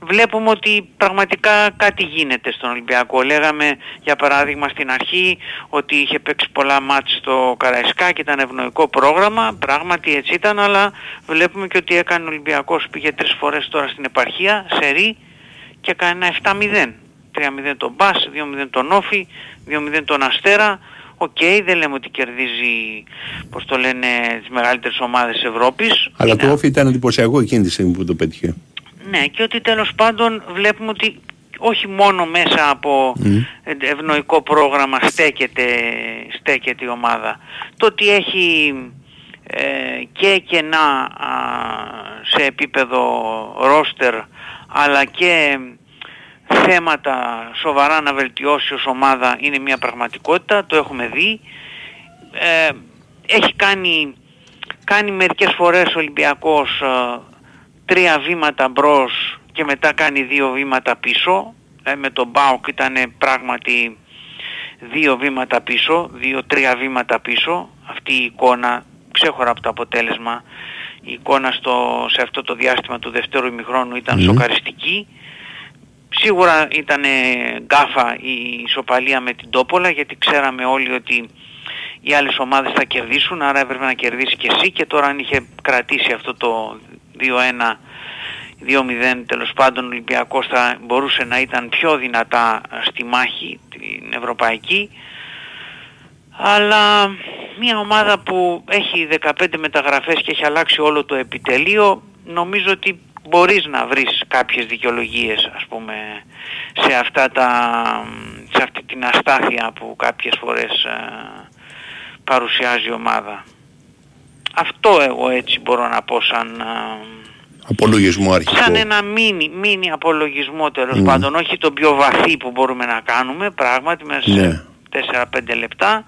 βλέπουμε ότι πραγματικά κάτι γίνεται στον Ολυμπιακό. Λέγαμε για παράδειγμα στην αρχή ότι είχε παίξει πολλά μάτς στο Καραϊσκάκι, ήταν ευνοϊκό πρόγραμμα, πράγματι έτσι ήταν, αλλά βλέπουμε και ότι έκανε ο Ολυμπιακός, πήγε τρεις φορές τώρα στην επαρχία, σε ρί και έκανε ένα 7-0. 3-0 τον ΠΑΣ, 2-0 τον ΟΦΗ, 2-0 τον Αστέρα. Οκ, δεν λέμε ότι κερδίζει, πώς το λένε, τις μεγαλύτερες ομάδες της Ευρώπης. Αλλά το ΟΦΗ ήταν εντυπωσιακό εκείνη τη στιγμή που το πέτυχε. Ναι, και ότι τέλος πάντων βλέπουμε ότι όχι μόνο μέσα από ε- ευνοϊκό πρόγραμμα στέκεται, στέκεται η ομάδα. Το ότι έχει ε, και κενά α, σε επίπεδο ρόστερ αλλά και θέματα σοβαρά να βελτιώσει ως ομάδα είναι μια πραγματικότητα, το έχουμε δει. Ε, έχει κάνει, κάνει μερικές φορές ο Ολυμπιακός ε, τρία βήματα μπρος και μετά κάνει δύο βήματα πίσω. Ε, με τον Μπάουκ ήταν πράγματι δύο βήματα πίσω, δύο-τρία βήματα πίσω. Αυτή η εικόνα ξέχωρα από το αποτέλεσμα η εικόνα στο, σε αυτό το διάστημα του δευτέρου ημιχρόνου ήταν σοκαριστική. Σίγουρα ήταν γκάφα η ισοπαλία με την Τόπολα γιατί ξέραμε όλοι ότι οι άλλες ομάδες θα κερδίσουν άρα έπρεπε να κερδίσει και εσύ. Και τώρα αν είχε κρατήσει αυτό το 2-1 2-0 τέλος πάντων ο Ολυμπιακός θα μπορούσε να ήταν πιο δυνατά στη μάχη την ευρωπαϊκή. Αλλά μια ομάδα που έχει 15 μεταγραφές και έχει αλλάξει όλο το επιτελείο νομίζω ότι μπορείς να βρεις κάποιες δικαιολογίες ας πούμε σε αυτά τα σε αυτή την αστάθεια που κάποιες φορές ε, παρουσιάζει η ομάδα. Αυτό εγώ έτσι μπορώ να πω σαν ε, Απολογισμό αρχικό. σαν ένα μίνι, μίνι απολογισμό τέλος Μμ. πάντων, όχι το πιο βαθύ που μπορούμε να κάνουμε πράγματι μέσα Ναι. σε 4-5 λεπτά,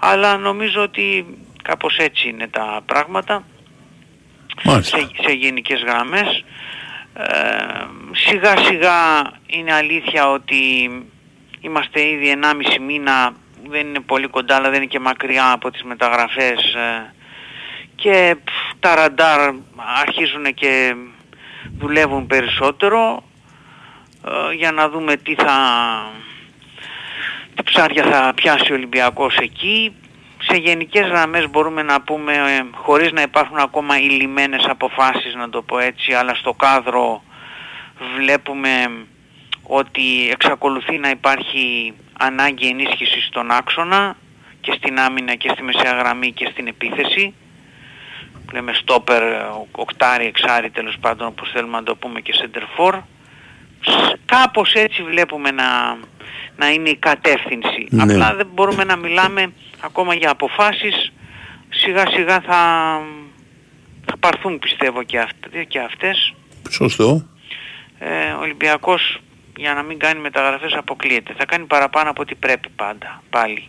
αλλά νομίζω ότι κάπως έτσι είναι τα πράγματα Μάλιστα. Σε, σε γενικές γραμμές. Ε, σιγά σιγά είναι αλήθεια ότι είμαστε ήδη 1,5 μήνα, δεν είναι πολύ κοντά αλλά δεν είναι και μακριά από τις μεταγραφές ε, και πφ, τα ραντάρ αρχίζουν και δουλεύουν περισσότερο ε, για να δούμε τι θα τι ψάρια θα πιάσει ο Ολυμπιακός εκεί. Σε γενικές γραμμές μπορούμε να πούμε, ε, χωρίς να υπάρχουν ακόμα ηλυμένες αποφάσεις να το πω έτσι, αλλά στο κάδρο βλέπουμε ότι εξακολουθεί να υπάρχει ανάγκη ενίσχυσης στον άξονα και στην άμυνα και στη μεσαία γραμμή και στην επίθεση. Λέμε στόπερ, οκτάρι, εξάρι τέλος πάντων όπως θέλουμε να το πούμε και center for. Σ- Κάπως έτσι βλέπουμε να, να είναι η κατεύθυνση. Ναι. Απλά δεν μπορούμε να μιλάμε ακόμα για αποφάσεις. Σιγά σιγά θα, θα πάρθουν πιστεύω και, αυτές, και αυτές. Σωστό. Ε, ο Ολυμπιακός για να μην κάνει μεταγραφές αποκλείεται. Θα κάνει παραπάνω από ό,τι πρέπει πάντα, πάλι.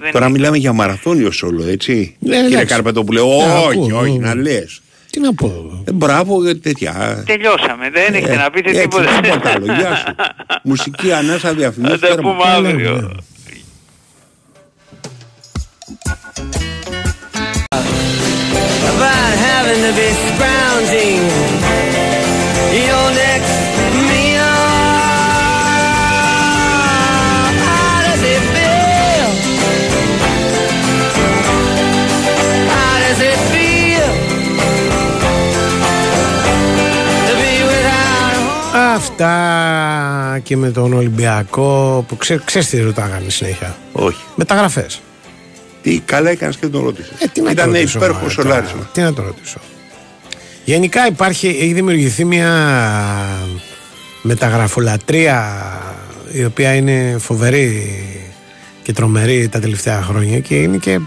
Δεν Τώρα μιλάμε για μαραθώνιο σόλο, έτσι. Ναι, Κύριε εντάξει. Καρπετόπουλε, Ναι, όχι, ακούω, όχι, ακούω. να λες. Τι να πω. Ε, μπράβο, ε, τέτοια. Τελειώσαμε, δεν έχετε Ε, να πείτε έτσι, τίποτα. τίποτα άλλο. Γεια σου. *laughs* Μουσική ανάσα διαφημίσεις. Θα τα τέρμα. πούμε αύριο. about having to be scrounging Αυτά και με τον Ολυμπιακό που ξέ, ξέρεις τι ρωτάγανε συνέχεια; Όχι. Μεταγραφές. Τι καλά έκανες και τον ρώτησες. Ε, τι να το Ήταν ρωτήσω, υπέροχο μωρέ, σολάρισμα. τώρα. Τι να το ρωτήσω. Γενικά υπάρχει, έχει δημιουργηθεί μια μεταγραφολατρία η οποία είναι φοβερή και τρομερή τα τελευταία χρόνια και είναι και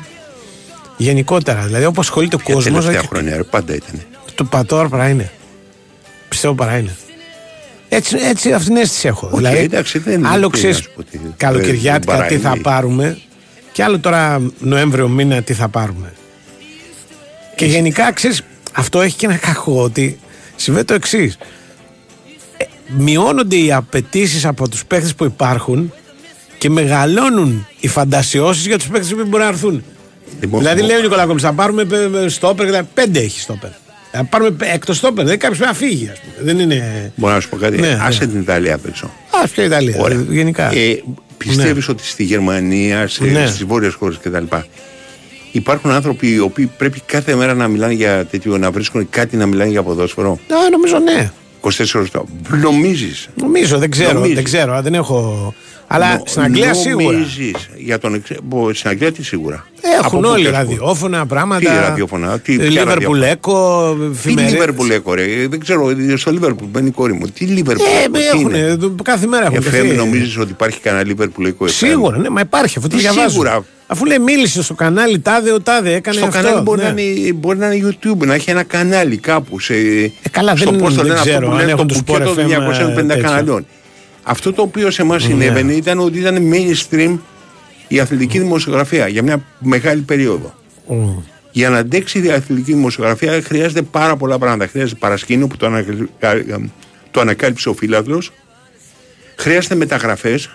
γενικότερα. Δηλαδή όπως ασχολείται ο Για κόσμος τελευταία έχει- χρόνια, ρε, πάντα ήταν. το πατόρ παρά είναι. Πιστεύω παρά είναι. Έτσι, έτσι αυτήν την αίσθηση έχω. δηλαδή, εντάξει, δεν- άλλο τι ξέρεις να σου πω, τι- καλοκαιριάτικα δεν τι θα παρά πάρουμε και άλλο τώρα Νοέμβριο μήνα τι θα πάρουμε. Και γενικά ξέρεις, αυτό έχει και ένα κακό ότι συμβαίνει το εξής. μειώνονται οι απαιτήσεις από τους παίχτε που υπάρχουν και μεγαλώνουν οι φαντασιώσεις για τους παίχτε που μπορεί να έρθουν. Λοιπόν, δηλαδή, μο- λέει ο Νικολάκο, θα πάρουμε π- π- στόπερ, και τα- πέντε έχει στόπερ. Θα πάρουμε εκτός στόπερ, δεν κάποιος πρέπει να φύγει, ας πούμε. Δεν είναι. Μπορώ να σου πω κάτι. Ναι, Άσε ναι. την Ιταλία απ' έξω. Α, ποια Ιταλία. Ωραία. Γενικά. Ε, Πιστεύεις ότι στη Γερμανία, σε, Ναι. στις βόρειες χώρες κτλ. Υπάρχουν άνθρωποι οι οποίοι πρέπει κάθε μέρα να μιλάνε για τέτοιο, να βρίσκουν κάτι να μιλάνε για ποδόσφαιρο; Α, νομίζω ναι. 24 ώρες το. Νομίζεις; Νομίζω, δεν ξέρω, Νομίζεις; δεν ξέρω, α, δεν έχω. Αλλά Νο- στην Αγγλία σίγουρα. νομίζεις για τον εξ... μπο- Στην Αγγλία τι σίγουρα. Έχουν Από πού όλοι και ας πού. ραδιόφωνα, πράγματα. Τι ραδιόφωνα, τι- ποια Λίβερπουλ ραδιόφωνα. Έκο, Τι εφημερίδες. Λίβερπουλ έχω ρε, δεν ξέρω, στο Λίβερπουλ μπαίνει η κόρη μου. Τι Λίβερπουλ Ε, Έκο, τι έχουν, είναι; κάθε μέρα έχουν. FM τεθεί. νομίζεις ότι υπάρχει κανένα Λίβερπουλ Έκο FM. Σίγουρα, ναι, μα υπάρχει αυτό το Τι διαβάζω. σίγουρα. Αφού λέει μίλησε στο κανάλι τάδε, ο τάδε έκανε Στο αυτό. κανάλι μπορεί, ναι. να είναι, μπορεί να είναι YouTube, να έχει ένα κανάλι κάπου. Σε, καλά, στο δεν- πώς το δεν λένε, αυτό ξέρω που αν λένε έχουν το τους μπουκέτο Sport των FM, 250 τέτοιο. καναλιών. Αυτό το οποίο σε εμάς Ναι. συνέβαινε ήταν ότι ήταν mainstream η αθλητική δημοσιογραφία για μια μεγάλη περίοδο. Για να αντέξει η αθλητική δημοσιογραφία χρειάζεται πάρα πολλά πράγματα. Χρειάζεται παρασκήνιο που το, ανακαλυ- το ανακάλυψε ο φίλαθλος. Χρειάζεται μεταγραφές.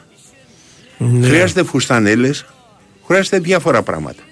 Ναι. Χρειάζεται φουστανέλες. Χρειάζεται διάφορα πράγματα.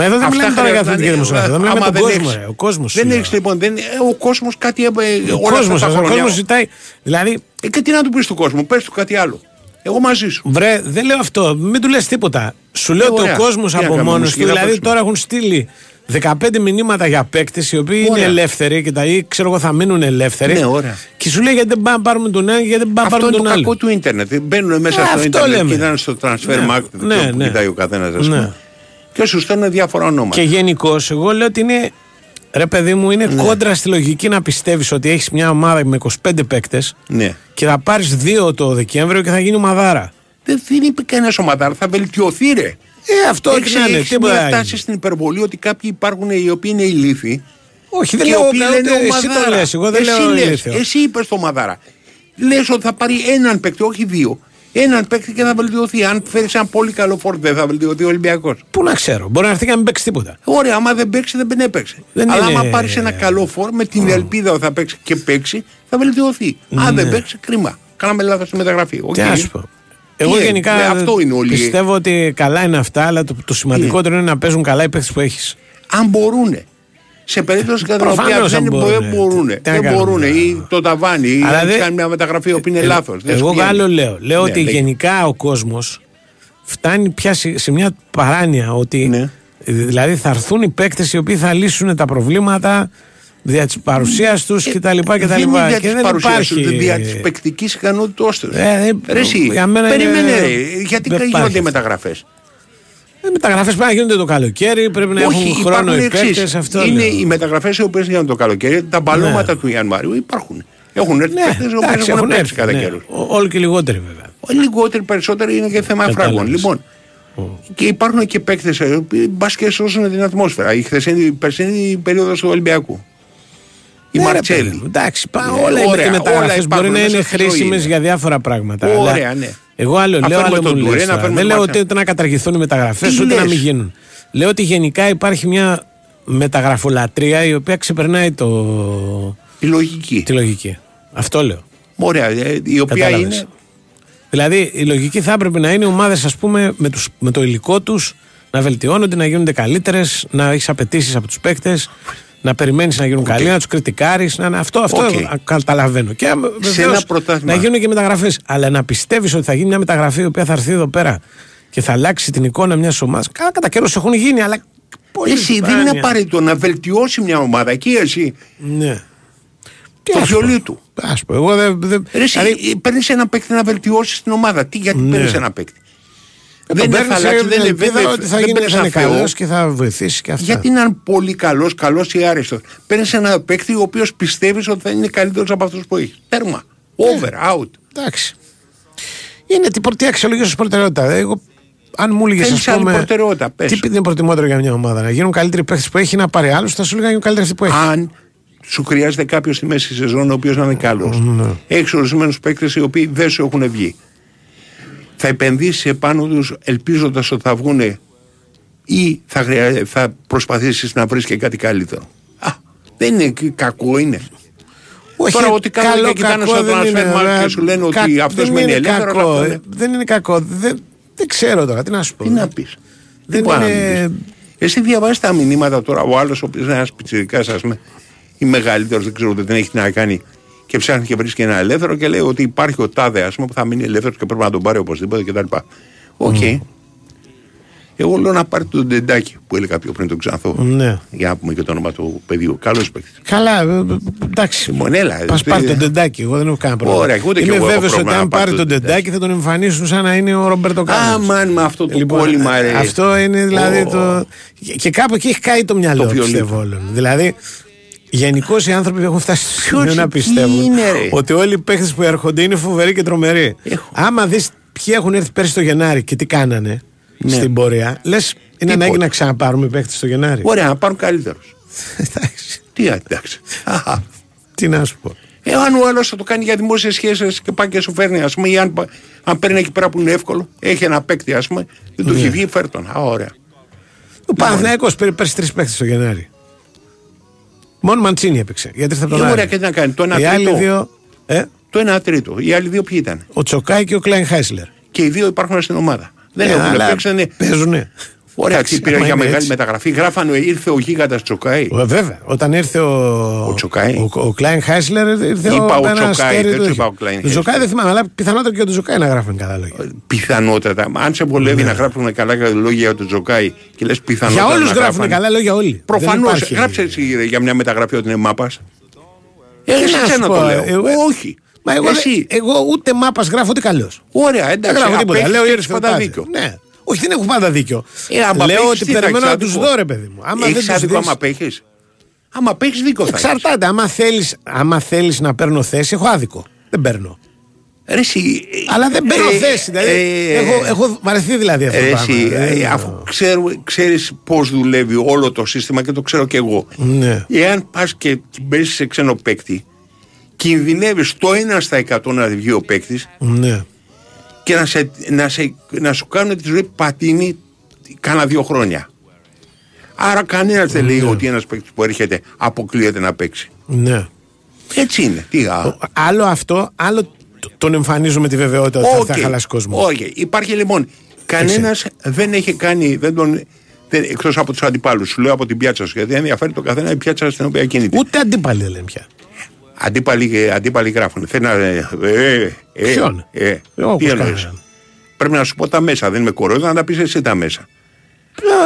Μα εδώ δεν Αυτά μιλάμε τώρα για χρειάζεται- αθλητική δημοσιογραφία. Εδώ μιλάμε άμα για τον δεν κόσμο. έχεις- ρε. Ο κόσμος. Δεν έχεις λοιπόν. Δεν, ε, ο κόσμος κάτι. ε, Ο όλα αυτά κόσμο. τα Ο χρόνια- κόσμος ζητάει. Δηλαδή. Ε, και τι να του πεις του κόσμου, πες του κάτι άλλο. Εγώ μαζί σου. Βρε, δεν λέω αυτό. Μην του λες τίποτα. Σου λέω Ε, ότι ωραία. ο κόσμος Τι να από κάνουμε, μόνος μουσική του. να Δηλαδή παίξουμε. τώρα έχουν στείλει 15 μηνύματα για παίκτες οι οποίοι είναι Ωραία. ελεύθεροι και τα ή ξέρω εγώ θα μείνουν ελεύθεροι. Ναι, ωραία. Και σου λέει γιατί δεν πάμε να πάρουμε τον ένα και γιατί δεν πάμε να Αυτό πάρουμε είναι το τον κακό άλλο. του ίντερνετ. Μπαίνουν μέσα Ε, στο αυτό ίντερνετ λέμε. και ήταν στο transfer Ναι, market ναι, αυτό που ναι. κοιτάει ο καθένας. Ναι. Και σου στέλνουν διάφορα ονόματα. Και γενικώς, εγώ λέω ότι είναι. Ρε παιδί μου, είναι Ναι. κόντρα στη λογική να πιστεύεις ότι έχεις μια ομάδα με 25 παίκτες Ναι. και θα πάρεις δύο το Δεκέμβριο και θα γίνει ομαδάρα. Δεν, δεν είπε κανένας ομαδάρα, θα βελτιωθεί ρε. Ε, αυτό Έχεις- τι να είναι, έχεις τίποτα μια δεν φτάσει είναι. στην υπερβολή ότι κάποιοι υπάρχουν οι οποίοι είναι ηλίθιοι. Όχι, δεν και οι λέω οποίοι ούτε- λένε εσύ το ομαδάρα. λες, εγώ δεν εσύ λέω λες, ηλίθιο. Εσύ είπες το ομαδάρα. Λες ότι θα πάρει έναν παίκτη, όχι δύο. Έναν παίκτη και θα βελτιωθεί. Αν φέρεις ένα πολύ καλό φορ το, δεν θα βελτιωθεί ο Ολυμπιακός. Πού να ξέρω, μπορεί να έρθει και να μην παίξει τίποτα. Ωραία, άμα δεν παίξει, δεν έπαιξε. Δεν Αλλά είναι- άμα πάρεις ένα καλό φορ με την ελπίδα ότι θα παίξει και παίξει, θα βελτιωθεί. Αν Ναι. δεν παίξει, κρίμα. Κάναμε λάθος στη μεταγραφή. Οκ. Τι να σου πω. Εγώ Τι, γενικά ναι, αυτό είναι όλοι. πιστεύω ότι καλά είναι αυτά, αλλά το, το σημαντικότερο είναι να παίζουν καλά οι παίχτες που έχεις. Αν μπορούν. Σε περίπτωση κατά την οποία Προφανώς δεν αν μπορούν. μπορούνε. μπορούν. Τι να Δεν κάνουμε. μπορούν. Ή το ταβάνι. Ή Αλλά να δεν- κάνει μια μεταγραφή που είναι Ε, λάθος. Εγώ άλλο λέω. Λέω ότι γενικά ο κόσμος φτάνει πια σε, σε μια παράνοια ότι Ναι. δηλαδή θα έρθουν οι παίκτες οι οποίοι θα λύσουν τα προβλήματα δια της παρουσίας τους κτλ. Δεν είναι Και δια δεν της παρουσίας υπάρχει. του, δια της παικτικής ικανότητός τους. Ε, ε, Ρε εσύ, για μένα περίμενε είναι- ρε, γιατί δεν γίνονται υπάρχει οι αυτό. Μεταγραφές. Οι μεταγραφές πρέπει να γίνονται το καλοκαίρι, πρέπει να Όχι, έχουν χρόνο οι υπάρχουν παίκτες. εξής. Αυτό Είναι λέω. οι μεταγραφές οι οποίες γίνονται το καλοκαίρι, τα μπαλώματα του Ιανουαρίου υπάρχουν. Έχουν έρθει Ναι, παίκτες οι οποίες εντάξει, έχουν έχουν παίξει έρθει. κατά ναι. καιρούς. Ο- Όλο και λιγότεροι βέβαια. Λιγότεροι περισσότεροι είναι και θέμα Κατάλαβες. φράγκων. Λοιπόν, και υπάρχουν και παίκτες οι οποίοι μπας και σώσουν την ατμόσφαιρα. Η χθεσινή, η περσινή περίοδος του Ολυμπιακού. Η Ναι, ρε Μαρτσέλη. παιδί μου, Εντάξει, πά, Ναι, όλα οι ωραία, όλα μεταγραφέ μπορεί υπάρχουν να μέσα είναι στη ζωή χρήσιμες είναι. για διάφορα πράγματα. Ωραία, αλλά ναι. Εγώ άλλο Να λέω, φέρουμε άλλο τον μου Τουρέ, λες να τώρα. φέρουμε Δεν λέω Μάτσα. ότι ούτε να καταργηθούν οι μεταγραφές, Τι ούτε να λες; μην γίνουν. Λέω ότι γενικά υπάρχει μια μεταγραφολατρεία η οποία ξεπερνάει το... τη λογική. Τη λογική. Αυτό λέω. Ωραία, ε, η οποία Κατάλαβες. είναι. Δηλαδή η λογική θα έπρεπε να είναι ομάδες, ας πούμε, με, τους, με το υλικό τους να βελτιώνονται, να γίνονται καλύτερες, να έχεις απαιτήσεις από τους παίκτες, να περιμένεις να γίνουν καλοί, να τους κριτικάρεις. Να, αυτό αυτό Οκ. α, καταλαβαίνω. Και άμα, Σε βεβαίως, ένα πρωτάθλημα. να γίνουν και μεταγραφές. Αλλά να πιστεύεις ότι θα γίνει μια μεταγραφή η οποία θα έρθει εδώ πέρα και θα αλλάξει την εικόνα μιας ομάδας. Καλά, κατά καιρούς έχουν γίνει, αλλά. Πολύ Εσύ δεν σπάνια. είναι απαραίτητο να βελτιώσει μια ομάδα. Εκεί εσύ; Ναι. Το ας βιολί πω. του. Ας πω, εγώ δεν. δεν Ρε, εσύ, δηλαδή, παίρνεις ένα παίκτη να βελτιώσεις την ομάδα. Τι, γιατί Ναι. παίρνεις ένα παίκτη; Τον δεν παίρνεις, θα αλλάξει, ε, δεν την είναι ελπίδα δεν- ότι θα δεν γίνει παίρνεις θα είναι ένα Θεό. καλό και θα βοηθήσει και αυτά. Γιατί να είναι πολύ καλός, καλός ή άριστος. Παίρνεις ένα παίκτη ο οποίος πιστεύεις ότι θα είναι καλύτερος από αυτούς που έχεις. Τέρμα. Over, out. Εντάξει. Είναι τι, τι αξιολογήσεις ω προτεραιότητας. Εγώ, αν μου έλεγες, Θέλεις ας άλλη πούμε. προτεραιότητα, πες. Τι είναι προτιμότερο για μια ομάδα, να γίνουν καλύτεροι παίχτε που έχει ή να πάρει άλλους, θα σου έλεγα να γίνουν καλύτεροι αυτοί που έχει. Αν σου χρειάζεται κάποιος στη μέση σεζόν ο οποίος να είναι καλός. Ναι. Έχεις ορισμένους παίκτες οι οποίοι δεν σου έχουν βγει. Θα επενδύσει επάνω τους ελπίζοντας ότι θα βγουν ή θα, χρειά... θα προσπαθήσεις να βρεις και κάτι καλύτερο. Α, δεν είναι κ- κακό, είναι. Όχι, Τώρα ότι κάνουν καλό, και κοιτάνε κακό στο δεν transfer είναι, market ρε. και σου λένε Κα- ότι αυτός δεν μένει είναι ελεύθερος. κακό, αυτό ε. είναι. Δεν είναι κακό. Δεν, δεν ξέρω τώρα, τι να σου πω. Τι να πεις. Δεν Τι είναι... είναι. Εσύ διαβάζεις τα μηνύματα τώρα. Ο άλλος, ο οποίος είναι ένας πιτσιρικάς, ας πούμε, ή μεγαλύτερος, δεν ξέρω, δεν έχει τι να κάνει και ψάχνει και βρίσκει ένα ελεύθερο και λέει ότι υπάρχει ο τάδε, ας πούμε, που θα μείνει ελεύθερος και πρέπει να τον πάρει οπωσδήποτε κτλ. Οκ. Εγώ λέω να πάρει τον Ντεντάκη που έλεγα πιο πριν τον Ξανθό. Ναι. Για να πούμε και το όνομα του παιδιού. Καλός παίκτης. Καλά, ε, ε, εντάξει. Λοιπόν, έλα. Πας ε, πάρει τον Τεντάκι, εγώ δεν έχω κανένα πρόβλημα. Ωραία, ούτε κι Είμαι εγώ έχω βέβαιος ότι πρόβλημα αν να πάρει πάρει τον τον Τεντάκι θα τον εμφανίσουν σαν να είναι ο Ρομπέρτο Κάρλος. Άμαν με αυτό το κόλλημα, ρε. Αυτό είναι δηλαδή Ω. το. Και κάπου εκεί έχει καεί το μυαλό Το του βιολί. πιστεύω όλων. Δηλαδή, γενικώ οι άνθρωποι έχουν φτάσει στο σημείο Ποιος να εκεί πιστεύουν είναι, ρε. ότι όλοι οι παίχτες που έρχονται είναι φοβεροί και τρομεροί. Άμα δεις ποιοι έχουν έρθει πέρσι το Γενάρη και τι κάνανε Ναι. στην πορεία, λες είναι Τίποτα. ανάγκη να ξαναπάρουμε παίχτες το Γενάρη. Ωραία, να πάρουν καλύτερους. Εντάξει. Τι εντάξει. Αχα. Τι να σου πω. Ε, αν ο άλλος θα το κάνει για δημόσιες σχέσεις και πάει και σου φέρνει, ας πούμε, ή αν, πα- αν παίρνει εκεί πέρα που είναι εύκολο, έχει ένα παίκτη, ας πούμε, δεν του Ναι. έχει βγει, φέρ τον. Α, ωραία. Ο Παναθηναϊκός πήρε πέρσι τρεις παίχτε το Γενάρη. Μόνο Μαντσίνη έπαιξε. Γιατί ήρθε από τον Ε, Άρη. ωραία, και τι να κάνει. Το ένα Οι άλλοι τρίτο. δύο. Ε, Το ένα τρίτο. Οι άλλοι δύο ποιοι ήταν; ο Τσοκάη και ο Κλάιν Χάισλερ. Και οι δύο υπάρχουν στην ομάδα. Δεν Ε, έχουν αλλά παίξανε. Παίζουνε. Ωραία, Εντάξει, τι πήρε άμα για είναι μεγάλη έτσι. μεταγραφή. Γράφανε, ήρθε ο γίγαντας Τσοκάη. Ε, Βέβαια. Όταν ήρθε ο. Ο Τσοκάη. Ο, ο Κλάιν Χάισλερ ήρθε Είπα ο ένα Τσοκάη, αστέρι δεν του του είχε. είπα ο Κλάιν Το Τσοκάη δεν θυμάμαι, αλλά πιθανότατα και ο Τσοκάη να γράφουν καλά λόγια. Πιθανότατα. Αν σε βολεύει να γράψουν καλά λόγια για τον Τζοκάη και λες πιθανότατα. Για όλους να γράφουν γράφανε- καλά λόγια όλοι. Προφανώς. Δεν υπάρχει- Γράψε εσύ ρε, για μια μεταγραφή ότι είναι μάπας. Τι Ε, να σε σου σένα πω, το λέω. εγώ- Όχι. Μα εγώ, Εσύ. δεν- εγώ ούτε μάπας γράφω ούτε καλός. Ωραία, Δεν εντάξει. γράφω τίποτα. απέχεις Λέω και ήρθε έχεις ο πάντα τάδε. δίκιο. Ναι. Όχι, δεν έχω πάντα δίκιο. Ε, άμα Λέω απέχεις, ότι τι θα περιμένω να έχεις τους άδικο. δω, ρε παιδί μου. Άμα Έχεις δεν τους άδικο δεις- άμα απέχεις; Άμα απέχεις δίκο θα έχεις. Εξαρτάται. Άμα θέλει άμα θέλεις να παίρνω θέση, έχω άδικο. Δεν παίρνω. Ρε, εσύ, Αλλά δεν παίρνω ε, θέση. Δηλαδή, ε, έχω, έχω βαρεθεί δηλαδή αυτό Ρε, το εσύ, πράγμα. ε, Δεν- αφού ξέρουμε, ξέρεις πώς δουλεύει όλο το σύστημα και το ξέρω και εγώ. Ναι. Εάν πας και μπες σε ξένο παίκτη, κινδυνεύεις το 1 στα 100 να βγει ο παίκτης Ναι. Και να, σε, να, σε, να σου κάνουν τη ζωή πατίνη κάνα δύο χρόνια. Άρα κανένας δεν λέει ότι ένας παίκτης που έρχεται αποκλείεται να παίξει. Ναι. Έτσι είναι. Τι, α, Άλλο αυτό, άλλο τ- τον εμφανίζω με τη βεβαιότητα ότι θα- θα Οκ. χαλάσει κόσμο. Όχι. Υπάρχει λοιπόν. Κανένας δεν έχει κάνει. Δεν τον, δεν, εκτός από τους αντιπάλους σου λέω από την πιάτσα σου γιατί ενδιαφέρει το καθένα η πιάτσα στην οποία κινείται Ούτε αντίπαλοι δεν λένε πια. Αντίπαλοι, αντίπαλοι γράφουν. Θέλει να ε, ε, ε, Ποιον; ε, Εγώ τι πώς εννοείς κανέναν. πρέπει να σου πω τα μέσα. Δεν με κορόιδο να τα πεις εσύ τα μέσα.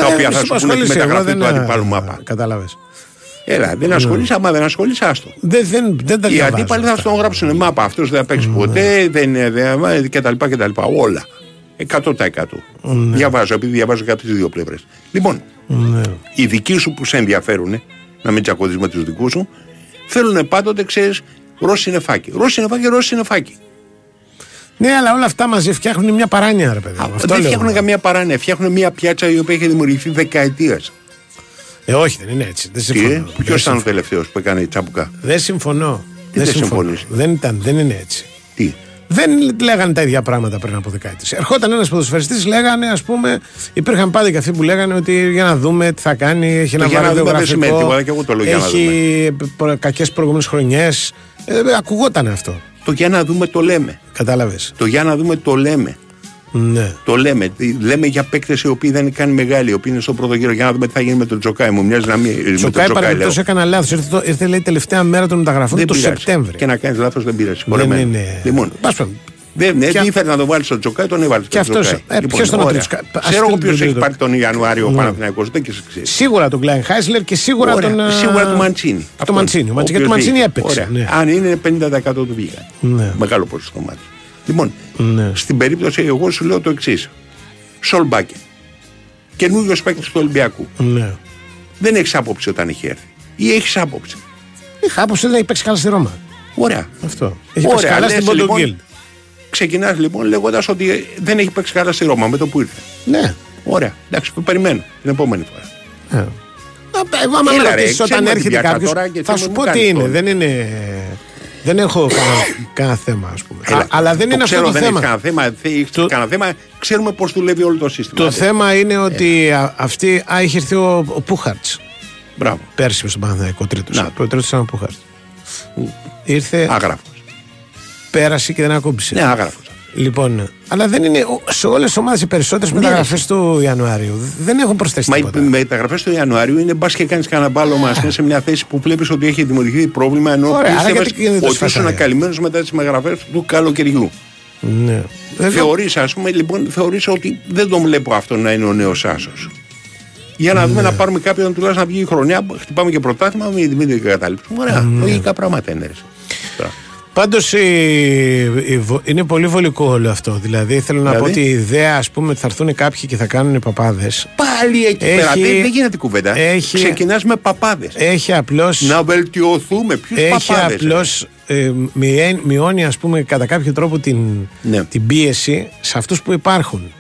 Τα οποία θα σου πούνε τη ασχολείσαι, εγώ μεταγραφή δεν, του ε, αντιπάλου μάπα. Κατάλαβες. έλα δεν ασχολείσαι. Άμα δεν ασχολείσαι άστο. Δεν, δεν, δεν τα οι διαβάζω αντίπαλοι θα αυτά. στον γράψουν. Μάπα αυτός δεν θα παίξει ποτέ δεν είναι δεν, και τα λοιπά και τα λοιπά. Όλα. 100% Ναι. διαβάζω επειδή διαβάζω και από τις δύο πλευρές. Λοιπόν Ναι. οι δικοί σου που σε ενδιαφέρουν, να μην τσακωθείς με τους δικούς σου, θέλουν πάντοτε, ξέρεις, ρώση νεφάκι. Ρώση νεφάκι, ρώση νεφάκι. Ναι, αλλά όλα αυτά μαζί φτιάχνουν μια παράνοια, ρε παιδί. μου. Αυτό δεν λέω. φτιάχνουν καμία παράνοια, φτιάχνουν μια πιάτσα η οποία έχει δημιουργηθεί δεκαετίας. Ε, όχι, δεν είναι έτσι. Δεν Τι, συμφωνώ. ε, Δεν ποιος ήταν ο συμφωνώ. τελευταίος που έκανε τσαμπουκά. Δεν συμφωνώ. Τι δεν συμφωνώ. συμφωνείς; Δεν, ήταν, δεν είναι έτσι. Τι; Δεν λέγανε τα ίδια πράγματα πριν από δεκαετίες. Ερχόταν ένας ποδοσφαιριστής, λέγανε, ας πούμε, υπήρχαν πάντα και αυτοί που λέγανε ότι για να δούμε τι θα κάνει, έχει ένα για να βάρος δούμε δεν βιογραφικό, σημαίνει τίποτα, και εγώ το λέω για να έχει προ- κακές προηγούμενες χρονιές. Ε, ακουγόταν αυτό. Το για να δούμε το λέμε. Κατάλαβες. Το για να δούμε το λέμε. Ναι. Το λέμε. Τι- Λέμε για παίκτες οι οποίοι δεν είναι καν μεγάλοι, οι οποίοι είναι στο πρώτο γύρο. Για να δούμε τι θα γίνει με τον Τζοκάι. Μου μοιάζει να μην. με τον Τσοκάη Τζοκάι, λέω. παρεμπιπτώσει έκανα λάθος. Ήρθε, το- ήρθε λέει τελευταία μέρα των μεταγραφών Δεν το πειράζει. Σεπτέμβρη. Και να κάνεις λάθος δεν πειράζει. Δεν Συγχωρεμένο. είναι. Λοιπόν, Πας πούμε. δεν ναι, Και- ήθελες να το βάλεις στο Τζοκάι, τον έβαλες. Και αυτός, ε, ποιος τον ωραία. έτρεψε. Ας Ξέρω εγώ τον ποιο έχει τρίτο. πάρει τον Ιανουάριο ο Ναι. Παναθηναϊκός, δεν και σε ξέρεις. Σίγουρα τον Κλάιν Χάισλερ και σίγουρα Ωραία, τον. ε, Σίγουρα του Μαντσίνη. Το Αυτό Μαντσίνη. είναι. Ο Μαντσίνη- Γιατί το Όποιος Μαντσίνη βγήκε. έπαιξε. Ωραία. Ναι. Αν είναι 50% του βγήκαν. Ναι. Μεγάλο ποσοστό μάτι. Λοιπόν, Ναι. στην περίπτωση εγώ σου λέω το εξής. Σολμπάκε. Καινούριο παίκτης του Ολυμπιακού. Ναι. Δεν έχεις άποψη όταν έχει έρθει. Ή έχεις άποψη. Είχα άποψη δεν έχει παίξει καλά στη Ρώμα. Ωραία. Αυτό. Έχει παίξει καλά λες, στην Πόντο λοιπόν, Γκίλ. Ξεκινάς λοιπόν λέγοντας ότι δεν έχει παίξει καλά στη Ρώμα με το που ήρθε. Ναι. Ωραία. Εντάξει, περιμένω την επόμενη φορά. Ε. Εγώ άμα με Έλα, ρε, ρωτήσεις όταν ξέρουμε την έρχεται πιάτσα κάποιος τώρα και θα τι σου μου πω κάνεις τι είναι. τώρα. Δεν είναι. Δεν έχω κανένα- κανένα θέμα, ας πούμε. Έλα, Α, Αλλά δεν το είναι αυτό ξέρω, το δεν θέμα. Έχεις κανένα θέμα. δεν έχεις κανένα θέμα. Ξέρουμε πώς δουλεύει όλο το σύστημα. Το Άντε. θέμα είναι ότι α, αυτή. Α, είχε έρθει ο, ο Πούχαρτς. Μπράβο. Πέρσι στον Παναθηναϊκό τρίτος. Να. Ο τρίτος ήταν ο Πούχαρτς. Ήρθε, Άγραφος. πέρασε και δεν ακούμπησε. Ναι, άγραφος. Λοιπόν, αλλά δεν είναι. ο- Σε όλες τις ομάδες οι περισσότερες Ναι, μεταγραφές του Ιανουαρίου δεν έχουν προσθέσει Μα οι τίποτα. μεταγραφές του Ιανουαρίου είναι μπας και κάνεις κανένα μπάλο μας σε μια θέση που βλέπεις ότι έχει δημιουργηθεί πρόβλημα ενώ Ωραία, άρα πίστευες γιατί γίνεται ότι τόσο ήσουν φασαρία. καλυμμένο μετά τις μεταγραφές του καλοκαιριού. Ναι. Θεωρείς ας πούμε λοιπόν θεωρείς ότι δεν τον βλέπω αυτό να είναι ο νέος Άσος. Για να δούμε Ναι. να πάρουμε κάποιον τουλάχιστον να βγει η χρονιά, χτυπάμε και πρωτάθλημα, μην μην την καταλήψουμε. Ωραία, Ναι. λογικά πράγματα είναι. Ρε. Τώρα. Πάντω είναι πολύ βολικό όλο αυτό. Δηλαδή θέλω να Δηλαδή; πω ότι η ιδέα, ας πούμε, ότι θα έρθουν κάποιοι και θα κάνουν παπάδες. Πάλι εκεί πέρα, δεν, δεν γίνεται κουβέντα. Έχει, Ξεκινάς με παπάδες. Έχει απλώ. Να βελτιωθούμε. Ποιους Έχει παπάδες. απλώς ε, μειέ- μειώνει, ας πούμε, κατά κάποιο τρόπο την, Ναι. την πίεση σε αυτούς που υπάρχουν.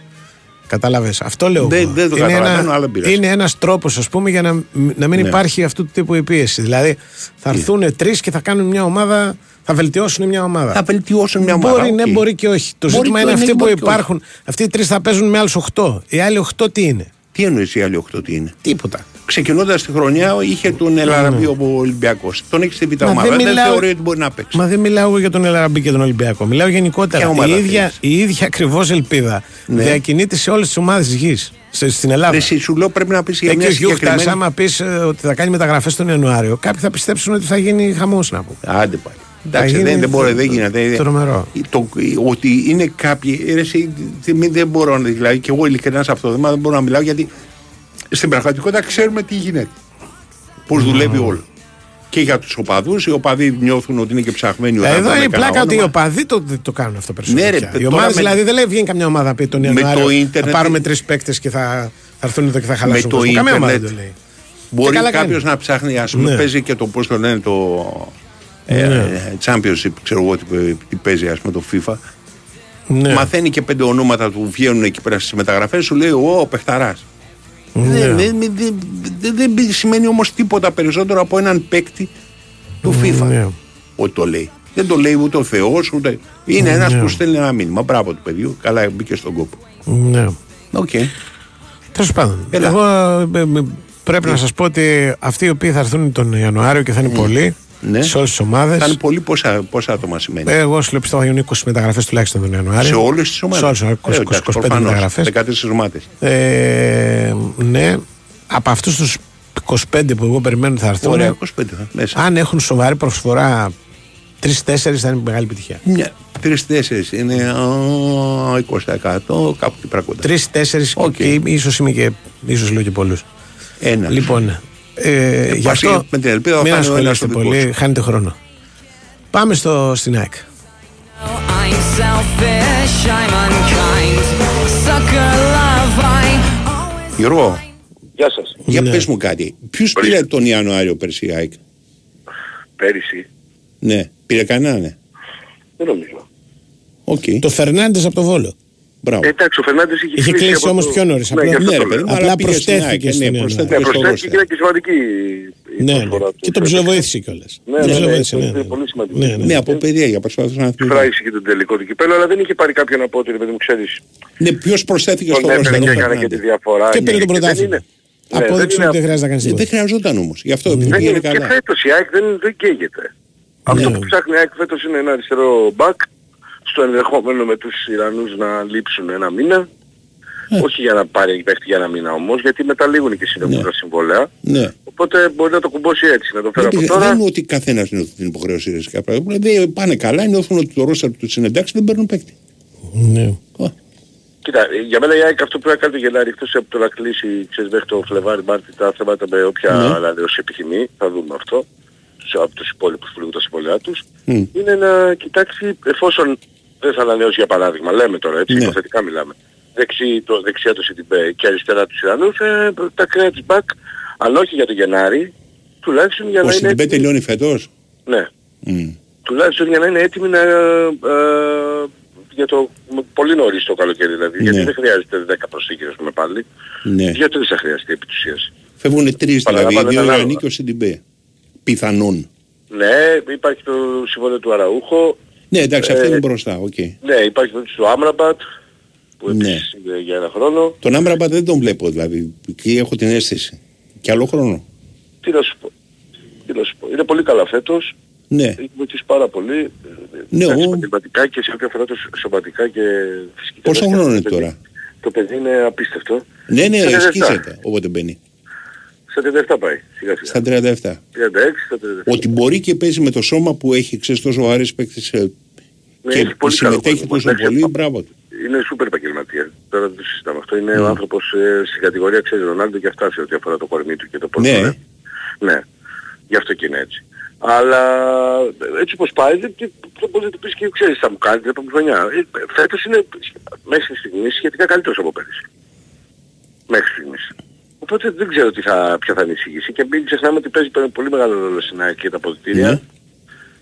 Κατάλαβες. Αυτό λέω. Δεν- εγώ. δεν το είναι καταλαβαίνω, ένα, αλλά δεν πειράζει. είναι ένας τρόπος ας πούμε για να, να μην Ναι. υπάρχει αυτού του τύπου η πίεση. Δηλαδή θα έρθουν τρεις και θα κάνουν μια ομάδα, θα βελτιώσουν μια ομάδα. Θα βελτιώσουν μια ομάδα. Μπορεί, ναι, οκ. μπορεί και όχι. Το Μπορεί ζήτημα και είναι ναι, αυτοί που μπορεί και όχι. υπάρχουν. Αυτοί οι τρεις θα παίζουν με άλλους 8. Οι άλλοι 8 τι είναι; Τι εννοείς οι άλλοι 8 τι είναι; Τίποτα. Ξεκινώντας τη χρονιά είχε τον Ελ Αραμπί ο Ολυμπιακός. Τον έχεις στη β' Μα ομάδα. δεν Δεν, μιλάω- θεωρεί ότι μπορεί να παίξει. Μα δεν μιλάω εγώ για τον Ελαραμπή και τον Ολυμπιακό. Μιλάω γενικότερα. Ποια ομάδα Η ίδια, θέλεις; η ίδια ακριβώς ελπίδα Ναι. διακινείται σε όλες τις ομάδες της γης. Στην Ελλάδα. Ρε, εσύ σου λέω πρέπει να πεις για Εκεί μια ο Γιούχτα, συγκεκριμένη. άμα πεις ότι θα κάνει μεταγραφές τον Ιανουάριο, κάποιοι θα πιστέψουν ότι θα γίνει χαμός να πούμε. Άντε πάλι. Εντάξει, γίνει δεν, δεν μπορεί, δεν γίνεται. τρομερό. Το, ότι είναι κάποιοι. Ρε, εσύ, δεν- δεν μπορώ να. Δηλαδή, και εγώ ειλικρινά σε αυτό το θέμα δεν μπορώ να μιλάω γιατί στην πραγματικότητα ξέρουμε τι γίνεται. Πώς δουλεύει όλο. Και για τους οπαδούς, οι οπαδοί νιώθουν ότι είναι και ψαχμένοι όταν Εδώ πάνε είναι η κανένα πλάκα ότι οι όνομα. οπαδοί το, το κάνουν αυτό περισσότερο. Ναι, ρε, πια. τώρα οι ομάδες με- δηλαδή δεν λέει βγαίνει καμιά ομάδα πει τον Με Ιανουάριο. το ίντερνετ- Θα πάρουμε τρεις παίκτες και θα, θα έρθουν εδώ και θα χαλάσουν. το κόσμο. Καμία ομάδα ίντερνετ δεν το λέει. Μπορεί Και καλά κάποιος κάνει. να ψάχνει, ας πούμε, Ναι. παίζει και το πώς το λένε το. Ε, Ναι. ε, Championship, ξέρω εγώ τι, τι παίζει, ας πούμε, το FIFA. Ναι. Μαθαίνει και πέντε ονόματα του βγαίνουν εκεί πέρα στις μεταγραφές, σου λέει ο παιχταράς. Ναι. Δεν, δεν, δεν, δεν, δεν σημαίνει όμως τίποτα περισσότερο από έναν παίκτη του FIFA. Ναι. Ότι το λέει. Δεν το λέει ούτε ο Θεός, ούτε. Είναι ένας Ναι. που στέλνει ένα μήνυμα. Μπράβο του παιδιού. Καλά, μπήκε στον κόπο. Ναι. Οκ. Τέλος πάντων. Έλα. Εγώ ε, ε, πρέπει να σας πω ότι αυτοί οι οποίοι θα έρθουν τον Ιανουάριο και θα είναι πολλοί Ναι. σε όλες τις ομάδες. Θα είναι πολύ πόσα, πόσα άτομα σημαίνει. Εγώ σου λέω πιστεύω θα γίνουν 20 μεταγραφές τουλάχιστον τον Ιανουάριο. σε όλες τις ομάδες. Σε όλες 20, 25 μεταγραφές. 14 ομάδες. Ε, ναι, από αυτούς τους 25 που εγώ περιμένω θα έρθουν. Ωραία, 25 θα μέσα. Αν έχουν σοβαρή προσφορά 3-4 θα είναι μεγάλη επιτυχία. Μια, τρει-τέσσερι είναι α, 20% κάπου εκεί πέρα κοντά. 3-4 Οκ. και ίσως είμαι και. ίσως λέω και πολλούς. Ένα. Λοιπόν, ε, γι' πας αυτό με την ελπίδα θα μην φάνε ο ένας ασχολείστε το δικό πολύ, σου. χάνετε χρόνο. Πάμε στο, στην ΑΕΚ. I'm selfish, I'm unkind. Sucker love, I Γιώργο, Γεια σας. για Ναι. πες μου κάτι. Ποιους πήρε τον Ιανουάριο πέρσι η ΑΕΚ; Πέρυσι. Ναι, πήρε κανένα, ναι. Δεν νομίζω. Οκ. Το Φερνάντες από το Βόλο. Μπράβο. Ε, εντάξει, ο Φερνάντες είχε, Είχε κλείσει από όμως το- πιο νωρίς. Ναι, γι' αυτό ναι, το ρε παιδί λέω. μου, Απλά αλλά πήγε στην προσθέθηκε ΑΕΚ, στην ναι, Ιανουάριο. προσθέθηκε Ναι, στο προσθέθηκε ρόστερ. και είναι και σημαντική η Ναι, ναι. προσφορά του. Και τον ψιλοβοήθησε κιόλας. Ναι, ναι, ναι, ψιλοβοήθησε, ναι, είναι ναι. πολύ σημαντικό. Ναι, ναι. Ναι, από παιδιά για προσπαθούσα να θυμηθώ. Φράισε και τον τελικό του κυπέλο, αλλά δεν είχε πάρει κάποιον από ό,τι, ρε παιδί μου, ξέρεις. Ναι, ποιος προσθέθηκε Τον στο έφερε ρόστερ. και ο έκανε και τη Φερνάντες. διαφορά. Και πήρε Ναι, το δεν πρωτάθλημα. είναι- Ναι, δεν Απόδειξε είναι- ότι δεν χρειάζεται να κάνει Ε, Δεν τίποτα. χρειαζόταν όμως. Γι' αυτό επειδή Δεν πήγαινε είναι. Και καλά. φέτος η ΑΕΚ δεν, δεν καίγεται. Αυτό Ναι. που ψάχνει η ΑΕΚ φέτος είναι ένα αριστερό μπακ, στο ενδεχόμενο με τους Ιρανούς να λείψουν ένα μήνα. Ε. Όχι για να πάρει παίχτη για ένα μήνα όμως, γιατί μεταλήγουν και συνεχώς τα συμβόλαια. Ναι. Οπότε μπορεί να το κουμπώσει έτσι, να το φέρει Δεν, από δεν τώρα. είναι ότι καθένας νιώθει την υποχρέωση ριζικά πράγματα. Δεν πάνε καλά, νιώθουν ότι το ρόστερ τους είναι εντάξει, δεν παίρνουν παίκτη. Ναι. Κοίτα, για μένα η ΑΕΚ αυτό που έκανε το Γενάρη εκτός από το να κλείσει ξέρεις, μέχρι το Φλεβάρι Μάρτι τα θέματα με όποια Ναι. ανανέωση επιθυμεί, θα δούμε αυτό, σε, από τους υπόλοιπους που λήγουν τα συμβόλαιά τους, Μμ. είναι να κοιτάξει εφόσον δεν θα ανανεώσει για παράδειγμα, λέμε τώρα έτσι, Ναι. υποθετικά μιλάμε, δεξί, το, δεξιά του CDB και αριστερά τους Ιρανούς, ε, τα κρέα της back, αν όχι για το Γενάρη, τουλάχιστον για Ο να είναι Σιντιμπέ έτοιμοι, τελειώνει φέτος; ναι, Μμ. τουλάχιστον για να είναι έτοιμοι να, ε, για το πολύ νωρίς το καλοκαίρι δηλαδή, γιατί Ναι. δεν χρειάζεται 10 προσθήκες ας πούμε πάλι. Ναι. Δύο-τρεις θα χρειαστεί επί της ουσίας. Φεύγουν τρεις δηλαδή, Παραλαμβάνω δύο τα Ιρανοί ανάλογα. και ο Σιντιμπέ. Πιθανόν. Ναι, υπάρχει το συμβόλαιο του Αραούχο. Ναι, εντάξει, Ε, αυτό είναι μπροστά, οκ. Ναι, υπάρχει το του Άμραμπατ, που Ναι. επίσης είναι για ένα χρόνο. Τον Άμπραμπα δεν τον βλέπω, δηλαδή. Εκεί έχω την αίσθηση. Και άλλο χρόνο. Τι να σου πω. Τι να σου πω. Είναι πολύ καλά φέτος. Ναι. Έχει βοηθήσει πάρα πολύ. Ναι, εντάξει, ο- επαγγελματικά και σε ό,τι αφορά το σ- σωματικά και φυσική Πόσο κατάσταση. χρόνο είναι Το παιδί- τώρα; Το παιδί είναι απίστευτο. Ναι, ναι, Στα 37. ασκήσεται όποτε μπαίνει. Στα 37 πάει, σιγά σιγά. Στα 37. 36, στα 37. Ότι μπορεί και παίζει με το σώμα που έχει, ξέρεις, τόσο άρεσε παίκτης ε, Ναι, και έχει πολύ καλό συμμετέχει κόσμο. τόσο Εντάξει, πολύ, μπράβο του. Είναι σούπερ επαγγελματία. Τώρα δεν το συζητάμε αυτό. Είναι Ναι. ο άνθρωπος ε, στην κατηγορία ξέρει Ρονάλντο και αυτά σε ό,τι αφορά το κορμί του και το πώς Ναι. το λέει. Ναι. Γι' αυτό και είναι έτσι. Αλλά ε, έτσι όπως πάει δεν, δεν δεν μπορείς να του πεις και ξέρεις θα μου κάνεις την επόμενη χρονιά. Ε, Φέτος είναι μέχρι στιγμής σχετικά καλύτερος από πέρυσι. Μέχρι στιγμής. Οπότε δεν ξέρω τι θα, ποια θα είναι η εισήγηση και μην ξεχνάμε ότι παίζει πολύ μεγάλο ρόλο στην ΑΕΚ και τα αποδητήρια Ναι.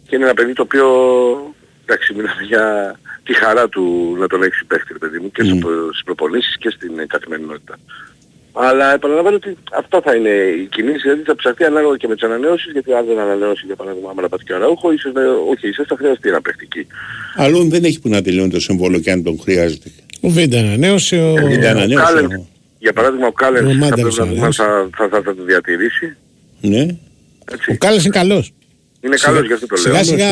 και είναι ένα παιδί το οποίο εντάξει μιλάμε για τη χαρά του να τον έχεις παίχτη ρε παιδί μου και στο, στις προπονήσεις και στην ε, καθημερινότητα. Αλλά επαναλαμβάνω ότι αυτό θα είναι η κινήση, δηλαδή θα ψαχθεί ανάλογα και με τις ανανεώσεις, γιατί αν δεν ανανεώσει για παράδειγμα άμα να πάτε και ο Αραούχο, ίσως, να- όχι, ίσως θα χρειαστεί ένα παίχτικη. Αλλόν δεν έχει που να τελειώνει το συμβόλο και αν τον χρειάζεται. Ο Βίντα ανανέωσε. Ο... Βίντα ανανέωσε, Κάλεν, ο- για παράδειγμα ο Κάλεν Ο θα Μάντερς πρέπει να δούμε αν ανανέωσε. θα, θα, θα, θα το διατηρήσει. Ναι. Ο Κάλλας είναι καλός. Είναι καλός γι' αυτό το λέω. Σιγά σιγά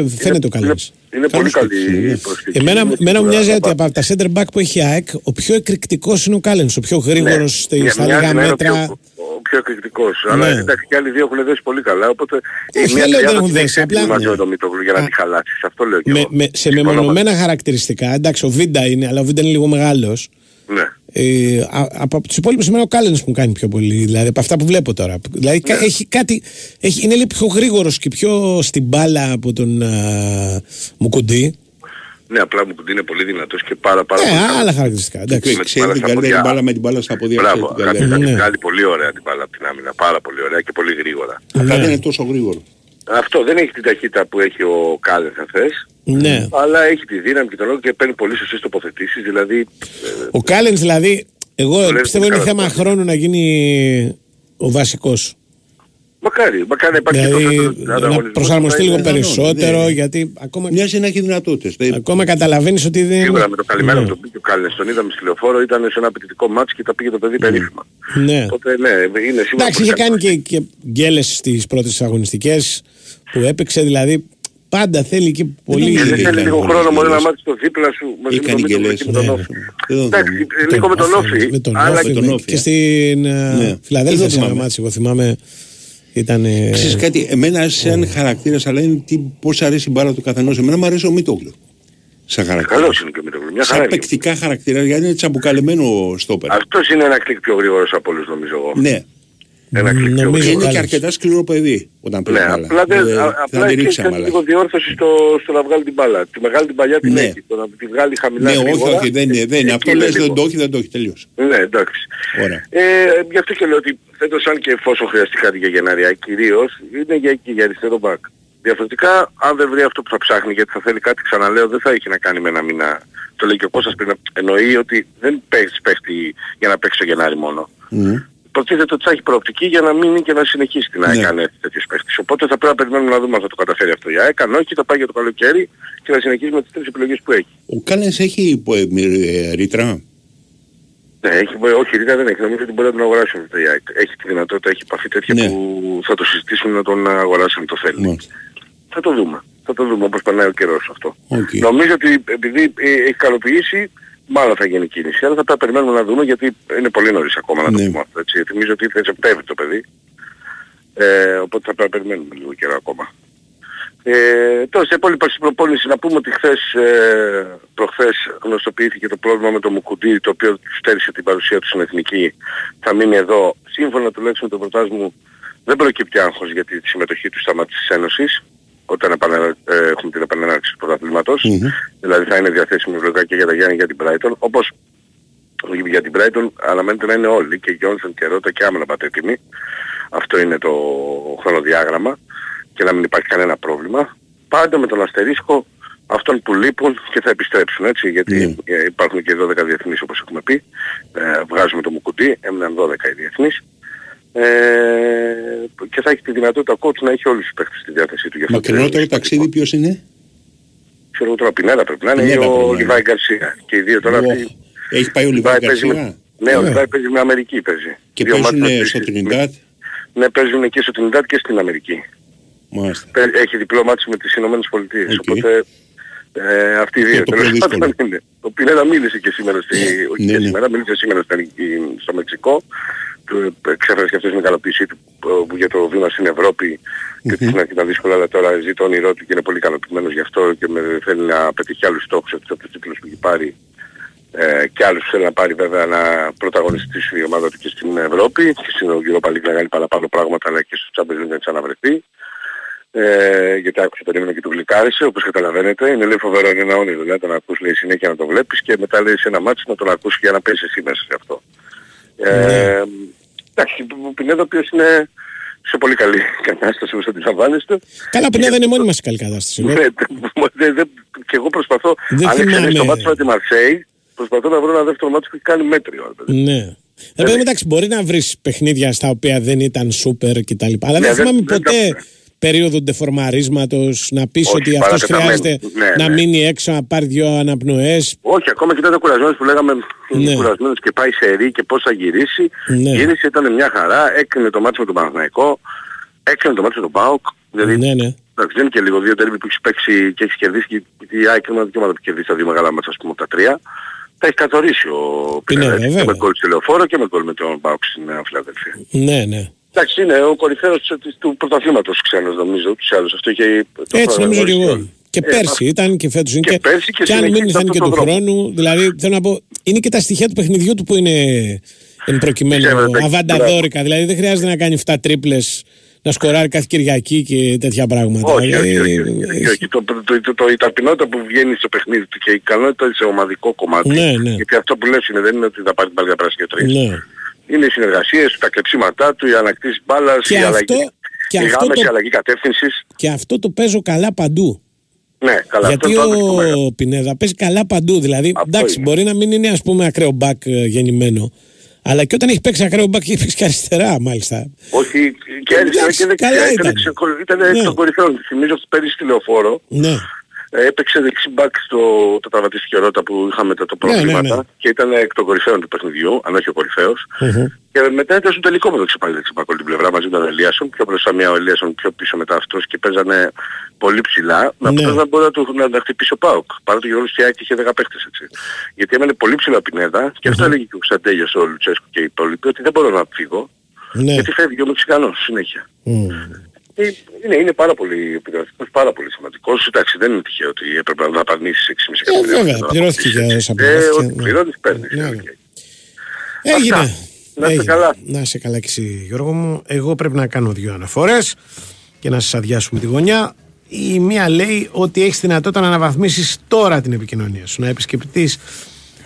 ε, φαίνεται ο Κάλλας. Είναι πολύ καλή η προσθήκη. Εμένα, Είναι εμένα μου σίγουρα μοιάζει θα ότι από τα center back που έχει η ΑΕΚ, ο πιο εκρηκτικός είναι ο Κάλενς, ο πιο γρήγορος στη- Μια- στα μοιάζει λίγα να είναι ο μέτρα. πιο- Ο πιο εκρηκτικός. Ναι. Αλλά εντάξει και άλλοι δύο έχουν δέσει πολύ καλά. Οπότε Όχι, η μία δεν λέω ότι τριάδα έχουν την δέσει, έχει απλά- μαζί Ναι. με τον Μητόγλου για να τη χαλάσεις. Αυτό λέω και Με, εγώ. με, σε Συμφωνώ μεμονωμένα χαρακτηριστικά, εντάξει, ο Βίντα είναι, αλλά ο Βίντα είναι λίγο μεγάλος. Ναι. Ε, α- από τους υπόλοιπους, εμένα ο Κάλενς μου κάνει πιο πολύ. Δηλαδή από αυτά που βλέπω τώρα. Δηλαδή Ναι. κα- έχει κάτι. Έχει, είναι λίγο πιο γρήγορος και πιο στην μπάλα από τον α, Μουκουντή. Ναι, απλά μου κουντί είναι πολύ δυνατός και πάρα πάρα Ε, πολύ καλός. άλλα χαρακτηριστικά. Εντάξει. Με την Ξέρει μπάλα την στα καλύτερη πόδια. μπάλα με την μπάλα στα πόδια. Μπράβο, ξέρει την κάτι καλύτερη. κάτι Ναι. βγάλει πολύ ωραία την μπάλα από την άμυνα. Πάρα πολύ ωραία και πολύ γρήγορα. Απλά δεν είναι τόσο γρήγορο. Αυτό δεν έχει την ταχύτητα που έχει ο Κάλεν θα θες. Ναι. Αλλά έχει τη δύναμη και τον λόγο και παίρνει πολύ σωστές τοποθετήσεις. Δηλαδή Ο Κάλενς δηλαδή, εγώ λέει πιστεύω πολύ είναι καλά θέμα το χρόνου να γίνει ο βασικός. μακάρι, μακάρι να υπάρχει Δηλαδή και τόσο να ανταγωνισμός. προσαρμοστεί λίγο Ναι, περισσότερο ναι. γιατί ακόμα, Μοιάζει να έχει δυνατότητες. ακόμα καταλαβαίνεις ότι δεν Σίγουρα με το καλημέρα Ναι. που τον πήγε ο Κάλενς, τον είδαμε στη λεωφόρο, ήταν σε ένα απαιτητικό μάτς και τα πήγε το παιδί περίφημα. Ναι. Οπότε ναι, είναι σίγουρα Εντάξει, πολύ είχε καλός. κάνει και, και γκέλες στις πρώτες αγωνιστικές που έπαιξε, δηλαδή πάντα θέλει και πολύ... Και δεν είχε θέλει κάνει λίγο πολλές χρόνο μόνο να γκέλες. μάθει το δίπλα σου μαζί Έχει με κάνει τον Μήτρο γκέλες, και με τον ναι. Όφη. Δεν τον Εντάξει, θυμάμαι. λίγο με τον Όφη. Με τον αλλά Όφη, τον με- Όφη, και ε. στην ε, Ναι. Φιλαδέλφια Δεν σε ένα θυμάμαι; μάτσο, εγώ θυμάμαι, ήταν... ε, Ξέρεις κάτι, εμένα σαν χαρακτήρας, αλλά είναι τι, πώς αρέσει η μπάλα του καθενός. Εμένα μου αρέσει ο Μίτογλου. Σαν χαρακτήρα. Καλός είναι και ο Μήτρογλου. Μια χαρά Σαν είναι. παικτικά χαρακτήρα, γιατί είναι τσαμπουκαλεμένο στόπερ. Αυτός είναι ένα κλικ πιο γρήγορος από όλους νομίζω εγώ. Ναι. Ένα κλικ πιο Νομίζω Και γρήγορος. είναι και Κάλλης. αρκετά σκληρό παιδί όταν Ναι, παίζει μπάλα. απλά, δεν, Ε, α- Θα απλά τη έχει ρίξαμε, κάνει αλλά. λίγο διόρθωση στο, στο να βγάλει την μπάλα. Τη μεγάλη την παλιά την Ναι. έχει. Το να τη βγάλει χαμηλά Ναι, όχι, γρήγορα, όχι, δεν είναι. Δεν είναι. εκεί Αυτό λες λίγο. δεν το έχει, δεν το έχει. Τελείωσε. Ναι, εντάξει. Ωραία. Ε, γι' αυτό και λέω ότι φέτος αν και εφόσον χρειαστεί κάτι για Γενάρια κυρίως είναι για εκεί, για αριστερό μπακ. Διαφορετικά, αν δεν βρει αυτό που θα ψάχνει, γιατί θα θέλει κάτι, ξαναλέω, δεν θα έχει να κάνει με ένα μήνα. Το λέει και ο Κώστας πριν, εννοεί ότι δεν παίζει παίχτη για να παίξει το Γενάρη μόνο. Μμ. Προτίθεται ότι θα έχει προοπτική για να μείνει και να συνεχίσει την ΑΕΚ Ναι. αν έρθει τέτοιος παίχτης. Οπότε θα πρέπει να περιμένουμε να δούμε αν θα το καταφέρει αυτό η ΑΕΚ. Αν όχι, θα πάει για το καλοκαίρι και να συνεχίσει με τις τρεις επιλογές που έχει. Ο Κάλενς έχει ε, ε, ρήτρα; Ναι, έχει, όχι, ρήτρα δεν έχει. Νομίζω ότι μπορεί να τον αγοράσει αυτό η ΑΕΚ. Έχει τη δυνατότητα, έχει επαφή τέτοια Ναι. που θα το συζητήσουμε να τον αγοράσει αν το θέλει. Μάλιστα. Θα το δούμε. Θα το δούμε όπως περνάει ο καιρός αυτό. Οκ. Νομίζω ότι επειδή ε, έχει καλοποιήσει, μάλλον θα γίνει κίνηση. Αλλά θα πρέπει να περιμένουμε να δούμε γιατί είναι πολύ νωρίς ακόμα να το Ναι. πούμε αυτό. Έτσι. Θυμίζω ότι ήρθε Σεπτέμβρη το παιδί. Ε, οπότε θα πρέπει να περιμένουμε λίγο καιρό ακόμα. Ε, τώρα σε υπόλοιπα στην προπόνηση να πούμε ότι χθες, ε, προχθές γνωστοποιήθηκε το πρόβλημα με το Μουκουντή το οποίο του στέρισε την παρουσία του στην Εθνική. Θα μείνει εδώ. Σύμφωνα τουλάχιστον με το προτάσμα μου δεν προκύπτει άγχος για τη συμμετοχή του στα μάτια της Ένωσης όταν επανε- ε, έχουμε την επανέναρξη του πρωταθλήματος. Μμμ. Δηλαδή θα είναι διαθέσιμη λογικά και για τα Γιάννη και για την Brighton. Όπως για την Brighton αναμένεται να είναι όλοι και Γιόνσον και Ρώτα και άμενα πάτε έτοιμοι. Αυτό είναι το χρονοδιάγραμμα και να μην υπάρχει κανένα πρόβλημα. Πάντα με τον αστερίσκο αυτών που λείπουν και θα επιστρέψουν έτσι γιατί ε, υπάρχουν και 12 διεθνείς όπως έχουμε πει. Ε, βγάζουμε το μουκουτί, έμειναν 12 οι διεθνείς. Ε, και θα έχει τη δυνατότητα ο coach να έχει όλους τους παίχτες στη διάθεσή του. Γι' αυτό και Μακρινότερο είναι ταξίδι ποιος είναι; Ξέρω εγώ τώρα Πινέδα πρέπει να είναι ή Πινέδα πρέπει να ο είναι. Λιβάη Γκαρσία. Και οι δύο τώρα Ω, αυτοί... Έχει πάει ο Λιβάη Λιβάη παίζει με- Γκαρσία; Ναι, ο Ναι. Λιβάη παίζει με Αμερική παίζει. Και Δύο παίζουν μάτια ε, παίζει. στο Τρινιντάτ; Ναι, παίζουν και στο Τρινιντάτ και στην Αμερική. Μάλιστα. Παι- Έχει διπλό μάτι με τις Ηνωμένες Πολιτείες. Οκ. Οπότε ε, αυτοί οι δύο. το πιο τέλος δύσκολο. πάντων, είναι. Ο Πινέδα μίλησε και σήμερα, στη, όχι Ναι, και ναι. σήμερα, μίλησε σήμερα στα- στο Μεξικό. Ε, εξέφρασε και αυτός την ικανοποίησή του ε, για το βήμα στην Ευρώπη και ότι στην αρχή ήταν δύσκολο αλλά τώρα ζει το όνειρό του και είναι πολύ ικανοποιημένος γι' αυτό και με, θέλει να πετύχει άλλους στόχους από τους τίτλους που έχει πάρει ε, και άλλους που θέλει να πάρει βέβαια να πρωταγωνιστήσει η ομάδα του και στην Ευρώπη και στην Europa League να κάνει παραπάνω πράγματα αλλά και στο Champions League να της αναβρεθεί ε, γιατί άκουσε περίμενε και του γλυκάρισε, όπως καταλαβαίνετε. Είναι λέει φοβερό, είναι ένα όνειρο, δηλαδή τον ακούς λέει συνέχεια να το βλέπεις και μετά λέει σε ένα μάτι να τον ακούσει για να πέσει εσύ μέσα σε αυτό. Ε, εντάξει, ο Πινέδο ο οποίος είναι σε πολύ καλή κατάσταση όπως αντιλαμβάνεστε. Καλά, Πινέδα είναι μόνη μας σε καλή κατάσταση. Ναι, δε- δε- και εγώ προσπαθώ, Δεν αν εξαιρέσει το θυμάμαι. μάτι με τη Μαρσέη, προσπαθώ να βρω ένα δεύτερο μάτι που έχει κάνει μέτριο. ρε παιδί. Ναι. Ε, παιδί, εντάξει, μπορεί να βρεις παιχνίδια στα οποία δεν ήταν σούπερ κτλ. Αλλά Ναι, δεν δεν- θυμάμαι δεν ποτέ περίοδο ντεφορμαρίσματος να πεις Όχι, ότι αυτός παρακαταμένο. χρειάζεται Ναι, να ναι. μείνει έξω να πάρει δύο αναπνοές Όχι, ακόμα και τότε κουρασμένος που λέγαμε Ναι. είναι κουρασμένος και πάει σε ρί και πώς θα γυρίσει. Ναι. Γύρισε, ήταν μια χαρά, έκρινε το μάτι με τον Παναθηναϊκό, έκρινε το μάτι με τον ΠΑΟΚ. Δηλαδή, Ναι, ναι. εντάξει, δεν είναι και λίγο δύο τέρμι που έχεις παίξει και έχεις κερδίσει και η ΑΕΚ είναι δικαιώματα που κερδίσει τα δύο μεγάλα μάτσα, ας πούμε, από τα τρία. Τα έχεις καθορίσει ο Πινέδα, Πινέδα, και βέβαια. με γκολ στη Λεωφόρο και με γκολ με τον ΠΑΟΚ στην Νέα Φιλαδέλφια. Ναι, ναι. Εντάξει, είναι ο κορυφαίος της- του πρωταθλήματος ξένος νομίζω, ούτως ή άλλως. Αυτό είχε... το Έτσι νομίζω και γνωρίζει. εγώ. Και Ε, πέρσι ήταν και φέτος είναι. και πέρσι και και αν συνεχίζει μείνει θα είναι και αυτόν του τον δρόμο. χρόνου. Δηλαδή θέλω να πω, είναι και τα στοιχεία του παιχνιδιού του που είναι εν προκειμένου Ξέρετε, αβανταδόρικα. Δηλαδή δεν χρειάζεται να κάνει 7 τρίπλες να σκοράρει κάθε Κυριακή και τέτοια πράγματα. Όχι, όχι, Δηλαδή, όχι, όχι, όχι, όχι. Το, το, το, το, η ταπεινότητα που βγαίνει στο παιχνίδι του και η ικανότητα σε ομαδικό κομμάτι. Ναι, ναι. Γιατί αυτό που λες είναι, δεν είναι ότι θα πάρει την μπάλα για πράσινη και τρεις. Ναι. Είναι οι συνεργασίες του, τα κλεψίματά του, η ανακτήση μπάλας, Και η αυτό- αλλαγή, και η αυτό γάμεση, το- η αλλαγή κατεύθυνσης. Και αυτό το παίζω καλά παντού. Ναι, καλά. Γιατί αυτό είναι το άδικο μέγα. ο Πινέδα παίζει καλά παντού. Δηλαδή, εντάξει, είναι. μπορεί να μην είναι ας πούμε ακραίο μπακ ε, γεννημένο. Αλλά και όταν έχει παίξει ακραίο μπακ έχει παίξει και αριστερά, μάλιστα. Όχι, και αριστερά Εντάξει, και δεξιά. καλά Ήταν, ήταν. ξεκο- ήταν Ναι. εκ των κορυφαίων. Θυμίζω ότι πέρυσι στη λεωφόρο. Ναι. Ε, έπαιξε δεξί μπακ στο το τραυματίστηκε ρότα που είχαμε τα το Ναι, ναι, προβλήματα ναι. και ήταν εκ των κορυφαίων του παιχνιδιού, αν όχι ο κορυφαίος. Και μετά ήταν στο τελικό με το ξεπάλι δεξί μπακ όλη την πλευρά μαζί με τον Ελίασον, πιο μπροστά μία ο Ελίασον, πιο πίσω μετά αυτός και παίζανε πολύ ψηλά, με Ναι. αυτός να μπορεί να, του, να, να χτυπήσει ο Πάοκ. Παρά το γεγονός ότι η ΑΕΚ είχε 10 παίχτες έτσι. Γιατί έμενε πολύ ψηλά ο Πινέδα και αυτό έλεγε και ο Ξαντέλιος, ο Λουτσέσκου και οι υπόλοιποι, ότι δεν μπορώ να φύγω. Ναι. Γιατί φεύγει ο Μεξικανός συνέχεια. Μμ. Ε, Είναι, είναι πάρα πολύ επιδραστικός, πάρα πολύ σημαντικός. Εντάξει, δεν είναι τυχαίο ότι έπρεπε να δαπανήσεις 6,5 Ε, εκατομμύρια. βέβαια, για να πληρώθηκε αποκτήσεις. για όσα Ε, πληρώθηκε, ό,τι ναι. πληρώνεις παίρνεις. Ναι, ε, ναι. οκ. Έγινε. Να είστε Έγινε. καλά. Να είσαι καλά και εσύ, Γιώργο μου. Εγώ πρέπει να κάνω δύο αναφορές και να σας αδειάσουμε τη γωνιά. Η μία λέει ότι έχεις δυνατότητα να αναβαθμίσεις τώρα την επικοινωνία σου. Να επισκεφτείς,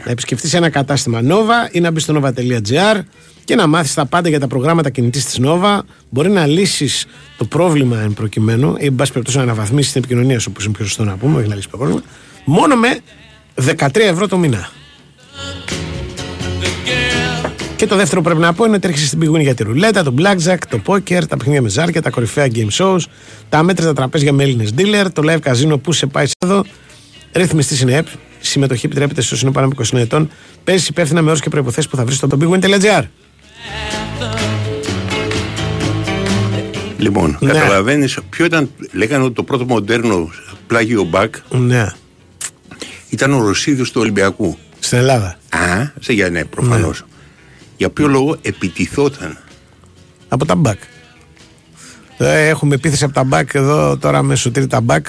να επισκεφτείς ένα κατάστημα Nova ή να μπεις στο nova.gr και να μάθεις τα πάντα για τα προγράμματα κινητής της Nova. Μπορεί να λύσεις το πρόβλημα εν προκειμένου ή εν πάση περιπτώσει να αναβαθμίσεις την επικοινωνία σου, όπως είναι πιο σωστό να πούμε, όχι να λύσεις το πρόβλημα, μόνο με 13 ευρώ το μήνα. Και το δεύτερο που πρέπει να πω είναι ότι έρχεσαι στην πηγούνη για τη ρουλέτα, το blackjack, το poker, τα παιχνίδια με ζάρια, τα κορυφαία game shows, τα μέτρητα τραπέζια με Έλληνες dealer, το live casino που σε πάει σε εδώ. Ρυθμιστής είναι ΕΠ. Συμμετοχή επιτρέπεται σε όσου είναι πάνω από 20 ετών. Παίζεις υπεύθυνα με όρους και προποθέσει που θα βρεις στο bigwin.gr. Λοιπόν, Ναι. καταλαβαίνεις ποιο ήταν, λέγανε ότι το πρώτο μοντέρνο πλάγιο μπακ Ναι. ήταν ο Ρωσίδιος του Ολυμπιακού. Στην Ελλάδα. Α, σε για ναι, προφανώς. Για ποιο λόγο επιτιθόταν; Από τα μπακ. Ε, Έχουμε επίθεση από τα μπακ εδώ τώρα με σωτήρι τα μπακ.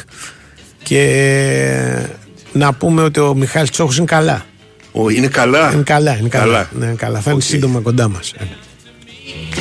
Και ε, να πούμε ότι ο Μιχάλης Τσόχος είναι καλά. Ο, είναι καλά. Είναι καλά, είναι καλά. Καλά. Ναι, είναι καλά. Θα είναι σύντομα κοντά μας.